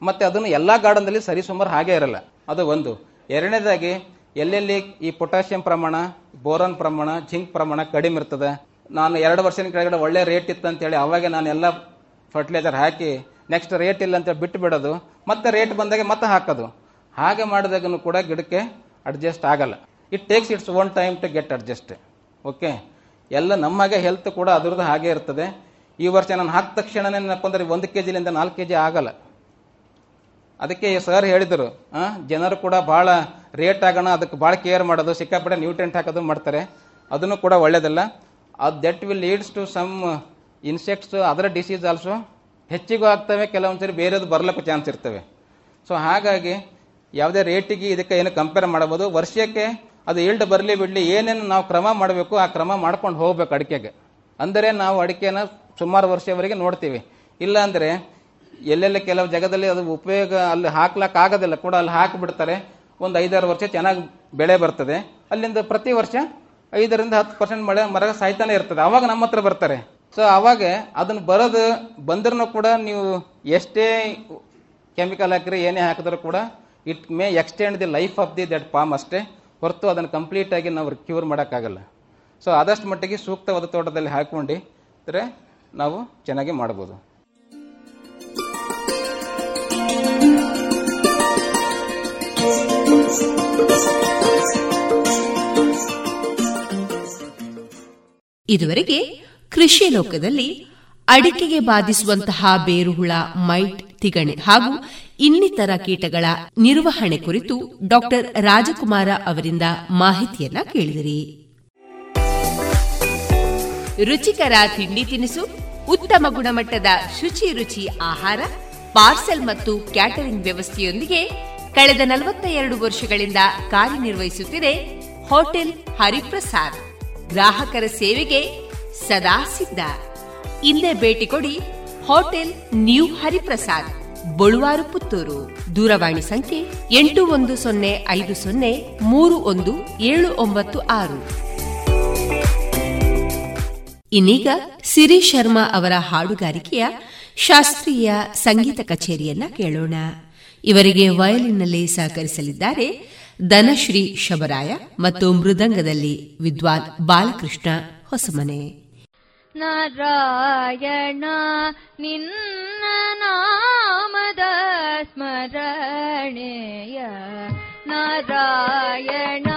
ಮತ್ತೆ ಅದನ್ನು ಎಲ್ಲಾ ಗಾರ್ಡನ್ದಲ್ಲಿ ಸರಿಸುಮಾರು ಹಾಗೆ ಇರಲ್ಲ. ಅದು ಒಂದು. ಎರಡನೇದಾಗಿ ಎಲ್ಲೆಲ್ಲಿ ಈ ಪೊಟ್ಯಾಷಿಯಂ ಪ್ರಮಾಣ, ಬೋರಾನ್ ಪ್ರಮಾಣ, ಜಿಂಕ್ ಪ್ರಮಾಣ ಕಡಿಮೆ ಇರ್ತದೆ, ನಾನು ಎರಡು ವರ್ಷದ ಕೆಳಗಡೆ ಒಳ್ಳೆ ರೇಟ್ ಇತ್ತು ಅಂತೇಳಿ ಅವಾಗ ನಾನು ಎಲ್ಲ ಫರ್ಟಿಲೈಸರ್ ಹಾಕಿ ನೆಕ್ಸ್ಟ್ ರೇಟ್ ಇಲ್ಲ ಅಂತ ಬಿಟ್ಟು ಬಿಡೋದು, ಮತ್ತೆ ರೇಟ್ ಬಂದಾಗ ಮತ್ತೆ ಹಾಕೋದು. ಹಾಗೆ ಮಾಡಿದಾಗನು ಕೂಡ ಗಿಡಕ್ಕೆ ಅಡ್ಜಸ್ಟ್ ಆಗಲ್ಲ. It takes its own time to get adjust okay ಎಲ್ಲ ನಮ್ಮಾಗೆ ಹೆಲ್ತ್ ಕೂಡ ಅದ್ರದ್ದು ಹಾಗೆ ಇರ್ತದೆ. ಈ ವರ್ಷ ನಾನು ಹಾಕಿದ ತಕ್ಷಣನೇ ಏನಪ್ಪ ಅಂದ್ರೆ ಒಂದು ಕೆ ಜಿಲಿಂದ ನಾಲ್ಕು ಕೆ ಜಿ ಆಗಲ್ಲ. ಅದಕ್ಕೆ ಸರ್ ಹೇಳಿದರು ಜನರು ಕೂಡ ಭಾಳ ರೇಟ್ ಆಗೋಣ, ಅದಕ್ಕೆ ಭಾಳ ಕೇರ್ ಮಾಡೋದು, ಸಿಕ್ಕಾಪಟ್ಟೆ ನ್ಯೂಟ್ರೆಂಟ್ ಹಾಕೋದು ಮಾಡ್ತಾರೆ. ಅದನ್ನು ಕೂಡ ಒಳ್ಳೆಯದಲ್ಲ ಅದು that will leads to some insects ಅದರ ಡಿಸೀಸ್ ಆಲ್ಸೋ ಹೆಚ್ಚಿಗೂ ಆಗ್ತವೆ, ಕೆಲವೊಂದ್ಸರಿ ಬೇರೆದು ಬರ್ಲಿಕ್ಕೂ ಚಾನ್ಸ್ ಇರ್ತವೆ. ಸೊ ಹಾಗಾಗಿ ಯಾವುದೇ ರೇಟಿಗೆ ಇದಕ್ಕೆ ಏನು ಕಂಪೇರ್ ಮಾಡಬಹುದು. ವರ್ಷಕ್ಕೆ ಅದು ಈಲ್ಡ್ ಬರಲಿ ಬಿಡಲಿ ಏನೇನು ನಾವು ಕ್ರಮ ಮಾಡಬೇಕು, ಆ ಕ್ರಮ ಮಾಡ್ಕೊಂಡು ಹೋಗ್ಬೇಕು ಅಡಿಕೆಗೆ. ಅಂದರೆ ನಾವು ಅಡಿಕೆನ ಸುಮಾರು ವರ್ಷವರೆಗೆ ನೋಡ್ತೀವಿ. ಇಲ್ಲ ಅಂದರೆ ಎಲ್ಲೆಲ್ಲ ಕೆಲವು ಜಾಗದಲ್ಲಿ ಅದು ಉಪಯೋಗ ಅಲ್ಲಿ ಹಾಕ್ಲಕ್ ಆಗೋದಿಲ್ಲ ಕೂಡ ಅಲ್ಲಿ ಹಾಕಿಬಿಡ್ತಾರೆ. ಒಂದು ಐದಾರು ವರ್ಷ ಚೆನ್ನಾಗಿ ಬೆಳೆ ಬರ್ತದೆ. ಅಲ್ಲಿಂದ ಪ್ರತಿ ವರ್ಷ ಐದರಿಂದ ಹತ್ತು ಪರ್ಸೆಂಟ್ ಮಳೆ ಮರ ಸಾಯ್ತಾನೆ ಇರ್ತದೆ. ಅವಾಗ ನಮ್ಮ ಹತ್ರ ಬರ್ತಾರೆ. ಸೊ ಅವಾಗ ಅದನ್ನು ಬರೋದು ಬಂದ್ರೂ ಕೂಡ ನೀವು ಎಷ್ಟೇ ಕೆಮಿಕಲ್ ಹಾಕಿದ್ರೆ ಏನೇ ಹಾಕಿದ್ರು ಕೂಡ it may extend the life of the that palm ಅಷ್ಟೇ. ಹೊರತು ಅದನ್ನು ಕಂಪ್ಲೀಟ್ ಆಗಿ ನಾವು ಕ್ಯೂರ್ ಮಾಡೋಕ್ಕಾಗಲ್ಲ. ಸೊ ಆದಷ್ಟು ಮಟ್ಟಿಗೆ ಸೂಕ್ತವಾದ ತೋಟದಲ್ಲಿ ಹಾಕ್ಕೊಂಡು ನಾವು ಚೆನ್ನಾಗಿ ಮಾಡ್ಬೋದು. ಇದುವರೆಗೆ ಕೃಷಿ ಲೋಕದಲ್ಲಿ ಅಡಿಕೆಗೆ ಬಾಧಿಸುವಂತಹ ಬೇರುಹುಳ, ಮೈಟ್, ತಿಗಣೆ ಹಾಗೂ ಇನ್ನಿತರ ಕೀಟಗಳ ನಿರ್ವಹಣೆ ಕುರಿತು ಡಾಕ್ಟರ್ ರಾಜಕುಮಾರ ಅವರಿಂದ ಮಾಹಿತಿಯನ್ನ ಕೇಳಿದಿರಿ. ರುಚಿಕರ ತಿಂಡಿ ತಿನಿಸು, ಉತ್ತಮ ಗುಣಮಟ್ಟದ ಶುಚಿ ರುಚಿ ಆಹಾರ, ಪಾರ್ಸೆಲ್ ಮತ್ತು ಕ್ಯಾಟರಿಂಗ್ ವ್ಯವಸ್ಥೆಯೊಂದಿಗೆ ಕಳೆದ ನಲವತ್ತ ಎರಡು ವರ್ಷಗಳಿಂದ ಕಾರ್ಯನಿರ್ವಹಿಸುತ್ತಿದೆ ಹೋಟೆಲ್ ಹರಿಪ್ರಸಾದ್. ಗ್ರಾಹಕರ ಸೇವೆಗೆ ಸದಾ ಸಿದ್ಧ. ಇಲ್ಲೇ ಭೇಟಿ ಕೊಡಿ ಹೋಟೆಲ್ ನ್ಯೂ ಹರಿಪ್ರಸಾದ್, ಬಳುವಾರು ಪುತ್ತೂರು. ದೂರವಾಣಿ ಸಂಖ್ಯೆ ಎಂಟು ಒಂದು ಸೊನ್ನೆ ಐದು ಸೊನ್ನೆ ಮೂರು ಒಂದು ಏಳು ಒಂಬತ್ತು ಆರು. ಇನ್ನೀಗ ಸಿರಿ ಶರ್ಮಾ ಅವರ ಹಾಡುಗಾರಿಕೆಯ ಶಾಸ್ತ್ರೀಯ ಸಂಗೀತ ಕಚೇರಿಯನ್ನ ಕೇಳೋಣ. ಇವರಿಗೆ ವಯಲಿನ್ನಲ್ಲಿ ಸಹಕರಿಸಲಿದ್ದಾರೆ. ಧನಶ್ರೀ ಶಬರಾಯ ಮತ್ತು ಮೃದಂಗದಲ್ಲಿ ವಿದ್ವಾನ್ ಬಾಲಕೃಷ್ಣ ಹೊಸಮನೆ. ನಾರಾಯಣ, ನಿನ್ನ ನಾಮದ ಸ್ಮರಣೆಯ ನಾರಾಯಣ.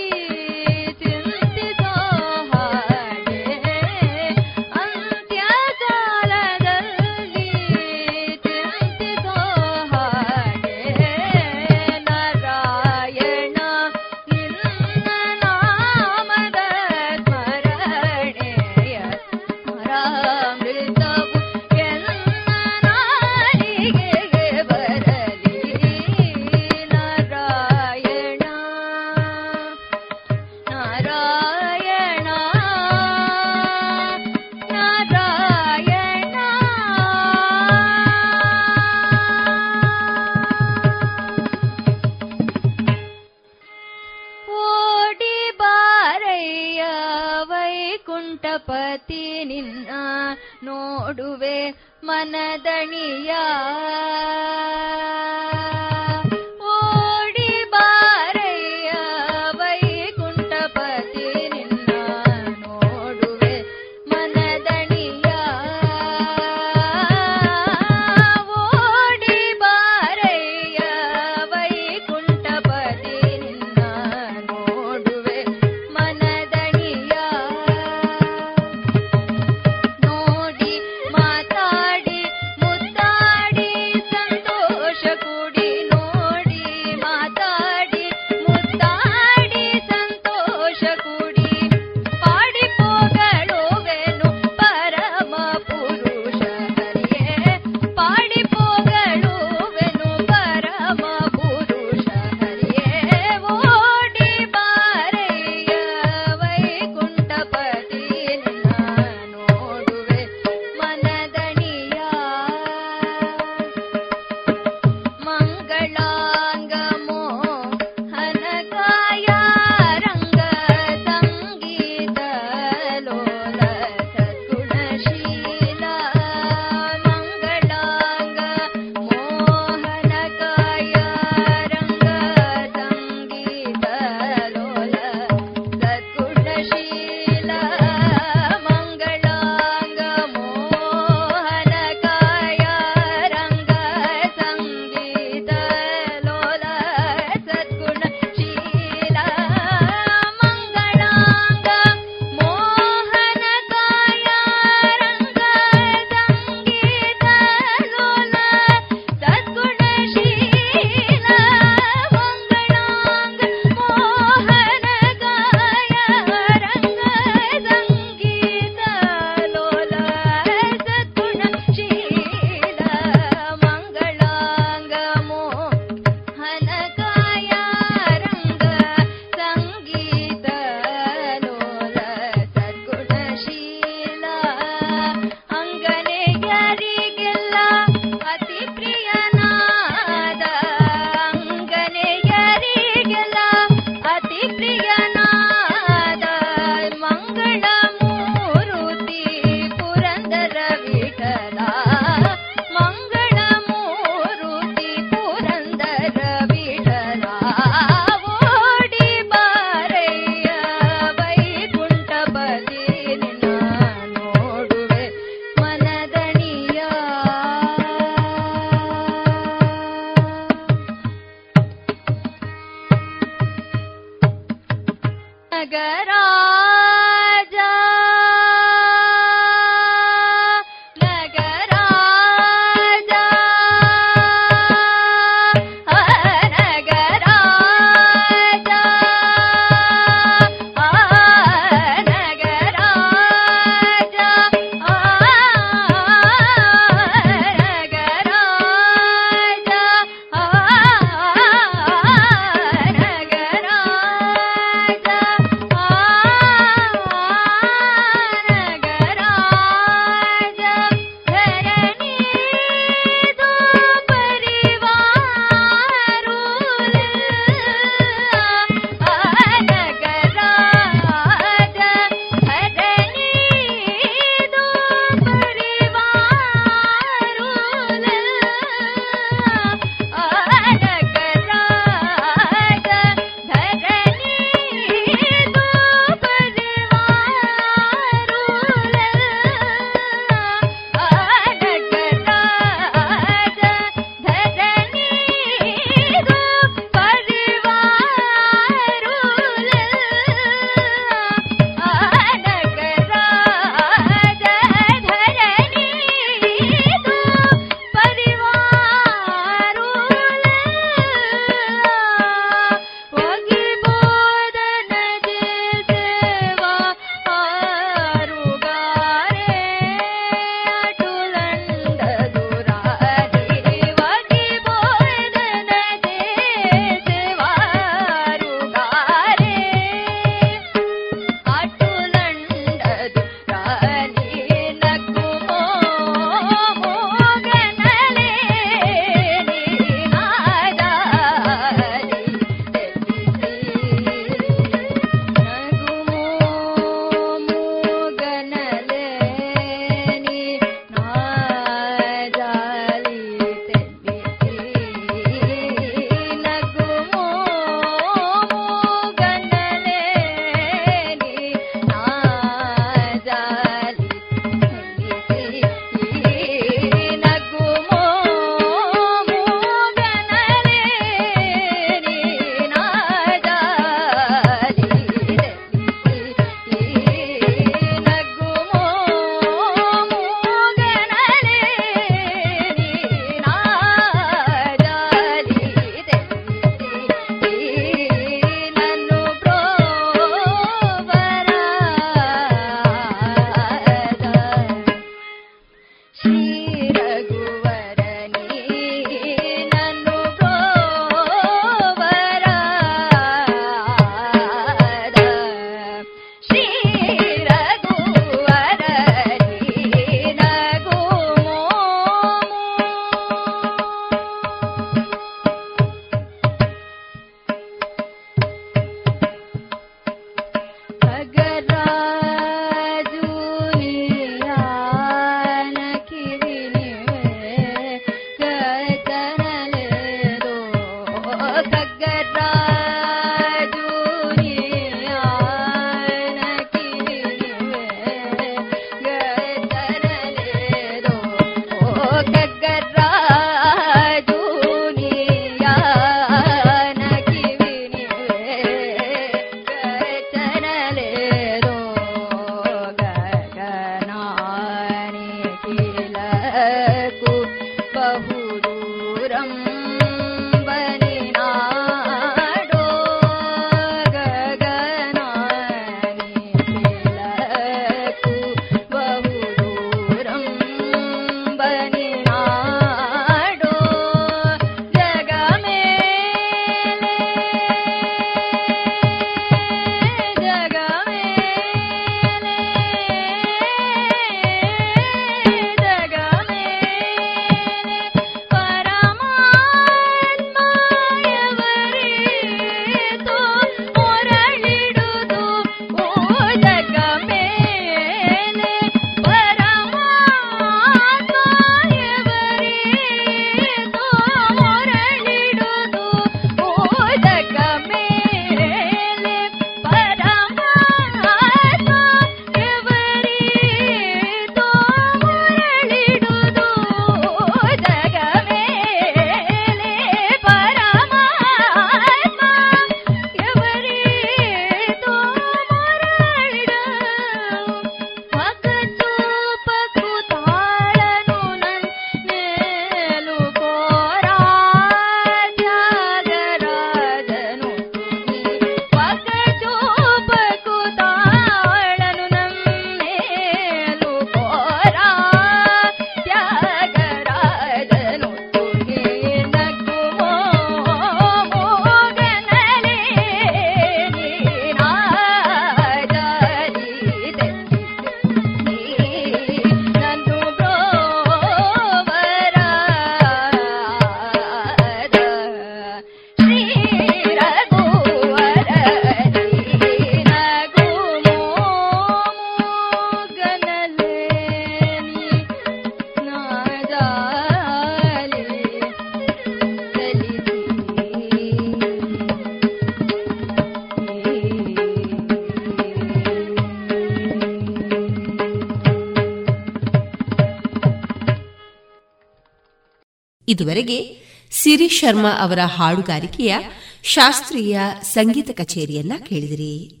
ಇದುವರೆಗೆ ಸಿರಿ ಶರ್ಮಾ ಅವರ ಹಾಡುಗಾರಿಕೆಯ ಶಾಸ್ತ್ರೀಯ ಸಂಗೀತ ಕಚೇರಿಯನ್ನ ಕೇಳಿದಿರಿ.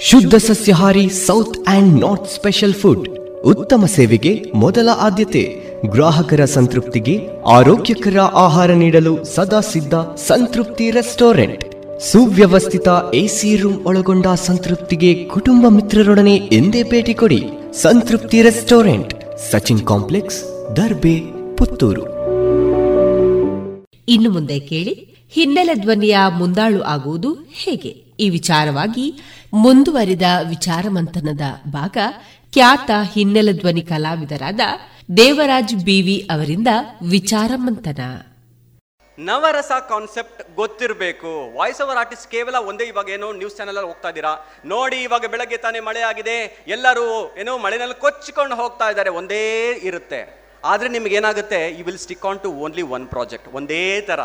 ಶುದ್ಧ ಸಸ್ಯಹಾರಿ south and north special food ಉತ್ತಮ ಸೇವೆಗೆ ಮೊದಲ ಆದ್ಯತೆ. ಗ್ರಾಹಕರ ಸಂತೃಪ್ತಿಗೆ ಆರೋಗ್ಯಕರ ಆಹಾರ ನೀಡಲು ಸದಾ ಸಿದ್ಧ ಸಂತೃಪ್ತಿ ರೆಸ್ಟೋರೆಂಟ್. ಸುವ್ಯವಸ್ಥಿತ ಎಸಿ ರೂಮ್ ಒಳಗೊಂಡ ಸಂತೃಪ್ತಿಗೆ ಕುಟುಂಬ ಮಿತ್ರರೊಡನೆ ಎಂದೇ ಭೇಟಿ ಕೊಡಿ ಸಂತೃಪ್ತಿ ರೆಸ್ಟೋರೆಂಟ್, ಸಚಿನ್ ಕಾಂಪ್ಲೆಕ್ಸ್, ದರ್ಬೆ, ಪುತ್ತೂರು. ಇನ್ನು ಮುಂದೆ ಕೇಳಿ, ಹಿನ್ನೆಲೆ ಧ್ವನಿಯ ಮುಂದಾಳು ಆಗುವುದು ಹೇಗೆ? ಈ ವಿಚಾರವಾಗಿ ಮುಂದುವರಿದ ವಿಚಾರಮಂಥನದ ಭಾಗ ಖ್ಯಾತ ಹಿನ್ನೆಲೆ ಧ್ವನಿ ಕಲಾವಿದರಾದ ದೇವರಾಜ್ ಬಿವಿ ಅವರಿಂದ ವಿಚಾರಮಂಥನ. ನವರಸ ಕಾನ್ಸೆಪ್ಟ್ ಗೊತ್ತಿರಬೇಕು. ವಾಯ್ಸ್ ಓವರ್ ಆರ್ಟಿಸ್ಟ್ ಕೇವಲ ಒಂದೇ ಇವಾಗ ಏನೋ ನ್ಯೂಸ್ ಚಾನಲಲ್ಲಿ ಹೋಗ್ತಾ ಇದ್ದೀರಾ? ನೋಡಿ, ಇವಾಗ ಬೆಳಗ್ಗೆ ತಾನೇ ಮಳೆ ಆಗಿದೆ. ಎಲ್ಲರೂ ಏನೋ ಮಳೆನಲ್ಲಿ ಕೊಚ್ಚಿಕೊಂಡು ಹೋಗ್ತಾ ಇದ್ದಾರೆ. ಒಂದೇ ಇರುತ್ತೆ. ಆದರೆ ನಿಮ್ಗೆ ಏನಾಗುತ್ತೆ? You will stick on to only one project ಒಂದೇ ಥರ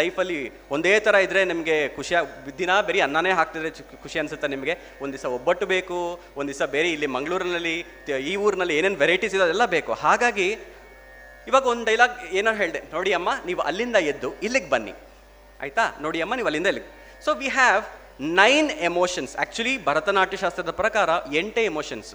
ಲೈಫಲ್ಲಿ ಒಂದೇ ಥರ ಇದ್ದರೆ ನಿಮಗೆ ಖುಷಿ ದಿನ ಬೇರೆ ಅನ್ನನೇ ಹಾಕ್ತಿದ್ರೆ ಖುಷಿ ಅನಿಸುತ್ತೆ ನಿಮಗೆ. ಒಂದು ದಿವಸ ಒಬ್ಬಟ್ಟು ಬೇಕು, ಒಂದು ದಿವಸ ಬೇರೆ ಇಲ್ಲಿ ಮಂಗಳೂರಿನಲ್ಲಿ ಈ ಊರಿನಲ್ಲಿ ಏನೇನು ವೆರೈಟೀಸ್ ಇದೆ ಅದೆಲ್ಲ ಬೇಕು. ಹಾಗಾಗಿ ಇವಾಗ ಒಂದು ಡೈಲಾಗ್ ಏನೋ ಹೇಳಿದೆ. ನೋಡಿ ಅಮ್ಮ, ನೀವು ಅಲ್ಲಿಂದ ಎದ್ದು ಇಲ್ಲಿಗೆ ಬನ್ನಿ. ಆಯ್ತಾ? ನೋಡಿ ಅಮ್ಮ, ನೀವು ಅಲ್ಲಿಂದ ಇಲ್ಲಿಗೆ. So we have nine emotions actually Bharatanatyam ಶಾಸ್ತ್ರದ ಪ್ರಕಾರ ಎಂಟೇ ಎಮೋಷನ್ಸ್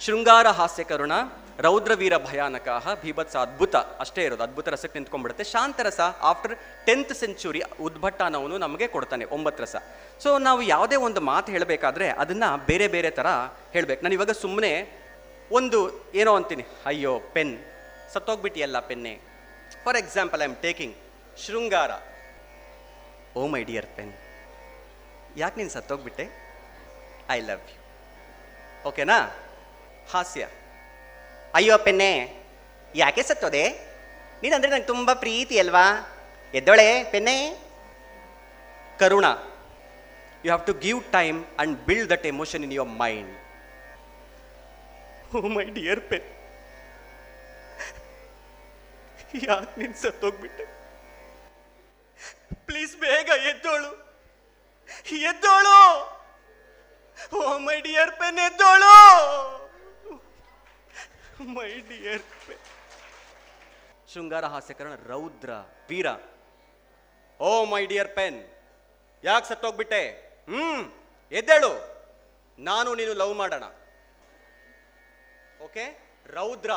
ಶೃಂಗಾರ ಹಾಸ್ಯ ಕರುಣ ರೌದ್ರವೀರ ಭಯಾನಕ ಭೀಭತ್ಸ ಅದ್ಭುತ. ಅಷ್ಟೇ ಇರೋದು. ಅದ್ಭುತ ರಸಕ್ಕೆ ನಿಂತ್ಕೊಂಡ್ಬಿಡುತ್ತೆ. ಶಾಂತರಸ ಆಫ್ಟರ್ ಟೆಂತ್ ಸೆಂಚುರಿ ಉದ್ಭಟ್ಟನವನು ನಮಗೆ ಕೊಡ್ತಾನೆ. ಒಂಬತ್ತು ರಸ. ಸೊ ನಾವು ಯಾವುದೇ ಒಂದು ಮಾತು ಹೇಳಬೇಕಾದ್ರೆ ಅದನ್ನು ಬೇರೆ ಬೇರೆ ಥರ ಹೇಳಬೇಕು. ನಾನು ಇವಾಗ ಸುಮ್ಮನೆ ಒಂದು ಏನೋ ಅಂತೀನಿ. ಅಯ್ಯೋ, ಪೆನ್. ಸತ್ತೋಗ್ಬಿಟ್ಟಿಯಲ್ಲ ಪೆನ್ನೆ. For example I am taking ಶೃಂಗಾರ. ಓ ಮೈ ಡಿಯರ್ ಪೆನ್ ಯಾಕೆ ನೀನು ಸತ್ತೋಗ್ಬಿಟ್ಟೆ? ಐ ಲವ್ ಯು ಓಕೆನಾ ಹಾಸ್ಯ. ಅಯ್ಯೋ ಪೆನ್ನೆ, ಯಾಕೆ ಸತ್ತೋದೆ? ನೀನಂದ್ರೆ ನಂಗೆ ತುಂಬ ಪ್ರೀತಿ ಅಲ್ವಾ? ಎದ್ದೊಳೆ ಪೆನ್ನೆ. ಕರುಣ you have to give time and build that emotion in your mind oh my dear pen ಯಾಕೆ ನಿನ್ ಸತ್ತೋಗ್ಬಿಟ್ಟೆ ಪ್ಲೀಸ್ ಬೇಗ ಎದ್ದೋಳು. ಎದ್ದೋಳು. ಓ ಮೈ ಡಿಯರ್ ಪೆನ್ ಎದ್ದೋಳು. ಮೈ ಡಿಯರ್ ಪೆನ್ ಶೃಂಗಾರ ಹಾಸ್ಯಕರಣ, ರೌದ್ರ ವೀರ ಓ ಮೈ ಡಿಯರ್ ಪೆನ್ ಯಾಕೆ ಸತ್ತೋಗ್ಬಿಟ್ಟೆ ಹ್ಮ್, ಎದ್ದೇಳು. ನಾನು ನೀನು ಲವ್ ಮಾಡೋಣ. ಓಕೆ ರೌದ್ರ.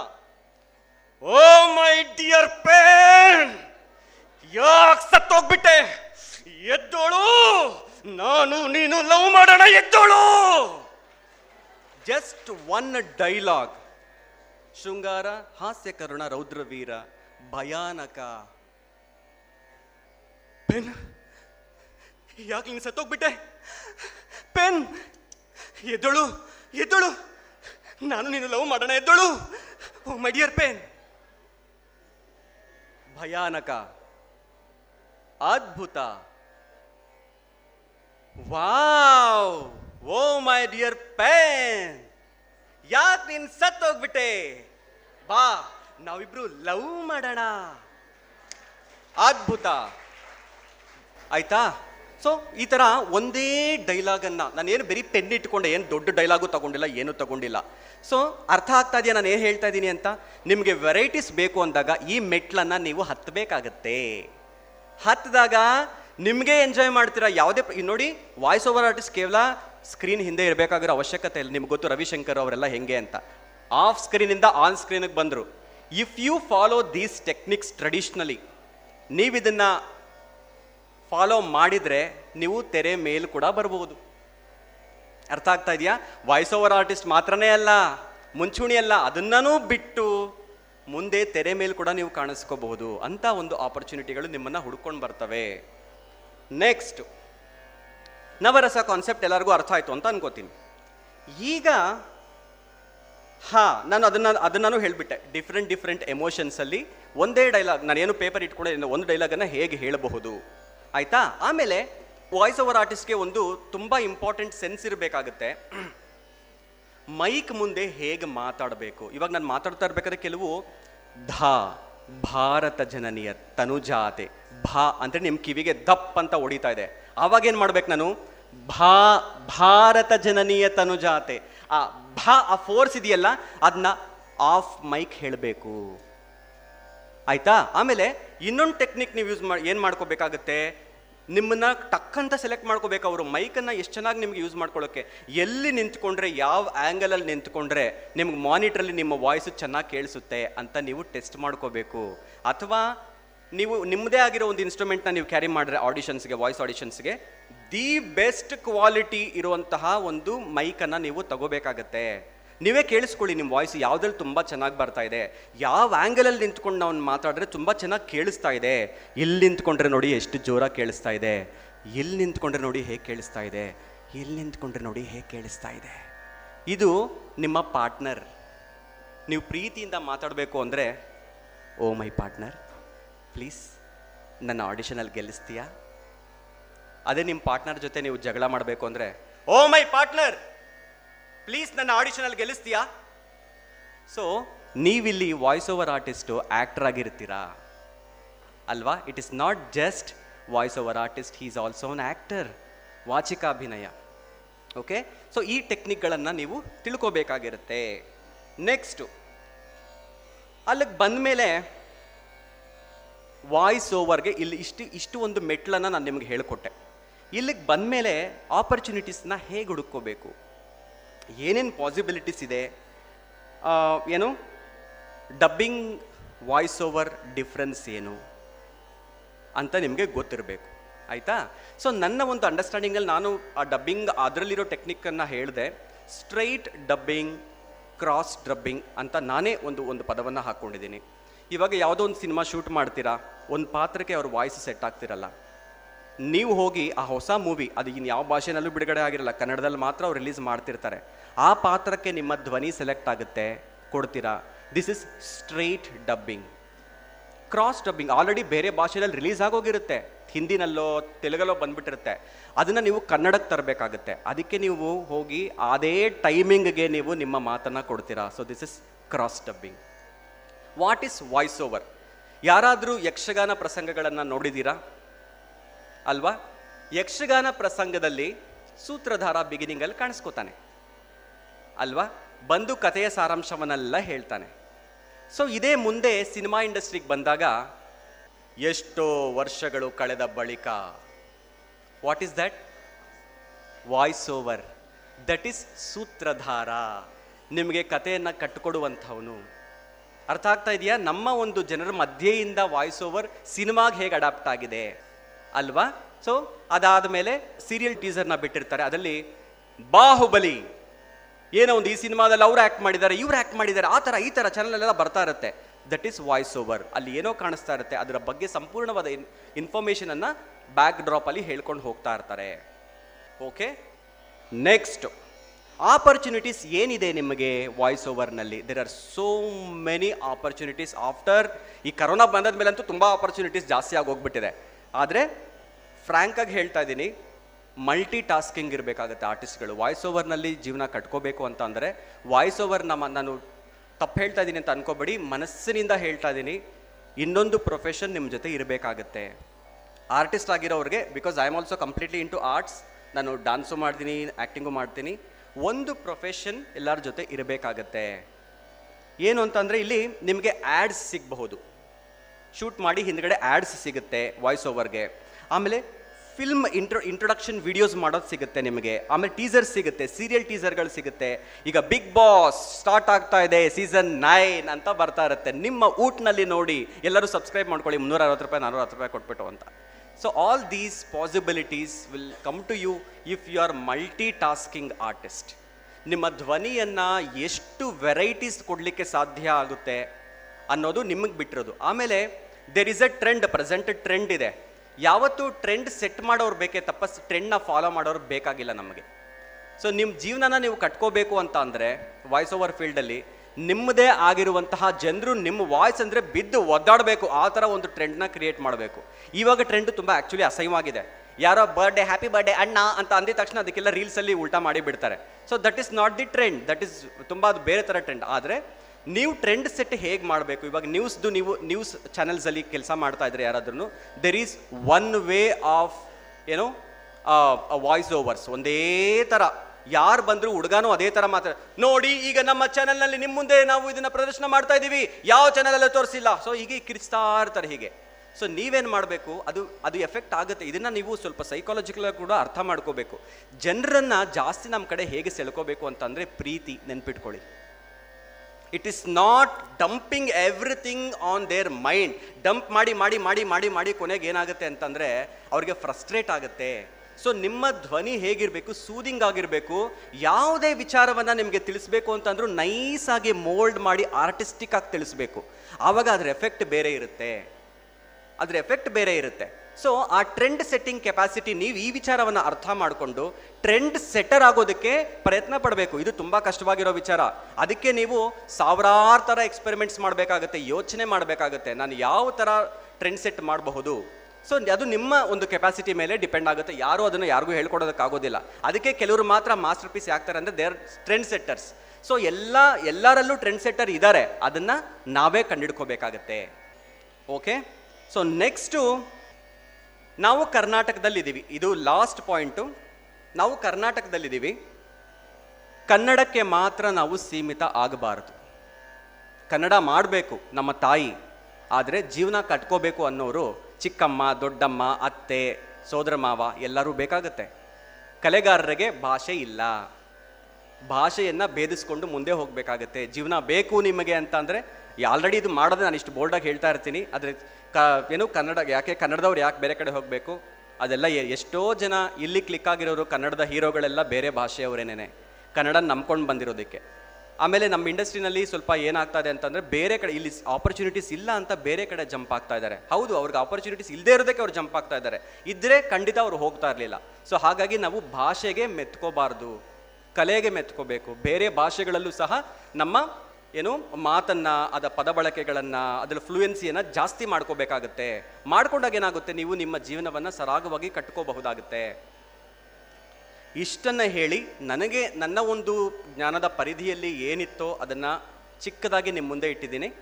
ಓ ಮೈ ಡಿಯರ್ ಪೇನ್ ಯಾಕೆ ಸತ್ತೋಗ್ಬಿಟ್ಟೆ? ಎದ್ದೋಳು. ನಾನು ನೀನು ಲವ್ ಮಾಡೋಣ, ಎದ್ದೋಳು. ಜಸ್ಟ್ ಒನ್ ಡೈಲಾಗ್ ಶೃಂಗಾರ ಹಾಸ್ಯಕರುಣ ರೌದ್ರವೀರ, ಭಯಾನಕ. ಪೆನ್ ಯಾಕೆ ನೀನು ಸತ್ತೋಗ್ಬಿಟ್ಟೆ? ಪೆನ್ ಎದ್ದೋಳು ಎದ್ದೋಳು. ನಾನು ನೀನು ಲವ್ ಮಾಡೋಣ, ಎದ್ದೋಳು. ಓ ಮೈ ಡಿಯರ್ ಪೆನ್ ಭಯಾನಕ, ಅದ್ಭುತ. Wow! Oh my dear pen! ಯಾಕೆ ನೀನ್ ಸತ್ತೋಗ್ಬಿಟ್ಟೆ? ಬಾ, ನಾವಿಬ್ರು ಲವ್ ಮಾಡೋಣ. ಅದ್ಭುತ. ಆಯ್ತಾ? ಸೊ ಈ ತರ ಒಂದೇ ಡೈಲಾಗನ್ನ ನಾನೇನು ಬರೀ ಪೆನ್ ಇಟ್ಕೊಂಡೆ, ಏನು ದೊಡ್ಡ ಡೈಲಾಗು ತಗೊಂಡಿಲ್ಲ, ಏನೂ ತಗೊಂಡಿಲ್ಲ. ಸೊ ಅರ್ಥ ಆಗ್ತಾ ಇದೆಯಾ? ನಾನು ಏನು ಹೇಳ್ತಾ ಇದ್ದೀನಿ ಅಂತ? ನಿಮಗೆ ವೆರೈಟೀಸ್ ಬೇಕು ಅಂದಾಗ ಈ ಮೆಟ್ಲನ್ನು ನೀವು ಹತ್ತಬೇಕಾಗತ್ತೆ ಹತ್ತಿದಾಗ ನಿಮಗೆ ಎಂಜಾಯ್ ಮಾಡ್ತೀರಾ? ಯಾವುದೇ ನೋಡಿ ವಾಯ್ಸ್ ಓವರ್ ಆರ್ಟಿಸ್ಟ್ ಕೇವಲ ಸ್ಕ್ರೀನ್ ಹಿಂದೆ ಇರಬೇಕಾಗಿರೋ ಅವಶ್ಯಕತೆ ಇಲ್ಲ. ನಿಮ್ಗೆ ಗೊತ್ತು ರವಿಶಂಕರ್ ಅವರೆಲ್ಲ ಹೆಂಗೆ ಅಂತ. ಆಫ್ ಸ್ಕ್ರೀನಿಂದ ಆನ್ ಸ್ಕ್ರೀನಿಗೆ ಬಂದರು. If you follow these techniques traditionally ನೀವು ಇದನ್ನ ಫಾಲೋ ಮಾಡಿದರೆ ನೀವು ತೆರೆ ಮೇಲೆ ಕೂಡ ಬರ್ಬೋದು. ಅರ್ಥ ಆಗ್ತಾ ಇದೆಯಾ? ವಾಯ್ಸ್ ಓವರ್ ಆರ್ಟಿಸ್ಟ್ ಮಾತ್ರನೇ ಅಲ್ಲ, ಮುಂಚೂಣಿ ಅಲ್ಲ ಅದನ್ನೂ ಬಿಟ್ಟು ಮುಂದೆ ತೆರೆ ಮೇಲೆ ಕೂಡ ನೀವು ಕಾಣಿಸ್ಕೋಬಹುದು ಅಂತ ಒಂದು ಆಪರ್ಚುನಿಟಿಗಳು ನಿಮ್ಮನ್ನು ಹುಡ್ಕೊಂಡು ಬರ್ತವೆ. ನೆಕ್ಸ್ಟ್ ನವರಸ ಕಾನ್ಸೆಪ್ಟ್ ಎಲ್ಲರಿಗೂ ಅರ್ಥ ಆಯಿತು ಅಂತ ಅನ್ಕೋತೀನಿ. ಈಗ, ಹಾ, ನಾನು ಅದನ್ನ ಅದನ್ನೂ ಹೇಳಿಬಿಟ್ಟೆ. ಡಿಫ್ರೆಂಟ್ ಡಿಫ್ರೆಂಟ್ ಎಮೋಷನ್ಸಲ್ಲಿ ಒಂದೇ ಡೈಲಾಗ್ ನಾನು ಏನು ಪೇಪರ್ ಇಟ್ಕೊಂಡೆ, ಒಂದು ಡೈಲಾಗನ್ನು ಹೇಗೆ ಹೇಳಬಹುದು? ಆಯಿತಾ? ಆಮೇಲೆ ವಾಯ್ಸ್ ಓವರ್ ಆರ್ಟಿಸ್ಟ್ಗೆ ಒಂದು ತುಂಬ ಇಂಪಾರ್ಟೆಂಟ್ ಸೆನ್ಸ್ ಇರಬೇಕಾಗುತ್ತೆ. ಮೈಕ್ ಮುಂದೆ ಹೇಗೆ ಮಾತಾಡಬೇಕು? ಇವಾಗ ನಾನು ಮಾತಾಡ್ತಾ ಇರ್ಬೇಕಾದ್ರೆ ಕೆಲವು ಧಾ, ಭಾರತ ಜನನಿಯ ತನುಜಾತೆ, ಭಾ ಅಂದರೆ ನಿಮ್ಮ ಕಿವಿಗೆ ದಪ್ಪ ಅಂತ ಹೊಡಿತಾ ಇದೆ. ಆವಾಗ ಏನು ಮಾಡ್ಬೇಕು ನಾನು? ಭಾ, ಭಾರತ ಜನನೀಯ ತನುಜಾತೆ. ಆ ಭಾ, ಆ ಫೋರ್ಸ್ ಇದೆಯಲ್ಲ ಅದನ್ನ ಆಫ್ ಮೈಕ್ ಹೇಳಬೇಕು. ಆಯ್ತಾ? ಆಮೇಲೆ ಇನ್ನೊಂದು ಟೆಕ್ನಿಕ್ ನೀವು ಯೂಸ್ ಮಾಡಿ ಏನು ಮಾಡ್ಕೋಬೇಕಾಗುತ್ತೆ? ನಿಮ್ಮನ್ನ ಟಕ್ಕಂತ ಸೆಲೆಕ್ಟ್ ಮಾಡ್ಕೋಬೇಕು ಅವರು. ಮೈಕನ್ನು ಎಷ್ಟು ಚೆನ್ನಾಗಿ ನಿಮ್ಗೆ ಯೂಸ್ ಮಾಡ್ಕೊಳ್ಳೋಕೆ. ಎಲ್ಲಿ ನಿಂತ್ಕೊಂಡ್ರೆ, ಯಾವ ಆ್ಯಂಗಲಲ್ಲಿ ನಿಂತ್ಕೊಂಡ್ರೆ ನಿಮ್ಗೆ ಮಾನಿಟ್ರಲ್ಲಿ ನಿಮ್ಮ ವಾಯ್ಸು ಚೆನ್ನಾಗಿ ಕೇಳಿಸುತ್ತೆ ಅಂತ ನೀವು ಟೆಸ್ಟ್ ಮಾಡ್ಕೋಬೇಕು. ಅಥವಾ ನೀವು ನಿಮ್ಮದೇ ಆಗಿರೋ ಒಂದು ಇನ್ಸ್ಟ್ರೂಮೆಂಟ್ನ ನೀವು ಕ್ಯಾರಿ ಮಾಡಿದ್ರೆ ಆಡಿಷನ್ಸ್ಗೆ ವಾಯ್ಸ್ ಆಡಿಷನ್ಸ್ಗೆ ದಿ ಬೆಸ್ಟ್ ಕ್ವಾಲಿಟಿ ಇರುವಂತಹ ಒಂದು ಮೈಕನ್ನು ನೀವು ತಗೋಬೇಕಾಗತ್ತೆ. ನೀವೇ ಕೇಳಿಸ್ಕೊಳ್ಳಿ ನಿಮ್ಮ ವಾಯ್ಸ್ ಯಾವುದ್ರಲ್ಲಿ ತುಂಬ ಚೆನ್ನಾಗಿ ಬರ್ತಾ ಇದೆ. ಯಾವ ಆ್ಯಂಗಲಲ್ಲಿ ನಿಂತ್ಕೊಂಡು ನಾವು ಮಾತಾಡಿದ್ರೆ ತುಂಬ ಚೆನ್ನಾಗಿ ಕೇಳಿಸ್ತಾ ಇದೆ. ಇಲ್ಲಿ ನಿಂತ್ಕೊಂಡ್ರೆ ನೋಡಿ ಎಷ್ಟು ಜೋರಾಗಿ ಕೇಳಿಸ್ತಾ ಇದೆ. ಇಲ್ಲಿ ನಿಂತ್ಕೊಂಡ್ರೆ ನೋಡಿ ಹೇಗೆ ಕೇಳಿಸ್ತಾ ಇದೆ. ಇಲ್ಲಿ ನಿಂತ್ಕೊಂಡ್ರೆ ನೋಡಿ ಹೇಗೆ ಕೇಳಿಸ್ತಾ ಇದೆ. ಇದು ನಿಮ್ಮ ಪಾರ್ಟ್ನರ್ ನೀವು ಪ್ರೀತಿಯಿಂದ ಮಾತಾಡಬೇಕು ಅಂದರೆ, ಓ ಮೈ ಪಾರ್ಟ್ನರ್ ಪ್ಲೀಸ್ ನನ್ನ ಆಡಿಷನಲ್ಲಿ ಗೆಲ್ಲಿಸ್ತೀಯಾ? ಅದೇ ನಿಮ್ಮ ಪಾರ್ಟ್ನರ್ ಜೊತೆ ನೀವು ಜಗಳ ಮಾಡಬೇಕು ಅಂದರೆ, ಓ ಮೈ ಪಾರ್ಟ್ನರ್ ಪ್ಲೀಸ್ ನನ್ನ ಆಡಿಷನಲ್ಲಿ ಗೆಲ್ಲಿಸ್ತೀಯಾ? ಸೊ ನೀವಿಲ್ಲಿ ವಾಯ್ಸ್ ಓವರ್ ಆರ್ಟಿಸ್ಟು ಆ್ಯಕ್ಟರ್ ಆಗಿರ್ತೀರಾ? ಅಲ್ವಾ? It is not just voice over artist he's also an actor ವಾಚಿಕಾಭಿನಯ. Okay so ಈ ಟೆಕ್ನಿಕ್ಗಳನ್ನು ನೀವು ತಿಳ್ಕೋಬೇಕಾಗಿರುತ್ತೆ. ನೆಕ್ಸ್ಟು ಅಲ್ಲಿಗೆ ಬಂದ ಮೇಲೆ ವಾಯ್ಸ್ ಓವರ್ಗೆ ಇಲ್ಲಿ ಇಷ್ಟು ಇಷ್ಟು ಒಂದು ಮೆಟ್ಲನ್ನು ನಾನು ನಿಮ್ಗೆ ಹೇಳಿಕೊಟ್ಟೆ. ಇಲ್ಲಿಗೆ ಬಂದ ಮೇಲೆ ಆಪರ್ಚುನಿಟೀಸ್ನ ಹೇಗೆ ಹುಡುಕೋಬೇಕು ಏನೇನು ಪಾಸಿಬಿಲಿಟೀಸ್ ಇದೆ? ಏನು? ಡಬ್ಬಿಂಗ್ ವಾಯ್ಸ್ ಓವರ್ ಡಿಫ್ರೆನ್ಸ್ ಏನು? ಅಂತ ನಿಮಗೆ ಗೊತ್ತಿರಬೇಕು. ಆಯಿತಾ? ಸೊ ನನ್ನ ಒಂದು ಅಂಡರ್ಸ್ಟ್ಯಾಂಡಿಂಗಲ್ಲಿ ನಾನು ಆ ಡಬ್ಬಿಂಗ್ ಅದರಲ್ಲಿರೋ ಟೆಕ್ನಿಕ್ಕನ್ನು ಹೇಳಿದೆ. ಸ್ಟ್ರೈಟ್ ಡಬ್ಬಿಂಗ್ ಕ್ರಾಸ್ ಡಬ್ಬಿಂಗ್ ಅಂತ ನಾನೇ ಒಂದು ಒಂದು ಪದವನ್ನು ಹಾಕ್ಕೊಂಡಿದ್ದೀನಿ ಇವಾಗ ಯಾವುದೋ ಒಂದು ಸಿನಿಮಾ ಶೂಟ್ ಮಾಡ್ತೀರಾ? ಒಂದು ಪಾತ್ರಕ್ಕೆ ಅವ್ರ ವಾಯ್ಸ್ ಸೆಟ್ ಆಗ್ತಿರಲ್ಲ. ನೀವು ಹೋಗಿ ಆ ಹೊಸ ಮೂವಿ ಅದು ಇನ್ನು ಯಾವ ಭಾಷೆನಲ್ಲೂ ಬಿಡುಗಡೆ ಆಗಿರಲ್ಲ, ಕನ್ನಡದಲ್ಲಿ ಮಾತ್ರ ಅವ್ರು ರಿಲೀಸ್ ಮಾಡ್ತಿರ್ತಾರೆ. ಆ ಪಾತ್ರಕ್ಕೆ ನಿಮ್ಮ ಧ್ವನಿ ಸೆಲೆಕ್ಟ್ ಆಗುತ್ತೆ, ಕೊಡ್ತೀರಾ? This is straight dubbing cross dubbing already ಬೇರೆ ಭಾಷೆಯಲ್ಲಿ ರಿಲೀಸ್ ಆಗೋಗಿರುತ್ತೆ. ಹಿಂದಿನಲ್ಲೋ, ತೆಲುಗಲ್ಲೋ ಬಂದ್ಬಿಟ್ಟಿರುತ್ತೆ. ಅದನ್ನು ನೀವು ಕನ್ನಡಕ್ಕೆ ತರಬೇಕಾಗುತ್ತೆ. ಅದಕ್ಕೆ ನೀವು ಹೋಗಿ ಅದೇ ಟೈಮಿಂಗ್ಗೆ ನೀವು ನಿಮ್ಮ ಮಾತನ್ನು ಕೊಡ್ತೀರಾ? So this is cross dubbing what is voice over ಯಾರಾದರೂ ಯಕ್ಷಗಾನ ಪ್ರಸಂಗಗಳನ್ನು ನೋಡಿದ್ದೀರಾ ಅಲ್ವಾ? ಯಕ್ಷಗಾನ ಪ್ರಸಂಗದಲ್ಲಿ ಸೂತ್ರಧಾರ ಬಿಗಿನಿಂಗಲ್ಲಿ ಕಾಣಿಸ್ಕೋತಾನೆ. ಅಲ್ವಾ? ಬಂದು ಕಥೆಯ ಸಾರಾಂಶವನ್ನೆಲ್ಲ ಹೇಳ್ತಾನೆ. ಸೊ ಇದೇ ಮುಂದೆ ಸಿನಿಮಾ ಇಂಡಸ್ಟ್ರಿಗೆ ಬಂದಾಗ ಎಷ್ಟೋ ವರ್ಷಗಳು ಕಳೆದ ಬಳಿಕ what is that voice over that is ಸೂತ್ರಧಾರ. ನಿಮಗೆ ಕಥೆಯನ್ನು ಕಟ್ಟಿಕೊಡುವಂಥವನು. ಅರ್ಥ ಆಗ್ತಾ ಇದೆಯಾ? ನಮ್ಮ ಒಂದು ಜನರ ಮಧ್ಯೆಯಿಂದ ವಾಯ್ಸ್ ಓವರ್ ಸಿನಿಮಾಗೆ ಹೇಗೆ ಅಡಾಪ್ಟ್ ಆಗಿದೆ? ಅಲ್ವಾ? ಸೊ ಅದಾದ ಮೇಲೆ ಸೀರಿಯಲ್ ಟೀಸರ್ನ ಬಿಟ್ಟಿರ್ತಾರೆ. ಅದರಲ್ಲಿ ಬಾಹುಬಲಿ ಏನೋ ಒಂದು ಈ ಸಿನಿಮಾದಲ್ಲಿ ಅವ್ರು ಆ್ಯಕ್ಟ್ ಮಾಡಿದ್ದಾರೆ, ಇವ್ರು ಆ್ಯಕ್ಟ್ ಮಾಡಿದ್ದಾರೆ, ಆ ಥರ, ಈ ಥರ ಚಾನಲಲ್ಲೆಲ್ಲ ಬರ್ತಾ ಇರುತ್ತೆ. ದಟ್ ಈಸ್ ವಾಯ್ಸ್ ಓವರ್ ಅಲ್ಲಿ ಏನೋ ಕಾಣಿಸ್ತಾ ಇರುತ್ತೆ. ಅದರ ಬಗ್ಗೆ ಸಂಪೂರ್ಣವಾದ ಇನ್ ಇನ್ಫಾರ್ಮೇಷನನ್ನು ಬ್ಯಾಕ್ ಡ್ರಾಪಲ್ಲಿ ಹೇಳ್ಕೊಂಡು ಹೋಗ್ತಾ ಇರ್ತಾರೆ. ಓಕೆ ನೆಕ್ಸ್ಟ್ ಆಪರ್ಚುನಿಟೀಸ್ ಏನಿದೆ ನಿಮಗೆ voice ಓವರ್ನಲ್ಲಿ there are so many opportunities after ಈ ಕರೋನಾ ಬಂದದ ಮೇಲಂತೂ ತುಂಬ ಆಪರ್ಚುನಿಟೀಸ್ ಜಾಸ್ತಿ ಆಗಿ ಹೋಗ್ಬಿಟ್ಟಿದೆ ಆದರೆ ಫ್ರ್ಯಾಂಕಾಗಿ ಹೇಳ್ತಾ ಇದ್ದೀನಿ ಮಲ್ಟಿ ಟಾಸ್ಕಿಂಗ್ ಇರಬೇಕಾಗುತ್ತೆ ಆರ್ಟಿಸ್ಟ್ಗಳು. ವಾಯ್ಸ್ ಓವರ್ನಲ್ಲಿ ಜೀವನ ಕಟ್ಕೋಬೇಕು ಅಂತ ಅಂದರೆ ವಾಯ್ಸ್ ಓವರ್ ನಮ್ಮ, ನಾನು ತಪ್ಪು ಹೇಳ್ತಾ ಇದ್ದೀನಿ ಅಂತ ಅನ್ಕೋಬೇಡಿ, ಮನಸ್ಸಿನಿಂದ ಹೇಳ್ತಾ ಇದ್ದೀನಿ ಇನ್ನೊಂದು ಪ್ರೊಫೆಷನ್ ನಿಮ್ಮ ಜೊತೆ ಇರಬೇಕಾಗತ್ತೆ. Artist ಆಗಿರೋರಿಗೆ because I am also completely into arts ನಾನು ಡಾನ್ಸು ಮಾಡ್ತೀನಿ ಆ್ಯಕ್ಟಿಂಗು ಮಾಡ್ತೀನಿ, ಒಂದು ಪ್ರೊಫೆಷನ್ ಎಲ್ಲರ ಜೊತೆ ಇರಬೇಕಾಗತ್ತೆ. ಏನು ಅಂತಂದರೆ ಇಲ್ಲಿ ನಿಮಗೆ ಆ್ಯಡ್ಸ್ ಸಿಗಬಹುದು. ಶೂಟ್ ಮಾಡಿ ಹಿಂದ್ಗಡೆ ಆ್ಯಡ್ಸ್ ಸಿಗುತ್ತೆ ವಾಯ್ಸ್ ಓವರ್ಗೆ ಆಮೇಲೆ ಫಿಲ್ಮ್ ಇಂಟ್ರೋ ಇಂಟ್ರೊಡಕ್ಷನ್ ವಿಡಿಯೋಸ್ ಮಾಡೋದು ಸಿಗುತ್ತೆ ನಿಮಗೆ. ಆಮೇಲೆ ಟೀಸರ್ ಸಿಗುತ್ತೆ ಸೀರಿಯಲ್ ಟೀಸರ್ಗಳು ಸಿಗುತ್ತೆ. ಈಗ ಬಿಗ್ ಬಾಸ್ ಸ್ಟಾರ್ಟ್ ಆಗ್ತಾ ಇದೆ ಸೀಸನ್ ನೈನ್ ಅಂತ ಬರ್ತಾ ಇರುತ್ತೆ. ನಿಮ್ಮ ಊಟ್ನಲ್ಲಿ ನೋಡಿ, ಎಲ್ಲರೂ ಸಬ್ಸ್ಕ್ರೈಬ್ ಮಾಡ್ಕೊಳ್ಳಿ ಮುನ್ನೂರ ಅರವತ್ತು ರೂಪಾಯಿ ನಾನ್ನೂರ ಹತ್ತು ರೂಪಾಯಿ ಕೊಟ್ಬಿಟ್ಟು ಅಂತ. So all these possibilities will come to you if you are multitasking artist ನಿಮ್ಮ ಧ್ವನಿಯನ್ನು ಎಷ್ಟು ವೆರೈಟೀಸ್ ಕೊಡಲಿಕ್ಕೆ ಸಾಧ್ಯ ಆಗುತ್ತೆ? ಅನ್ನೋದು ನಿಮಗೆ ಬಿಟ್ಟಿರೋದು. ಆಮೇಲೆ there is a trend present trend ಇದೆ. ಯಾವತ್ತೂ ಟ್ರೆಂಡ್ ಸೆಟ್ ಮಾಡೋರು ಬೇಕೇ ತಪ್ಪ ಟ್ರೆಂಡ್ನ ಫಾಲೋ ಮಾಡೋರು ಬೇಕಾಗಿಲ್ಲ ನಮಗೆ. ಸೊ ನಿಮ್ಮ ಜೀವನನ ನೀವು ಕಟ್ಕೋಬೇಕು ಅಂತ ಅಂದರೆ ವಾಯ್ಸ್ ಓವರ್ ಫೀಲ್ಡಲ್ಲಿ ನಿಮ್ಮದೇ ಆಗಿರುವಂತಹ ಜನರು ನಿಮ್ಮ ವಾಯ್ಸ್ ಅಂದರೆ ಬಿದ್ದು ಒದ್ದಾಡಬೇಕು. ಆ ಥರ ಒಂದು ಟ್ರೆಂಡ್ನ ಕ್ರಿಯೇಟ್ ಮಾಡಬೇಕು. ಇವಾಗ ಟ್ರೆಂಡ್ ತುಂಬ ಆ್ಯಕ್ಚುಲಿ ಅಸಹ್ಯವಾಗಿದೆ. ಯಾರೋ ಬರ್ಡೇ ಹ್ಯಾಪಿ ಬರ್ಡೇ ಅಣ್ಣ ಅಂತ ಅಂದಿದ ತಕ್ಷಣ ಅದಕ್ಕೆಲ್ಲ ರೀಲ್ಸಲ್ಲಿ ಉಲ್ಟಾ ಮಾಡಿ ಬಿಡ್ತಾರೆ. So that is not the trend that is ತುಂಬ ಅದು ಬೇರೆ ಥರ ಟ್ರೆಂಡ್ ಆದರೆ ನೀವು ಟ್ರೆಂಡ್ ಸೆಟ್ ಹೇಗೆ ಮಾಡಬೇಕು? ಇವಾಗ ನ್ಯೂಸ್ದು ನೀವು ನ್ಯೂಸ್ ಚಾನೆಲ್ಸಲ್ಲಿ ಕೆಲಸ ಮಾಡ್ತಾ ಇದ್ರೆ ಯಾರಾದ್ರೂ there is one way of ಏನು ವಾಯ್ಸ್ ಓವರ್ಸ್ ಒಂದೇ ಥರ ಯಾರು ಬಂದರೂ ಹುಡುಗನೂ ಅದೇ ಥರ ಮಾತ್ರ. ನೋಡಿ, ಈಗ ನಮ್ಮ ಚಾನೆಲ್ನಲ್ಲಿ ನಿಮ್ಮ ಮುಂದೆ ನಾವು ಇದನ್ನ ಪ್ರದರ್ಶನ ಮಾಡ್ತಾ ಇದ್ದೀವಿ. ಯಾವ ಚಾನಲಲ್ಲೂ ತೋರಿಸಿಲ್ಲ. ಸೊ ಹೀಗೆ ಕಿರಿಸ್ತಾ ಇರ್ತಾರೆ ಹೀಗೆ. ಸೊ ನೀವೇನು ಮಾಡಬೇಕು? ಅದು ಅದು ಎಫೆಕ್ಟ್ ಆಗುತ್ತೆ. ಇದನ್ನು ನೀವು ಸ್ವಲ್ಪ ಸೈಕಾಲಜಿಕಲ್ ಕೂಡ ಅರ್ಥ ಮಾಡ್ಕೋಬೇಕು. ಜನರನ್ನು ಜಾಸ್ತಿ ನಮ್ಮ ಕಡೆ ಹೇಗೆ ಸೆಳ್ಕೋಬೇಕು ಅಂತಂದರೆ ಪ್ರೀತಿ ನೆನ್ಪಿಟ್ಕೊಳ್ಳಿ. It is not dumping everything on their mind dump ಮಾಡಿ ಮಾಡಿ ಮಾಡಿ ಮಾಡಿ ಮಾಡಿ ಕೊನೆಗೆ ಏನಾಗುತ್ತೆ ಅಂತಂದರೆ ಅವ್ರಿಗೆ ಫ್ರಸ್ಟ್ರೇಟ್ ಆಗುತ್ತೆ. ಸೊ ನಿಮ್ಮ ಧ್ವನಿ ಹೇಗಿರಬೇಕು ಸೂದಿಂಗ್ ಆಗಿರಬೇಕು, ಯಾವುದೇ ವಿಚಾರವನ್ನು ನಿಮಗೆ ತಿಳಿಸ್ಬೇಕು ಅಂತಂದ್ರೂ ನೈಸಾಗಿ ಮೋಲ್ಡ್ ಮಾಡಿ ಆರ್ಟಿಸ್ಟಿಕ್ ಆಗಿ ತಿಳಿಸ್ಬೇಕು. ಆವಾಗ ಅದರ ಎಫೆಕ್ಟ್ ಬೇರೆ ಇರುತ್ತೆ. ಅದರ ಎಫೆಕ್ಟ್ ಬೇರೆ ಇರುತ್ತೆ. ಸೊ ಆ ಟ್ರೆಂಡ್ ಸೆಟ್ಟಿಂಗ್ ಕೆಪಾಸಿಟಿ ನೀವು ಈ ವಿಚಾರವನ್ನು ಅರ್ಥ ಮಾಡಿಕೊಂಡು ಟ್ರೆಂಡ್ ಸೆಟ್ಟರ್ ಆಗೋದಕ್ಕೆ ಪ್ರಯತ್ನ ಪಡಬೇಕು. ಇದು ತುಂಬ ಕಷ್ಟವಾಗಿರೋ ವಿಚಾರ. ಅದಕ್ಕೆ ನೀವು ಸಾವಿರಾರು ಥರ ಎಕ್ಸ್ಪೆರಿಮೆಂಟ್ಸ್ ಮಾಡಬೇಕಾಗತ್ತೆ, ಯೋಚನೆ ಮಾಡಬೇಕಾಗತ್ತೆ. ನಾನು ಯಾವ ಥರ ಟ್ರೆಂಡ್ ಸೆಟ್ ಮಾಡಬಹುದು? ಸೊ ಅದು ನಿಮ್ಮ ಒಂದು ಕೆಪಾಸಿಟಿ ಮೇಲೆ ಡಿಪೆಂಡ್ ಆಗುತ್ತೆ. ಯಾರು ಅದನ್ನು ಯಾರಿಗೂ ಹೇಳ್ಕೊಡೋದಕ್ಕಾಗೋದಿಲ್ಲ. ಅದಕ್ಕೆ ಕೆಲವರು ಮಾತ್ರ ಮಾಸ್ಟರ್ ಪೀಸ್ ಯಾಕ್ತಾರೆ ಅಂದರೆ ದೇರ್ ಟ್ರೆಂಡ್ ಸೆಟ್ಟರ್ಸ್ ಸೊ ಎಲ್ಲ, ಎಲ್ಲರಲ್ಲೂ ಟ್ರೆಂಡ್ ಸೆಟ್ಟರ್ ಇದ್ದಾರೆ ಅದನ್ನು ನಾವೇ ಕಂಡಿಡ್ಕೋಬೇಕಾಗತ್ತೆ ಓಕೆ ಸೊ ನೆಕ್ಸ್ಟು ನಾವು ಕರ್ನಾಟಕದಲ್ಲಿದ್ದೀವಿ. ಇದು ಲಾಸ್ಟ್ ಪಾಯಿಂಟು ನಾವು ಕರ್ನಾಟಕದಲ್ಲಿದ್ದೀವಿ. ಕನ್ನಡಕ್ಕೆ ಮಾತ್ರ ನಾವು ಸೀಮಿತ ಆಗಬಾರದು. ಕನ್ನಡ ಮಾಡಬೇಕು ನಮ್ಮ ತಾಯಿ, ಆದರೆ ಜೀವನ ಕಟ್ಕೋಬೇಕು ಅನ್ನೋರು ಚಿಕ್ಕಮ್ಮ, ದೊಡ್ಡಮ್ಮ, ಅತ್ತೆ, ಸೋದರ ಮಾವ ಎಲ್ಲರೂ ಬೇಕಾಗತ್ತೆ. ಕಲೆಗಾರರಿಗೆ ಭಾಷೆ ಇಲ್ಲ. ಭಾಷೆಯನ್ನು ಭೇದಿಸ್ಕೊಂಡು ಮುಂದೆ ಹೋಗಬೇಕಾಗತ್ತೆ. ಜೀವನ ಬೇಕು ನಿಮಗೆ ಅಂತ ಅಂದರೆ ಆಲ್ರೆಡಿ ಇದು ಮಾಡೋದೇ ನಾನು ಇಷ್ಟು ಬೋಲ್ಡಾಗಿ ಹೇಳ್ತಾ ಇರ್ತೀನಿ. ಆದರೆ ಕ, ಏನು ಕನ್ನಡ, ಯಾಕೆ ಕನ್ನಡದವ್ರು ಯಾಕೆ ಬೇರೆ ಕಡೆ ಹೋಗಬೇಕು? ಅದೆಲ್ಲ ಎಷ್ಟೋ ಜನ ಇಲ್ಲಿ ಕ್ಲಿಕ್ ಆಗಿರೋರು ಕನ್ನಡದ ಹೀರೋಗಳೆಲ್ಲ ಬೇರೆ ಭಾಷೆಯವರೇನೇ ಕನ್ನಡ ನಂಬ್ಕೊಂಡು ಬಂದಿರೋದಕ್ಕೆ. ಆಮೇಲೆ ನಮ್ಮ ಇಂಡಸ್ಟ್ರಿನಲ್ಲಿ ಸ್ವಲ್ಪ ಏನಾಗ್ತಾ ಇದೆ ಅಂತಂದರೆ ಬೇರೆ ಕಡೆ, ಇಲ್ಲಿ ಆಪರ್ಚುನಿಟೀಸ್ ಇಲ್ಲ ಅಂತ ಬೇರೆ ಕಡೆ ಜಂಪ್ ಆಗ್ತಾ ಇದ್ದಾರೆ. ಹೌದು, ಅವ್ರಿಗೆ ಆಪರ್ಚುನಿಟೀಸ್ ಇಲ್ಲದೇ ಇರೋದಕ್ಕೆ ಅವ್ರು ಜಂಪ್ ಆಗ್ತಾ ಇದ್ದಾರೆ. ಇದ್ದರೆ ಖಂಡಿತ ಅವ್ರು ಹೋಗ್ತಾ ಇರಲಿಲ್ಲ. ಸೊ ಹಾಗಾಗಿ ನಾವು ಭಾಷೆಗೆ ಮೆತ್ಕೋಬಾರ್ದು, ಕಲೆಗೆ ಮೆತ್ಕೋಬೇಕು. ಬೇರೆ ಭಾಷೆಗಳಲ್ಲೂ ಸಹ ನಮ್ಮ ಏನು? ಮಾತನ್ನ, ಅದ ಪದ ಬಳಕೆಗಳನ್ನು ಅದರ ಫ್ಲೂಯೆನ್ಸಿಯನ್ನು ಜಾಸ್ತಿ ಮಾಡ್ಕೋಬೇಕಾಗುತ್ತೆ. ಮಾಡ್ಕೊಂಡಾಗ ಏನಾಗುತ್ತೆ? ನೀವು ನಿಮ್ಮ ಜೀವನವನ್ನು ಸರಾಗವಾಗಿ ಕಟ್ಕೋಬಹುದಾಗುತ್ತೆ. ಇಷ್ಟನ್ನು ಹೇಳಿ ನನಗೆ ನನ್ನ ಒಂದು ಜ್ಞಾನದ ಪರಿಧಿಯಲ್ಲಿ ಏನಿತ್ತೋ ಅದನ್ನ ಚಿಕ್ಕದಾಗಿ ನಿಮ್ಮ ಮುಂದೆ ಇಟ್ಟಿದ್ದೀನಿ.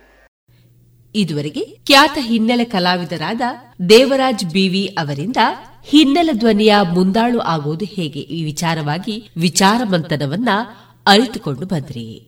ಇದುವರೆಗೆ ಖ್ಯಾತ ಹಿನ್ನೆಲೆ ಕಲಾವಿದರಾದ ದೇವರಾಜ್ ಬಿವಿ ಅವರಿಂದ ಹಿನ್ನೆಲೆ ಧ್ವನಿಯ ಮುಂದಾಳು ಆಗುವುದು ಹೇಗೆ? ಈ ವಿಚಾರವಾಗಿ ವಿಚಾರ ಮಂಥನವನ್ನ ಅರಿತುಕೊಂಡು ಬಂದ್ರಿ.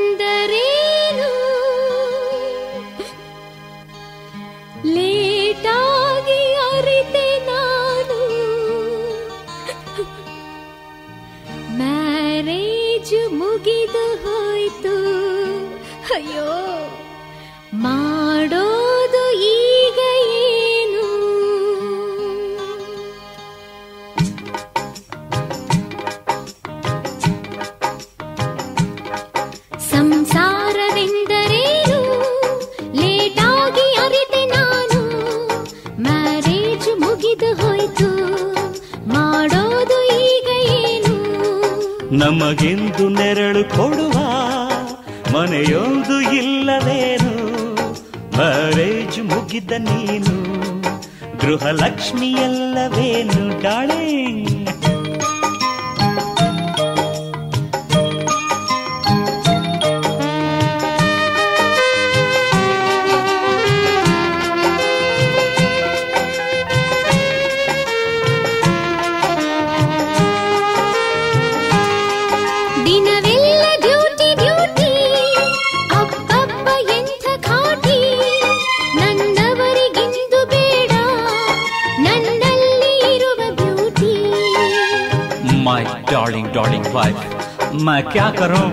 ಸಂಸಾರವಿಂದರೇನು ಲೇಟಾಗಿ ಅರಿತೆ ನಾನು ಮ್ಯಾರೇಜ್ ಮುಗಿದು ಹೋಯ್ತು ಅಯ್ಯೋ ಮಾಡೋದು ಈಗ ಮಾಡೋದು ಈಗ ಏನು? ನಮಗೆಂದು ನೆರಳು ಕೊಡುವ ಮನೆಯೊಂದು ಇಲ್ಲವೇನು? ಮ್ಯಾರೇಜ್ ಮುಗಿದ ನೀನು ಗೃಹಲಕ್ಷ್ಮಿಯಲ್ಲವೇನು ಡಾಳಿಂಗ್ darling, darling wife, मैं क्या करूं?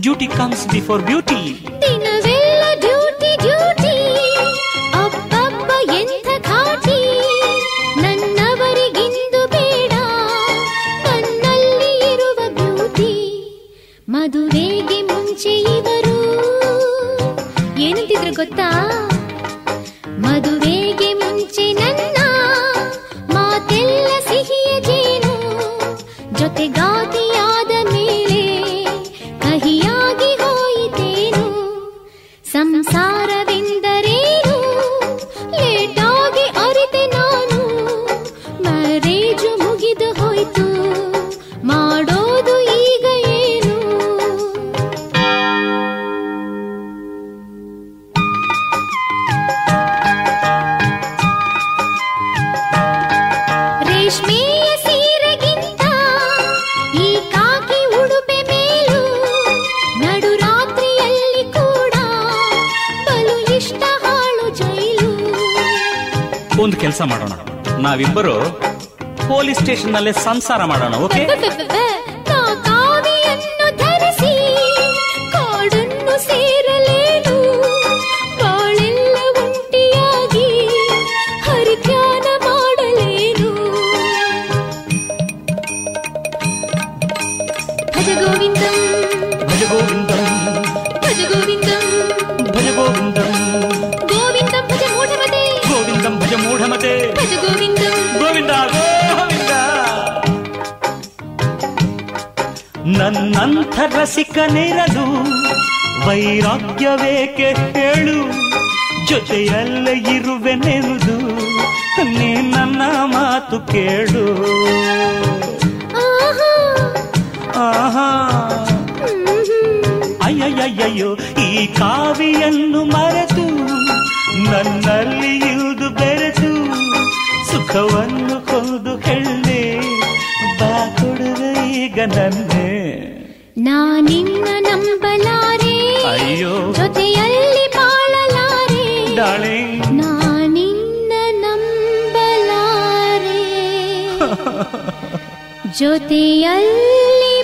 Duty comes before beauty. ದಿನವೆಲ್ಲ ಡ್ಯೂಟಿ ಡ್ಯೂಟಿ ಅಪ್ಪಪ್ಪ ಎಂಥ ಖಾಟಿ ನನ್ನವರಿಗಿಂದು ಬೇಡ ನನ್ನಲ್ಲಿ ಇರುವ ಬ್ಯೂಟಿ ಮದುವೆಗೆ ಮುಂಚೆ ಇವರು ಏನಂತಿದ್ರು ಗೊತ್ತಾ i'm saramarana okay ನಾನಿನ್ನ ನಂಬಲಾರೆ ಅಯ್ಯೋ. ಜೊತೆಯಲ್ಲಿ ಬಾಳಲಾರೆ. ಡಾಳೆ ನಾನಿನ್ನ ನಂಬಲಾರೆ. <laughs> ಜೊತೆಯಲ್ಲಿ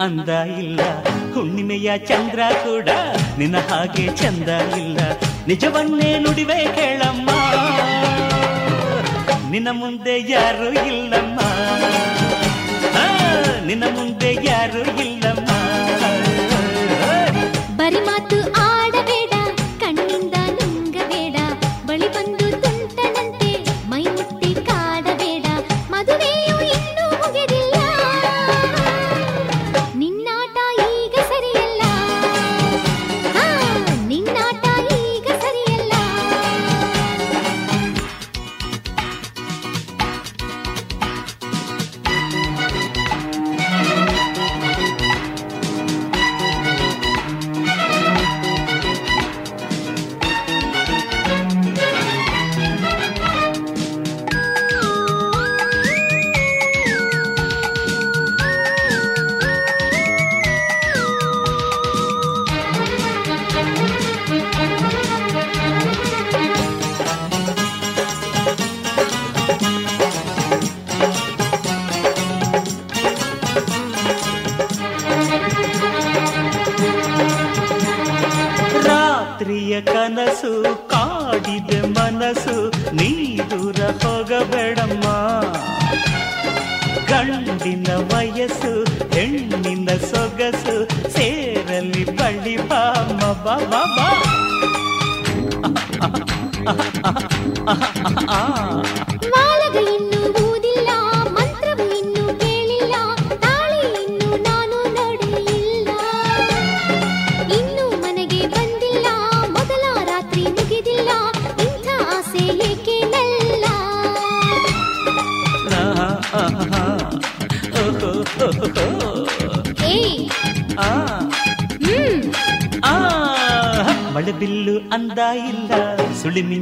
ಅಂದ ಇಲ್ಲ. ಹುಣ್ಣಿಮೆಯ ಚಂದ್ರ ಕೂಡ ನಿನ್ನ ಹಾಗೆ ಚಂದ ಇಲ್ಲ. ನಿಜವನ್ನೇ ನುಡಿವೆ ಕೇಳಮ್ಮ. ನಿನ್ನ ಮುಂದೆ ಯಾರು ಇಲ್ಲಮ್ಮ. ನಿನ್ನ ಮುಂದೆ ಯಾರು ಇಲ್ಲಮ್ಮ. ಬರಿ ಮಾತು ಆಡ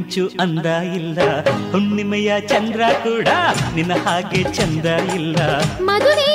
ಹೆಚ್ಚು ಅಂದ ಇಲ್ಲ. ಹುಣ್ಣಿಮೆಯ ಚಂದ್ರ ಕೂಡ ನಿನ್ನ ಹಾಗೆ ಚಂದ ಇಲ್ಲ. ಮದುವೆ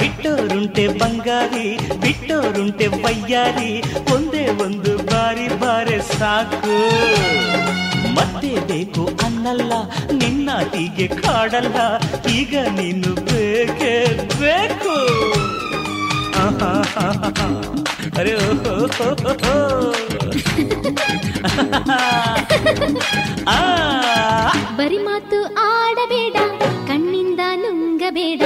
ಬಿಟ್ಟೋರುಂಟೆ ಬಂಗಾರಿ ಬಿಟ್ಟೋರುಂಟೆ ಬಯ್ಯಾರಿ ಒಂದೇ ಒಂದು ಬಾರಿ ಬಾರೆ ಸಾಕು ಮತ್ತೆ ಬೇಕು ಅನ್ನಲ್ಲ ನಿನ್ನ ಹೀಗೆ ಕಾಡಲ್ಲ ಈಗ ನೀನು ಬೇಕೇ ಬೇಕು ಅರೆ ಬರಿ ಮಾತು ಆಡಬೇಡ ಕಣ್ಣಿಂದ ನುಂಗಬೇಡ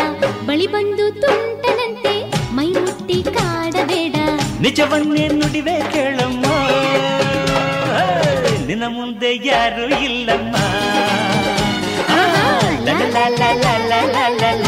ಬಳಿ ಬಂದು ತುಂಟನಂತೆ ಮೈ ಮುಟ್ಟಿ ಕಾಡಬೇಡ ನಿಜವನ್ನೇ ನುಡಿವೆ ಕೇಳಮ್ಮ ನಿನ್ನ ಮುಂದೆ ಯಾರು ಇಲ್ಲಮ್ಮ ಲ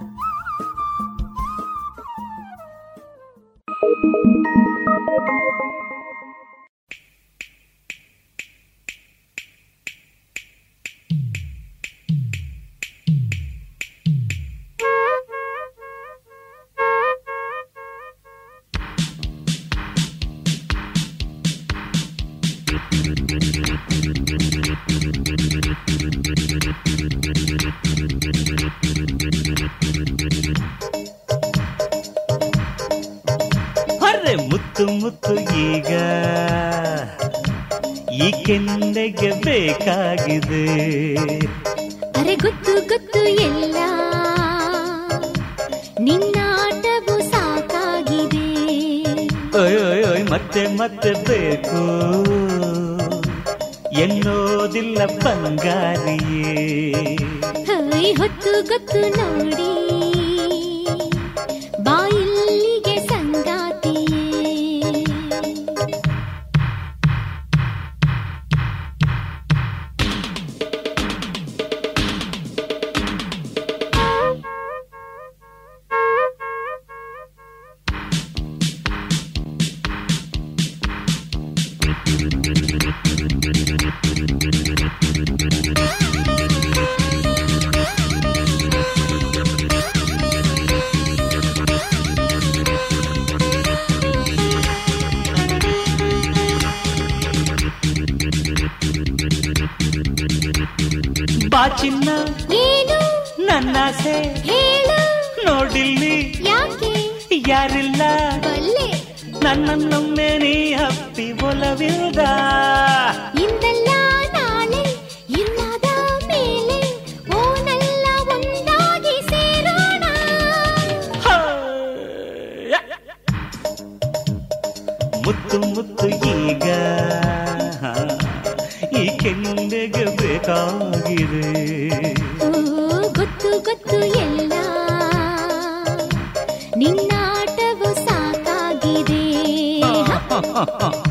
ha <laughs> ha